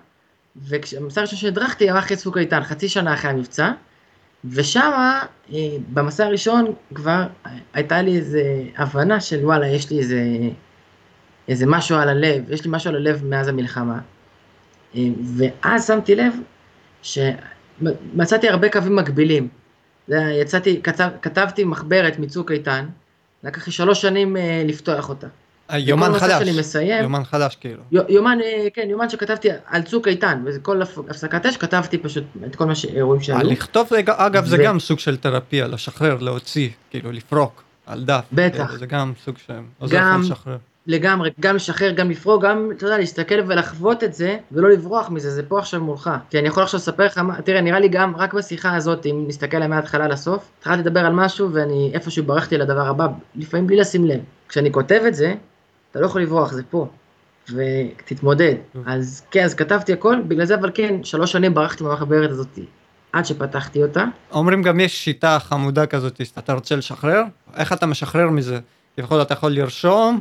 ובמסע הראשון שהדרכתי היה אחרי צוק איתן, חצי שנה אחרי המבצע, ושמה, אה, במסע הראשון כבר הייתה לי איזו הבנה של וואלה, יש לי איזה, איזה משהו על הלב, יש לי משהו על הלב מאז המלחמה. אה, ואז שמתי לב שמצאתי הרבה קווים מקבילים. זה יצאתי, כתב, כתבתי מחברת מצוק איתן, לקח לי שלוש שנים אה, לפתוח אותה. יומן וכל מצב חדש, מסיים, יומן חדש כאילו. יו- יומן, אה, כן, יומן שכתבתי על צוק איתן, וכל הפ- הפסקת אש כתבתי פשוט את כל מה שאירועים שהיו. לכתוב, זה- אגב, זה ו- גם סוג של תרפיה, לשחרר, להוציא, כאילו לפרוק על דף. בטח. זה גם סוג שעוזר גם- לך לשחרר. לגמרי, גם לשחרר, גם לפרוק, גם, אתה יודע, להסתכל ולחוות את זה, ולא לברוח מזה, זה פה עכשיו מולך. כי אני יכול עכשיו לספר לך, תראה, נראה לי גם, רק בשיחה הזאת, אם נסתכל עליה מההתחלה לסוף, התחלתי לדבר על משהו, ואני איפשהו ברחתי לדבר הבא, לפעמים בלי לשים לב. כשאני כותב את זה, אתה לא יכול לברוח, זה פה. ותתמודד. אז כן, אז כתבתי הכל, בגלל זה, אבל כן, שלוש שנים ברחתי מהמחברת הזאת, עד שפתחתי אותה. אומרים גם יש שיטה חמודה כזאת, אתה רוצה לשחרר? איך אתה משחרר מזה? כביכול אתה יכול לרשום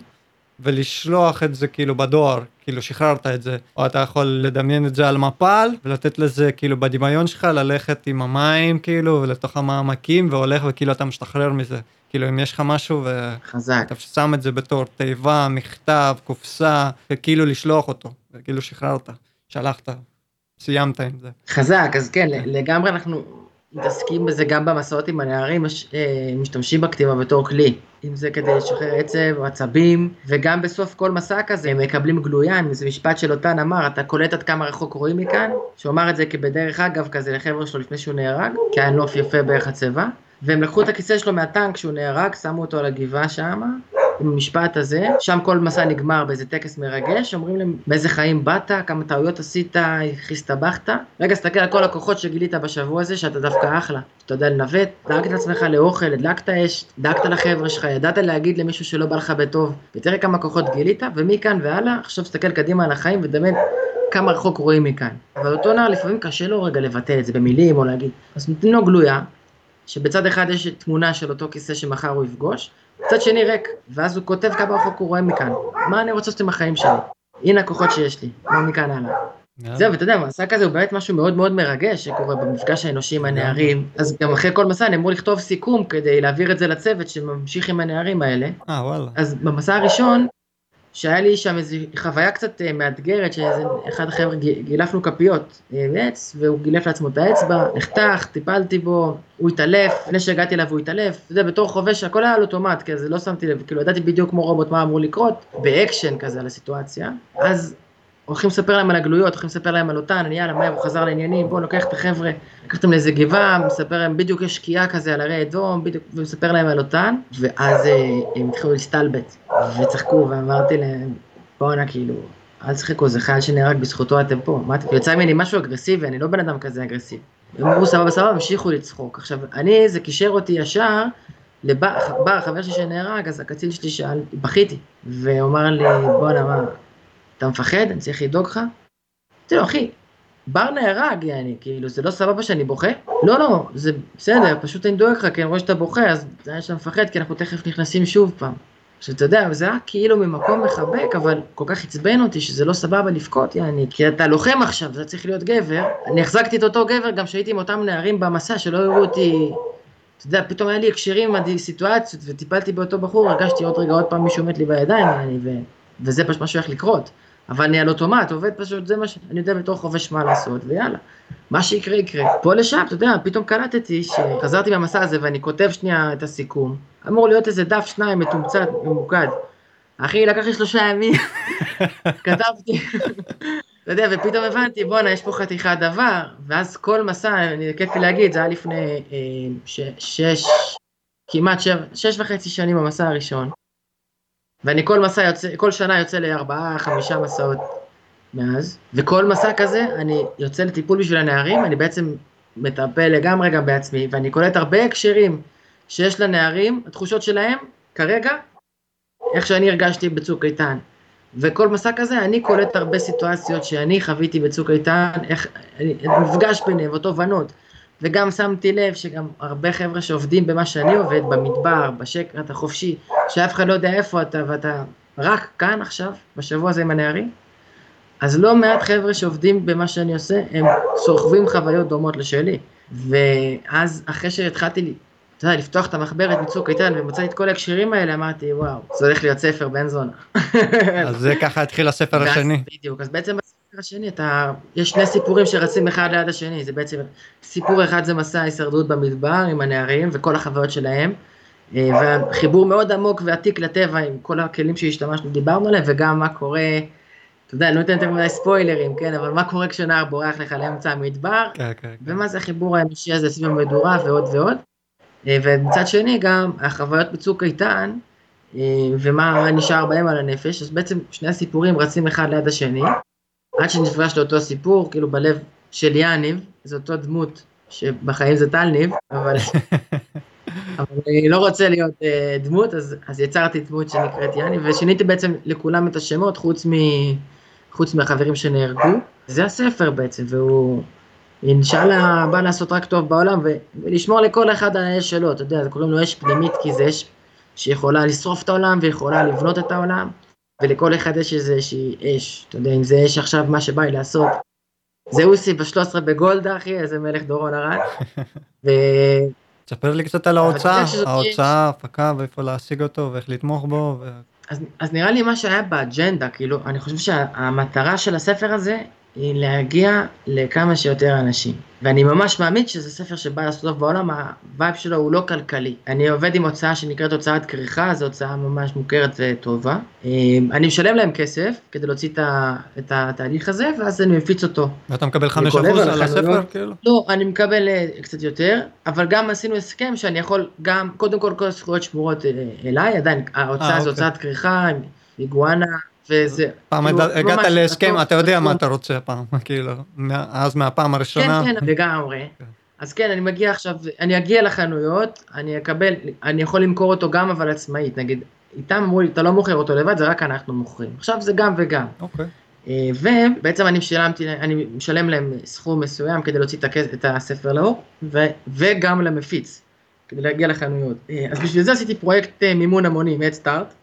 ולשלוח את זה כאילו בדואר, כאילו שחררת את זה, או אתה יכול לדמיין את זה על מפל ולתת לזה כאילו בדמיון שלך ללכת עם המים כאילו ולתוך המעמקים והולך וכאילו אתה משתחרר מזה. כאילו אם יש לך משהו חזק. ואתה שם את זה בתור תיבה, מכתב, קופסה, וכאילו לשלוח אותו, וכאילו שחררת, שלחת, סיימת עם זה. חזק, אז כן, לגמרי אנחנו מתעסקים בזה גם במסעות עם הנערים, אה, משתמשים בכתיבה בתור כלי. אם זה כדי לשחרר עצב עצבים, וגם בסוף כל מסע כזה הם מקבלים גלוין, זה משפט של אותן אמר, אתה קולט עד כמה רחוק רואים מכאן, שהוא אמר את זה כבדרך אגב כזה לחבר'ה שלו לפני שהוא נהרג, כי היה נוף יפה בערך הצבע, והם לקחו את הכיסא שלו מהטנק כשהוא נהרג, שמו אותו על הגבעה שמה, המשפט הזה, שם כל מסע נגמר באיזה טקס מרגש, אומרים להם מאיזה חיים באת, כמה טעויות עשית, איך הסתבכת. רגע, תסתכל על כל הכוחות שגילית בשבוע הזה, שאתה דווקא אחלה. שאתה יודע לנווט, דאגת לעצמך לאוכל, הדלקת אש, דאגת לחבר'ה שלך, ידעת להגיד למישהו שלא בא לך בטוב, ותראה כמה כוחות גילית, ומכאן והלאה, עכשיו תסתכל קדימה על החיים ודמיין כמה רחוק רואים מכאן. אבל אותו נער לפעמים קשה לו רגע לבטא את זה במילים או להגיד, אז נותנים לו גלויה, שבצד אחד יש תמונה של אותו כיסא שמחר הוא יפגוש, מצד שני ריק, ואז הוא כותב כמה רחוק הוא רואה מכאן. מה אני רוצה לעשות עם החיים שלי? הנה הכוחות שיש לי, מה מכאן הלאה. זהו, ואתה יודע, מסע כזה הוא באמת משהו מאוד מאוד מרגש שקורה במפגש האנושי עם הנערים. אז גם אחרי כל מסע אני אמור לכתוב סיכום כדי להעביר את זה לצוות שממשיך עם הנערים האלה. אה, וואלה. אז במסע הראשון, שהיה לי שם איזו חוויה קצת אה, מאתגרת, שאיזה אחד החבר'ה גילפנו כפיות אה, מעץ, והוא גילף לעצמו את האצבע, נחתך, טיפלתי בו, הוא התעלף, לפני שהגעתי אליו הוא התעלף, אתה בתור חובש הכל היה על אוטומט, כזה, לא שמתי לב, כאילו ידעתי בדיוק כמו רובוט מה אמור לקרות, באקשן כזה על הסיטואציה, אז הולכים לספר להם על הגלויות, הולכים לספר להם על אותן, יאללה, מהר, הוא חזר לעניינים, בואו לוקח את החבר'ה, לקח אותם לאיזה גבעה, מספר להם, בדיוק יש שקיעה כזה על הרי אדום, בדיוק, ומספר להם על אותן, ואז אה, הם התחילו להסתלבט, וצחקו, ואמרתי להם, בואנה, כאילו, אל תשחקו, זה חייל שנהרג בזכותו אתם פה, מה אתם, יצא ממני משהו אגרסיבי, אני לא בן אדם כזה אגרסיבי. הם אמרו סבבה סבבה, המשיכו לצחוק. עכשיו, אני, זה קישר אותי ישר לבר, בר, חבר שלי שנהרג, אז הקצין שלי שאל, בכיתי, והוא אמר לי, בואנה, מה, אתה מפחד? אני צריך לדאוג לך? אמרתי לו, אחי, בר נהרג, יעני, כאילו, זה לא סבבה שאני בוכה? לא, לא, זה בסדר, פשוט אני דואג לך, כי אני רואה שאתה בוכה, אז זה היה שאתה מפחד, כי אנחנו תכף נכנסים שוב פעם. עכשיו, אתה יודע, זה היה כאילו ממקום מחבק, אבל כל כך עצבן אותי שזה לא סבבה לבכות, יעני, כי אתה לוחם עכשיו, אתה צריך להיות גבר. אני החזקתי את אותו גבר גם כשהייתי עם אותם נערים במסע, שלא הראו אותי... אתה יודע, פתאום היה לי הקשרים עם הסיטואציות, וטיפלתי באותו בחור, הרגשתי עוד רגע עוד פעם מישהו מת לי בידיים, יעני, ו... וזה פשוט מה שהולך לקרות. אבל אני על אוטומט, עובד פשוט, זה מה שאני יודע בתור חובש מה לעשות, ויאללה. מה שיקרה יקרה. פה לשם, אתה יודע, פתאום קלטתי שחזרתי מהמסע הזה ואני כותב שנייה את הסיכום. אמור להיות איזה דף שניים מתומצת, ממוקד. אחי, לקח לי שלושה ימים, כתבתי, אתה יודע, ופתאום הבנתי, בואנה, יש פה חתיכת דבר, ואז כל מסע, אני כיף לי להגיד, זה היה לפני אה, ש, שש, כמעט שבע, שש וחצי שנים במסע הראשון. ואני כל מסע יוצא, כל שנה יוצא לארבעה, חמישה מסעות מאז, וכל מסע כזה, אני יוצא לטיפול בשביל הנערים, אני בעצם מטפל לגמרי גם בעצמי, ואני קולט הרבה הקשרים שיש לנערים, התחושות שלהם, כרגע, איך שאני הרגשתי בצוק איתן. וכל מסע כזה, אני קולט הרבה סיטואציות שאני חוויתי בצוק איתן, איך, אני מפגש ביניהם, ותובנות. וגם שמתי לב שגם הרבה חבר'ה שעובדים במה שאני עובד, במדבר, בשקט החופשי, שאף אחד לא יודע איפה אתה, ואתה רק כאן עכשיו, בשבוע הזה עם הנערים, אז לא מעט חבר'ה שעובדים במה שאני עושה, הם סוחבים חוויות דומות לשלי. ואז אחרי שהתחלתי, אתה יודע, לפתוח את המחברת מצוק איתן ומצאתי את כל ההקשרים האלה, אמרתי, וואו, זה הולך להיות ספר בן זונה. אז זה ככה התחיל הספר השני. בדיוק, אז בעצם השני אתה, יש שני סיפורים שרצים אחד ליד השני, זה בעצם, סיפור אחד זה מסע ההישרדות במדבר עם הנערים וכל החוויות שלהם, אה, והחיבור מאוד עמוק ועתיק לטבע עם כל הכלים שהשתמשנו, דיברנו עליהם, וגם מה קורה, אתה יודע, אני לא אתן יותר מדי ספוילרים, כן, אבל מה קורה כשנער בורח לך לאמצע המדבר, כן, כן, כן. ומה זה החיבור האנושי הזה סביב המדורה ועוד ועוד. אה, ומצד שני גם החוויות בצוק איתן, אה, ומה נשאר בהם על הנפש, אז בעצם שני הסיפורים רצים אחד ליד השני, עד שנפגש לאותו סיפור, כאילו בלב של יאניב, זו אותו דמות שבחיים זה טל ניב, אבל, אבל אני לא רוצה להיות uh, דמות, אז, אז יצרתי דמות שנקראת יאניב, ושיניתי בעצם לכולם את השמות, חוץ, מ, חוץ מהחברים שנהרגו. זה הספר בעצם, והוא אינשאללה בא לעשות רק טוב בעולם, ו, ולשמור לכל אחד על האש שלו, אתה יודע, קוראים לו אש פנימית, כי זה אש שיכולה לשרוף את העולם ויכולה לבנות את העולם. ולכל אחד יש איזושהי אש, אתה יודע, אם זה אש עכשיו מה שבא לי לעשות. זהוסי ב-13 בגולדה, אחי, איזה מלך דורון ארד. ו... תספר לי קצת על ההוצאה, ההוצאה, ההפקה ואיפה להשיג אותו ואיך לתמוך בו. ו... אז, אז נראה לי מה שהיה באג'נדה, כאילו, אני חושב שהמטרה של הספר הזה היא להגיע לכמה שיותר אנשים. ואני ממש מאמין שזה ספר שבא לעשות טוב בעולם, ה vibe שלו הוא לא כלכלי. אני עובד עם הוצאה שנקראת הוצאת כריכה, זו הוצאה ממש מוכרת וטובה. אמ, אני משלם להם כסף כדי להוציא את התהליך הזה, ואז אני מפיץ אותו. ואתה מקבל 5% על הספר כאילו? לא, אני מקבל אה, קצת יותר, אבל גם עשינו הסכם שאני יכול גם, קודם כל כל הזכויות שמורות אה, אליי, עדיין ההוצאה אה, זו אוקיי. הוצאת כריכה, איגואנה. וזה... פעם כאילו, הגעת להסכם, אתה יודע מה אתה רוצה הפעם, כאילו, אז מהפעם הראשונה. כן, כן, לגמרי. כן. אז כן, אני מגיע עכשיו, אני אגיע לחנויות, אני אקבל, אני יכול למכור אותו גם אבל עצמאית, נגיד, איתם אמרו לי, אתה לא מוכר אותו לבד, זה רק אנחנו מוכרים. עכשיו זה גם וגם. אוקיי. אה, ובעצם אני משלמתי, אני משלם להם סכום מסוים כדי להוציא את הספר לאור, וגם למפיץ, כדי להגיע לחנויות. אה, אז בשביל זה עשיתי פרויקט אה, מימון המוני, Head Start, אה,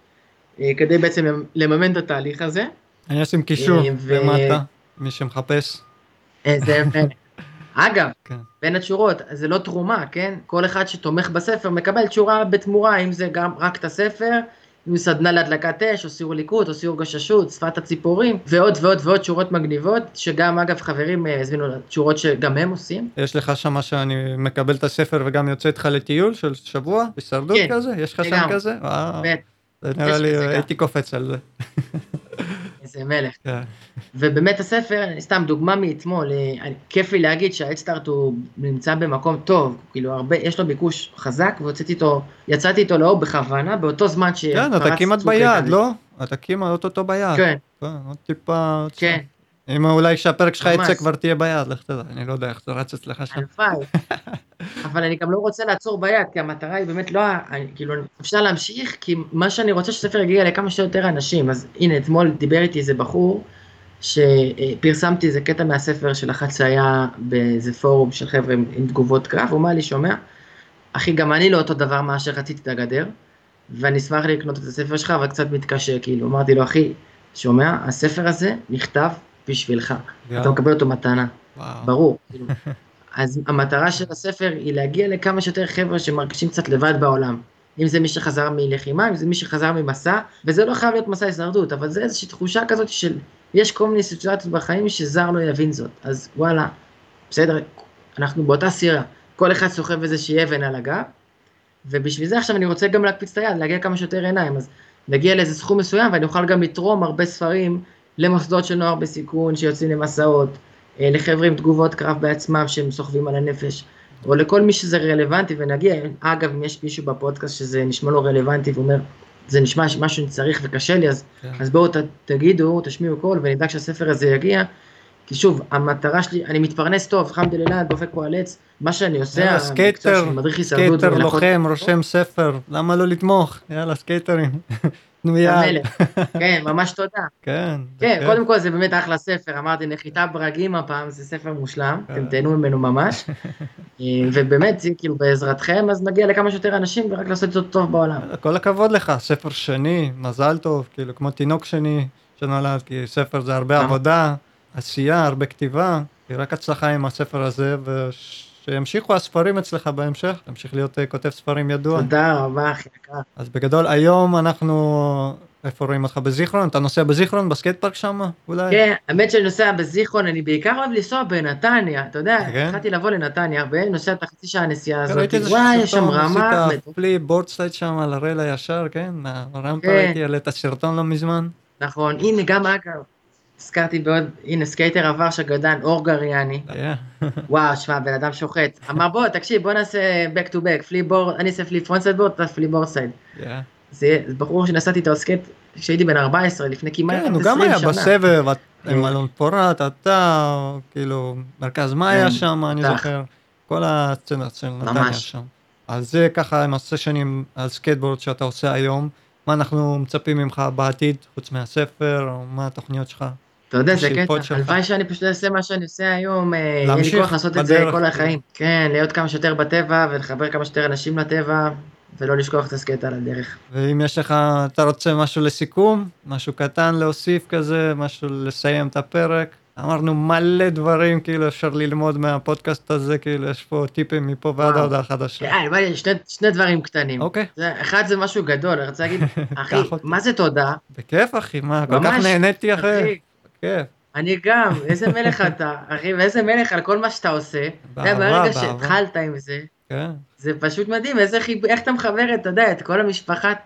כדי בעצם לממן את התהליך הזה. אני אשים קישור למטה, אה, מי שמחפש. זה אגב, כן. בין התשורות, זה לא תרומה, כן? כל אחד שתומך בספר מקבל תשורה בתמורה, אם זה גם רק את הספר, אם סדנה להדלקת אש, או סיור ליקוט, או סיור גששות, שפת הציפורים, ועוד ועוד ועוד תשורות מגניבות, שגם אגב חברים אה, הזמינו תשורות שגם הם עושים. יש לך שמה שאני מקבל את הספר וגם יוצא איתך לטיול של שבוע, הישרדות כן, כזה? יש לך שם כזה? וואו. זה נראה לי הייתי קופץ על זה. איזה מלך. כן. ובאמת הספר, סתם דוגמה מאתמול, אה, כיף לי להגיד שהאדסטארט הוא נמצא במקום טוב, כאילו הרבה, יש לו ביקוש חזק, והוצאתי איתו, יצאתי איתו לאור בכוונה, באותו זמן ש... כן, אתה כמעט ביד, לא? אתה כמעט אותו ביד. כן. כן עוד טיפה... כן. אם אולי שהפרק שלך יצא כבר תהיה ביד, לך תדע, אני לא יודע איך זה רץ אצלך שם. הלוואי. אבל אני גם לא רוצה לעצור ביד, כי המטרה היא באמת לא, אני, כאילו, אפשר להמשיך, כי מה שאני רוצה שספר יגיע לכמה שיותר אנשים. אז הנה, אתמול דיבר איתי איזה בחור, שפרסמתי איזה קטע מהספר של אחת שהיה באיזה פורום של חבר'ה עם, עם תגובות קרב, הוא אמר לי, שומע, אחי, גם אני לא אותו דבר מה שרציתי את הגדר, ואני אשמח לקנות את הספר שלך, אבל קצת מתקשה, כאילו, אמרתי לו, אחי, שומע, הספר הזה נכתב בשבילך, yeah. אתה מקבל אותו מתנה, wow. ברור. אז המטרה של הספר היא להגיע לכמה שיותר חבר'ה שמרגישים קצת לבד בעולם. אם זה מי שחזר מלחימה, אם זה מי שחזר ממסע, וזה לא חייב להיות מסע הישרדות, אבל זה איזושהי תחושה כזאת של, יש כל מיני סיטואציות בחיים שזר לא יבין זאת. אז וואלה, בסדר, אנחנו באותה סירה, כל אחד סוחב איזושהי אבן על הגב, ובשביל זה עכשיו אני רוצה גם להקפיץ את היד, להגיע כמה שיותר עיניים, אז נגיע לאיזה סכום מסוים ואני אוכל גם לתרום הרבה ספרים למוסדות של נוער בסיכון שיוצאים למסעות, אה, לחבר'ה עם תגובות קרב בעצמם שהם סוחבים על הנפש, או לכל מי שזה רלוונטי, ונגיע, אגב, אם יש מישהו בפודקאסט שזה נשמע לו רלוונטי ואומר, זה נשמע משהו שאני צריך וקשה לי, אז, כן. אז בואו ת, תגידו, תשמיעו קול ונדאג שהספר הזה יגיע. כי שוב, המטרה שלי, אני מתפרנס טוב, חמדללה, דופק פה על עץ, מה שאני עושה, יאללה, סקייטר, סקייטר לוחם, רושם ספר, למה לא לתמוך? יאללה, סקייטרים. יד. מלך. כן, ממש תודה. כן. כן. קודם כל זה באמת אחלה ספר, אמרתי, נחיתה בברגים הפעם, זה ספר מושלם, כן. אתם תהנו ממנו ממש. אה, ובאמת, כאילו בעזרתכם, אז נגיע לכמה שיותר אנשים ורק לעשות את זה טוב בעולם. כל הכבוד לך, ספר שני, מזל טוב, כאילו כמו תינוק שני שנולד, כי ספר זה הרבה. עבודה, עשייה, הרבה כתיבה, כי רק הצלחה עם הספר הזה, ושימשיכו הספרים אצלך בהמשך, תמשיך להיות אה, כותב ספרים ידוע. תודה רבה, אחי יקר. אז בגדול היום אנחנו, איפה רואים אותך בזיכרון? אתה נוסע בזיכרון, ב skate park שם אולי? כן, האמת שאני נוסע בזיכרון, אני בעיקר אוהב לנסוע בנתניה, אתה יודע, כן? התחלתי לבוא לנתניה הרבה, נוסע את החצי שעה הנסיעה הזאת, ראיתי איזה וואי, יש שם רמה, עשית flip boardslide שם על הרייל הישר, כן? הרמפה כן. ראיתי, העלית סרטון לא מזמן. נכון, הנה גם אגב, הזכרתי בעוד, הנה סקייטר עבר שגדן, אור גריאני, היה. וואו, שמע, בן אדם שוחט, אמר בוא, תקשיב, בוא נעשה back to back, flip board, אני אעשה flip frontside board, אתה flip board היה. זה בחור שנסעתי איתו סקייט כשהייתי בן 14, לפני כמעט כן, הוא 20 גם היה שנה. בסבב, עם. אלון פורת, אתה, כאילו, מרכז מאיה כן, שם, אני. זוכר, כל הסצנה של נתניה. שם. אז זה ככה עם הסשנים על סקייטבורד שאתה עושה היום, מה אנחנו מצפים ממך בעתיד, חוץ מהספר, או מה התוכניות שלך? אתה יודע, זה קטע. הלוואי שאני פשוט אעשה מה שאני עושה היום, אה, יהיה לי כוח לעשות את זה כל. החיים. כן, להיות כמה שיותר בטבע ולחבר כמה שיותר אנשים לטבע, ולא לשכוח את הסקייט על הדרך. ואם יש לך, אתה רוצה משהו לסיכום, משהו קטן להוסיף כזה, משהו לסיים את הפרק. אמרנו מלא דברים, כאילו אפשר ללמוד מהפודקאסט הזה, כאילו יש פה טיפים מפה ועד. ההודעה חדשה. כן, בא לי שני- שני דברים קטנים. אוקיי, זה- אחד זה משהו גדול, אני רוצה להגיד, אחי. מה זה תודה? בכיף אחי, מה, כל כך נהניתי אחי, כיף. אני גם, איזה מלך אתה, אחי, ואיזה מלך על כל מה שאתה עושה. יודע, באהבה, ברגע באהבה. שהתחלת עם זה, כן, זה פשוט מדהים, איזה חיב... איך אתה מחבר, אתה יודע, את כל המשפחת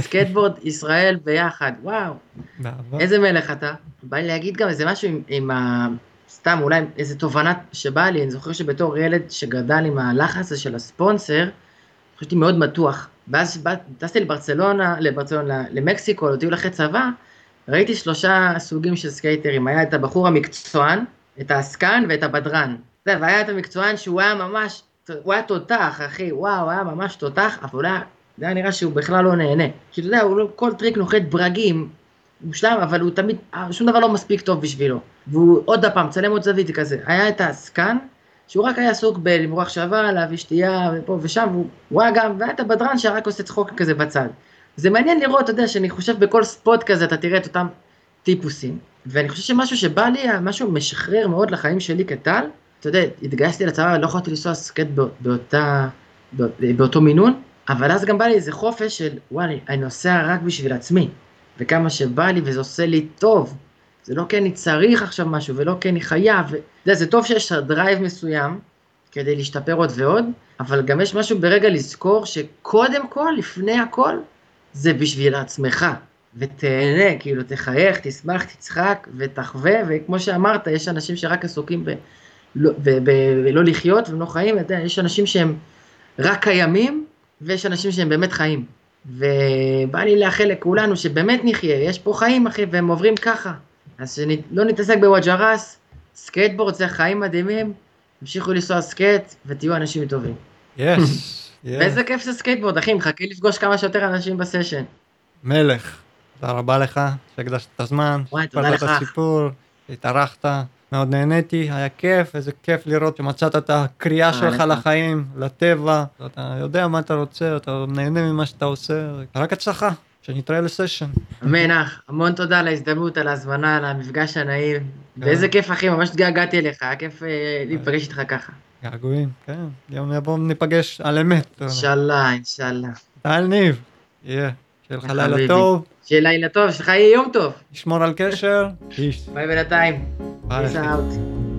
סקייטבורד ישראל ביחד, וואו, באהבה. איזה מלך אתה. בא לי להגיד גם איזה משהו עם, עם ה... סתם, אולי איזה תובנה שבאה לי, אני זוכר שבתור ילד שגדל עם הלחץ הזה של הספונסר, חשבתי מאוד מתוח. ואז טסתי לברצלונה, לברצלונה, למקסיקו, לטיול אחרי צבא, ראיתי שלושה סוגים של סקייטרים, היה את הבחור המקצוען, את העסקן ואת הבדרן. יודע, והיה את המקצוען שהוא היה ממש, הוא היה תותח, אחי, וואו, היה ממש תותח, אבל היה, זה היה נראה שהוא בכלל לא נהנה. כי אתה יודע, הוא לא, כל טריק נוחת ברגים, מושלם, אבל הוא תמיד, שום דבר לא מספיק טוב בשבילו. והוא עוד פעם, צלם עוד זווית כזה. היה את העסקן, שהוא רק היה עסוק בלמרוח שווה, להביא שתייה, ופה ושם, והוא, הוא היה גם, והיה את הבדרן שרק עושה צחוק כזה בצד. זה מעניין לראות, אתה יודע, שאני חושב בכל ספוט כזה, אתה תראה את אותם טיפוסים. ואני חושב שמשהו שבא לי, משהו משחרר מאוד לחיים שלי כטל, אתה יודע, התגייסתי לצבא, לא יכולתי לנסוע בא- באותה, בא- באותו מינון, אבל אז גם בא לי איזה חופש של, וואי, אני נוסע רק בשביל עצמי. וכמה שבא לי וזה עושה לי טוב. זה לא כי אני צריך עכשיו משהו ולא כי אני חייב. ו... אתה יודע, זה טוב שיש drive מסוים כדי להשתפר עוד ועוד, אבל גם יש משהו ברגע לזכור שקודם כל, לפני הכל, זה בשביל עצמך. ותהנה, כאילו תחייך, תשמח, תצחק ותחווה, וכמו שאמרת, יש אנשים שרק עסוקים ב... לא, ב- ב- בלא לחיות והם לא חיים, אתה יודע, יש אנשים שהם רק קיימים, ויש אנשים שהם באמת חיים. ובא לי לאחל לכולנו שבאמת נחיה, יש פה חיים אחי, והם עוברים ככה. אז שלא נתעסק בוואג'רס, סקייטבורד זה חיים מדהימים, תמשיכו לנסוע סקייט ותהיו אנשים טובים. Yes, ואיזה כיף זה סקייטבורד, אחי, מחכה לפגוש כמה שיותר אנשים בסשן. מלך. תודה רבה לך שהקדשת את הזמן, סיפרת את. הסיפור, התארחת, מאוד נהניתי, היה כיף, איזה כיף לראות שמצאת את הקריאה שלך לך. לחיים, לטבע, אתה יודע מה אתה רוצה, אתה נהנה ממה שאתה עושה, רק הצלחה, שנתראה לסשן. אמן אח, המון תודה על ההזדמנות, על ההזמנה, על המפגש הנעים. ואיזה כיף אחי, ממש התגעגעתי אליך, היה כיף אה, להיפגש איתך ככה. געגועים, כן, יום יבוא ניפגש על אמת. אינשאללה, אינשאללה. טל ניב, יהיה, שיהיה לך לילה. טוב, שיהיה לילה טוב, שלך יהיה יום טוב. תשמור על קשר, ביי בינתיים. ביי.